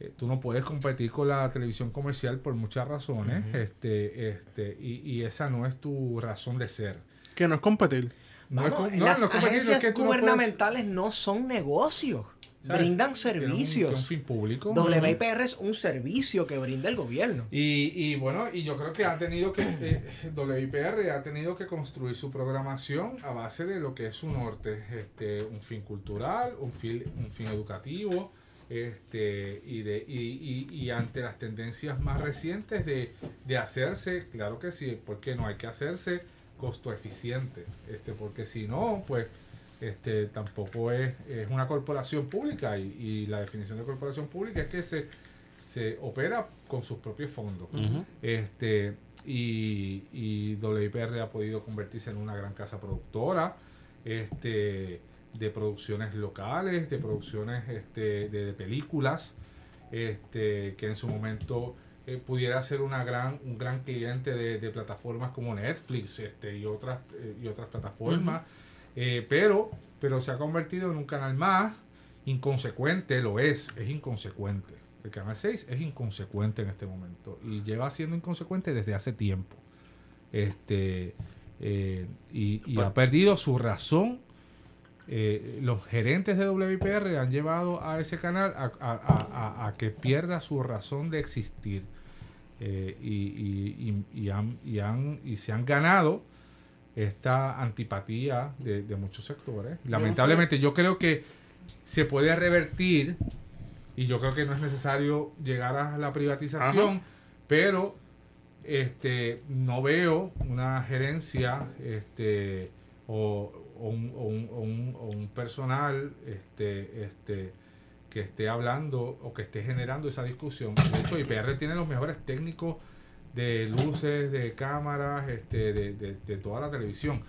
eh, tú no puedes competir con la televisión comercial por muchas razones. Este, este, y, y esa no es tu razón de ser. Que no es competir. No es Vamos, no, las no es no es agencias que tú no puedes- gubernamentales no son negocios. ¿sabes? Brindan un- servicios. tiene un fin público. WIPR es un servicio que brinda el gobierno. Y, y bueno, y yo creo que ha tenido que, eh, WIPR ha tenido que construir su programación a base de lo que es su norte, este, un fin cultural, un fin, un fin educativo, este, y, de, y, y, y ante las tendencias más recientes de, de hacerse, claro que sí, porque no hay que hacerse costo eficiente, este, porque si no, pues este tampoco es, es una corporación pública y, y la definición de corporación pública es que se, se opera con sus propios fondos. Este, y, y WIPR ha podido convertirse en una gran casa productora este, de producciones locales, de producciones este, de, de películas, este, que en su momento eh, pudiera ser una gran, un gran cliente de, de plataformas como Netflix este, y, otras, eh, y otras plataformas. Eh, pero, pero se ha convertido en un canal más inconsecuente, lo es, es inconsecuente. El canal 6 es inconsecuente en este momento y lleva siendo inconsecuente desde hace tiempo. Este eh, y, y ha perdido su razón. Eh, los gerentes de WIPR han llevado a ese canal a- a- a que pierda su razón de existir. Eh, y, y- y- y han, y, han- y se han ganado esta antipatía de, de muchos sectores. Lamentablemente yo creo que se puede revertir y yo creo que no es necesario llegar a la privatización, Ajá. pero este no veo una gerencia este o, o un, o un- o un- o un personal este este que esté hablando o que esté generando esa discusión. De hecho, IPR tiene los mejores técnicos de luces, de cámaras, este, de, de- de toda la televisión.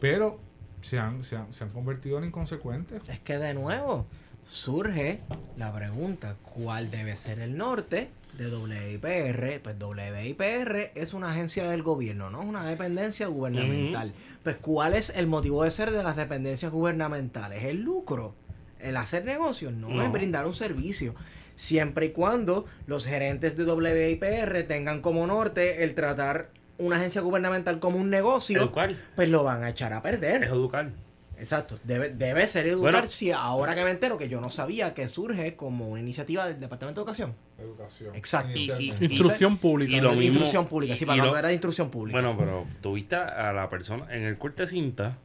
Pero se han, se han, se han convertido en inconsecuentes. Es que de nuevo surge la pregunta, ¿cuál debe ser el norte de WIPR? Pues WIPR es una agencia del gobierno, no es una dependencia gubernamental. Pues ¿cuál es el motivo de ser de las dependencias gubernamentales? El lucro, el hacer negocios, no, No. es brindar un servicio. Siempre y cuando los gerentes de WIPR tengan como norte el tratar una agencia gubernamental como un negocio, Educar. pues lo van a echar a perder. Es educar. Exacto, debe, debe ser educar. Bueno. si ahora que me entero que yo no sabía que surge como una iniciativa del Departamento de Educación. Educación. Exacto. Y- y- inicialmente. Instrucción pública. y lo mismo- instrucción pública, sí, para lo- era de instrucción pública. Bueno, pero tuviste a la persona en el corte de cinta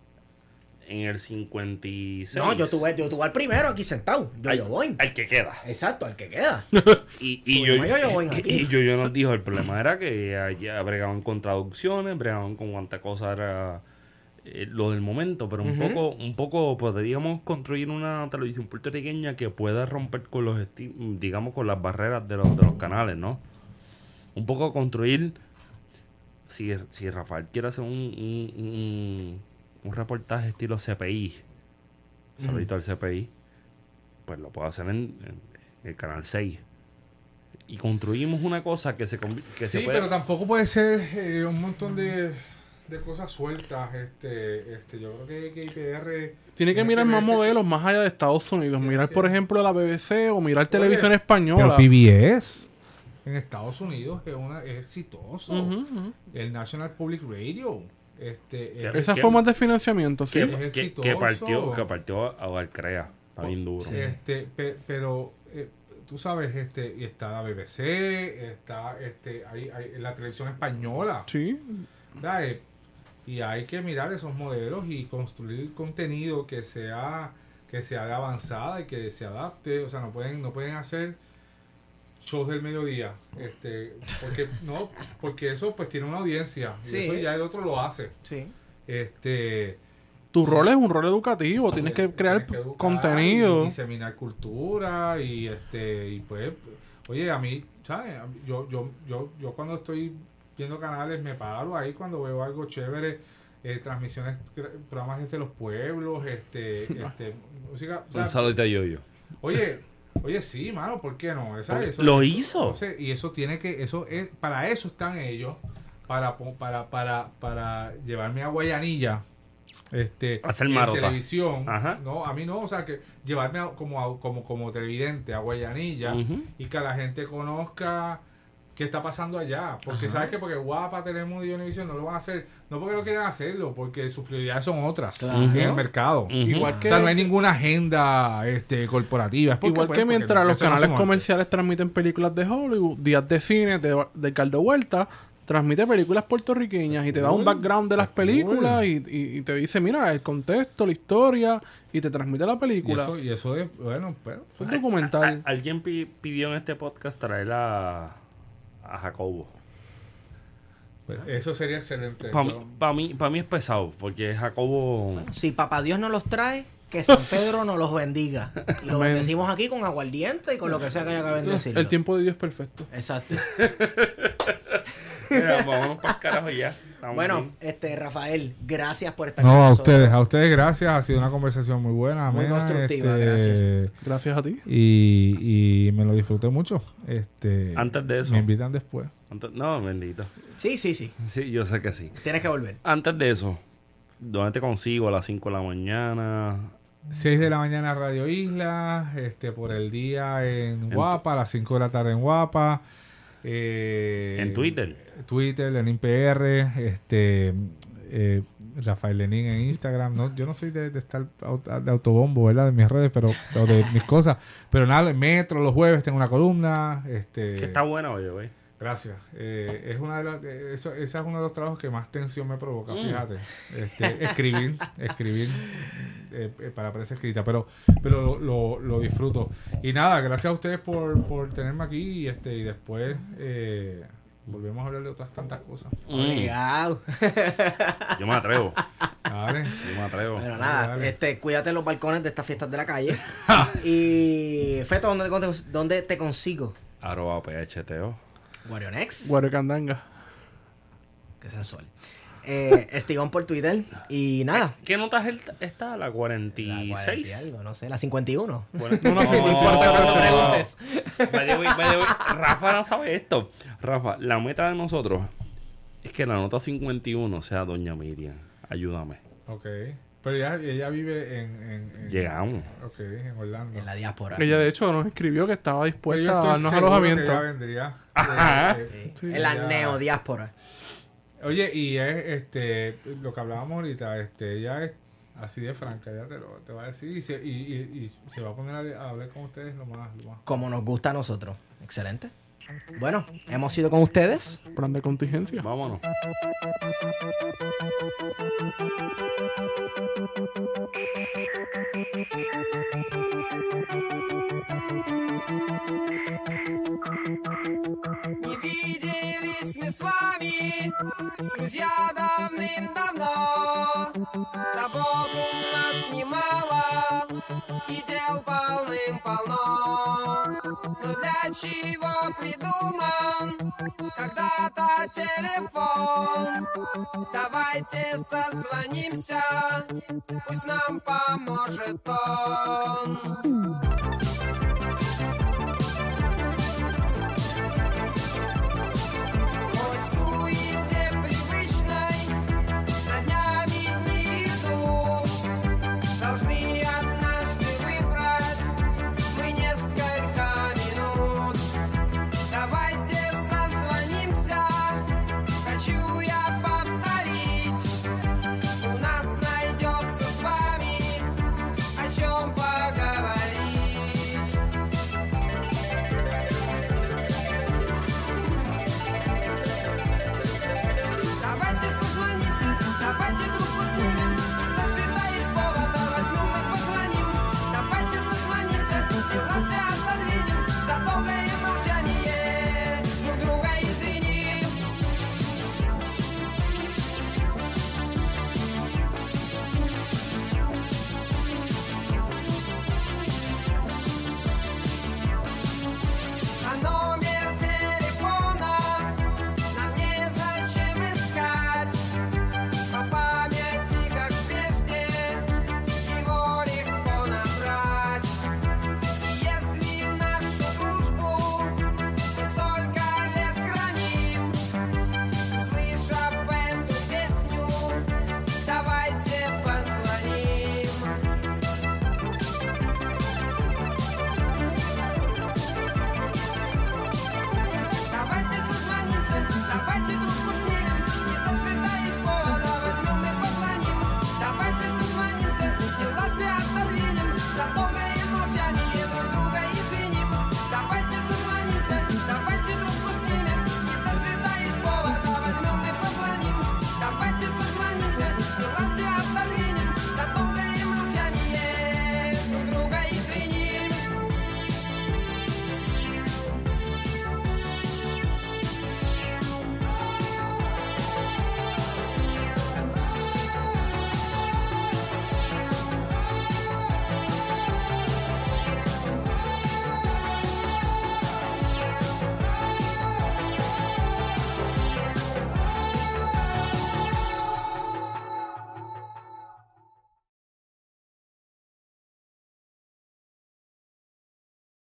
en el 56. no, yo tuve, yo tuve al primero aquí sentado. Yo, al, yo voy. al que queda. Exacto, al que queda. Y, y yo, yo, yo voy y- aquí. y yo, yo nos dijo, el problema era que allá bregaban con traducciones, bregaban con cuánta cosa era eh, lo del momento, pero un poco, un poco podríamos construir una televisión puertorriqueña que pueda romper con los digamos con las barreras de los, de los canales, ¿no? Un poco construir si, si Rafael quiere hacer un, un, un- un reportaje estilo CPI, saludito al CPI, pues lo puede hacer en, en el canal 6. Y construimos una cosa que se, que se Sí, puede... pero tampoco puede ser eh, un montón de, de cosas sueltas. Este, este, yo creo que, que IPR Tiene que mirar más modelos más allá de Estados Unidos. Mirar, que- por ejemplo, la BBC o mirar televisión española. Pero PBS en Estados Unidos es, una, es exitoso. El National Public Radio. Este, es- Esas formas de financiamiento, sí. que, partió que partió a Valcrea. Está bien duro. Este, pe- pero eh, tú sabes, este, y está la BBC, está este, hay, hay la televisión española, Sí. Eh, y hay que mirar esos modelos y construir contenido que sea que sea de avanzada y que se adapte, o sea, no pueden no pueden hacer shows del mediodía, este, porque no, porque eso pues tiene una audiencia y Sí. eso ya el otro lo hace. Sí. Este, Tu rol es un rol educativo. Tienes que crear Tienes que educar contenido. y diseminar cultura y este y pues oye a mí sabes yo yo yo yo cuando estoy viendo canales me paro ahí cuando veo algo chévere eh, transmisiones, gra- programas desde los pueblos, este, este, música. o sea, Un saludito a Yoyo. oye, oye, sí, mano, ¿por qué no? ¿Sabes? Eso- Lo hizo. y eso tiene que, eso es, para eso están ellos, para, para, para, para llevarme a Guayanilla. Este, Hacer en televisión, Ajá. no, a mí no, o sea, que llevarme a- como, a- como, como televidente a Guayanilla y que la gente conozca qué está pasando allá. Porque sabes que porque Guapa, Telemundo y Univision no lo van a hacer, no porque no quieran hacerlo, porque sus prioridades son otras Claro. en el mercado. Igual O que, sea, no hay ninguna agenda este, corporativa. Es porque, igual pues, que mientras los no canales comerciales transmiten películas de Hollywood, días de cine de, de Caldo Huerta transmite películas puertorriqueñas y te da un background de las películas y, y- y te dice, mira, el contexto, la historia y te transmite la Y película. eso, y eso es, bueno, pero... Es un documental. A- alguien pi- pidió en este podcast traer a, a Jacobo. pues, eso sería excelente. Para Yo- mí, pa' mí es pesado, porque Jacobo... Si papá Dios no los trae, que San Pedro nos los bendiga. Y lo Amén. bendecimos aquí con aguardiente y con lo que sea que haya que bendecirlo. El tiempo de Dios es perfecto. Exacto. Mira, vámonos para el carajo ya. Estamos Bueno, bien. este Rafael, gracias por estar con No, a nosotros. ustedes, a ustedes gracias. Ha sido una conversación muy buena. Muy amena, constructiva, Gracias a ti. Y, y me lo disfruté mucho. Este, Antes de eso. Me invitan después. Antes- no, bendito. Sí, sí, sí. Sí, yo sé que sí. Tienes que volver. Antes de eso, ¿dónde te consigo? A las 5 de la mañana. 6 de la mañana Radio Isla, este por el día en En Guapa, a las 5 de la tarde en Guapa. eh, En Twitter. Twitter, Lenin PR, este eh, Rafael Lenin en Instagram. No, yo no soy de, de estar de autobombo, ¿verdad? De mis redes, pero o de mis cosas. Pero nada, en Metro los jueves tengo una columna. Este, Que está buena, oye, güey. Gracias. Eh, es una de las, eh, eso, ese es uno de los trabajos que más tensión me provoca, Mm. fíjate. Este, escribir, escribir eh, para prensa escrita, pero, pero lo, lo- lo disfruto. Y nada, gracias a ustedes por, por tenerme aquí y, este, y después eh, volvemos a hablar de otras tantas cosas. Mm, yo me atrevo. Vale. Yo me atrevo. Bueno, Dale, nada, dale. este, cuídate en los balcones de estas fiestas de la calle. y Feto, ¿dónde te, dónde te consigo? Arroba PHTO. Warionex. Guarecandanga. Qué sensual. Eh, Estigón por Twitter. Y nada. ¿Qué notas el- está? La La 46. 40 y algo, no sé, la 51. Bueno, No, no, No importa cuando preguntes. Way, by the way, Rafa no sabe esto. Rafa, la meta de nosotros es que la nota 51 sea Doña Miriam. Ayúdame. Ok. Pero ella, ella vive en, en, en- Llegamos. Ok, en Orlando. En la diáspora. Ella de hecho nos escribió que estaba dispuesta a darnos que alojamiento. ella vendría. Ajá. Eh, Sí. en la Ella- neodiáspora. Oye, y es este lo que hablábamos ahorita, este, ella es así de franca, ella te, lo, te va a decir y se, y, y- y se va a poner a, a hablar con ustedes lo más, lo más. Como nos gusta a nosotros. Excelente. Bueno, hemos ido con ustedes. Plan de contingencia. Vámonos. Не виделись мы с вами, друзья, давным-давно. Забот у нас немало, и дел полным-полно. Но для чего Придуман когда-то телефон? Давайте созвонимся, пусть нам поможет он.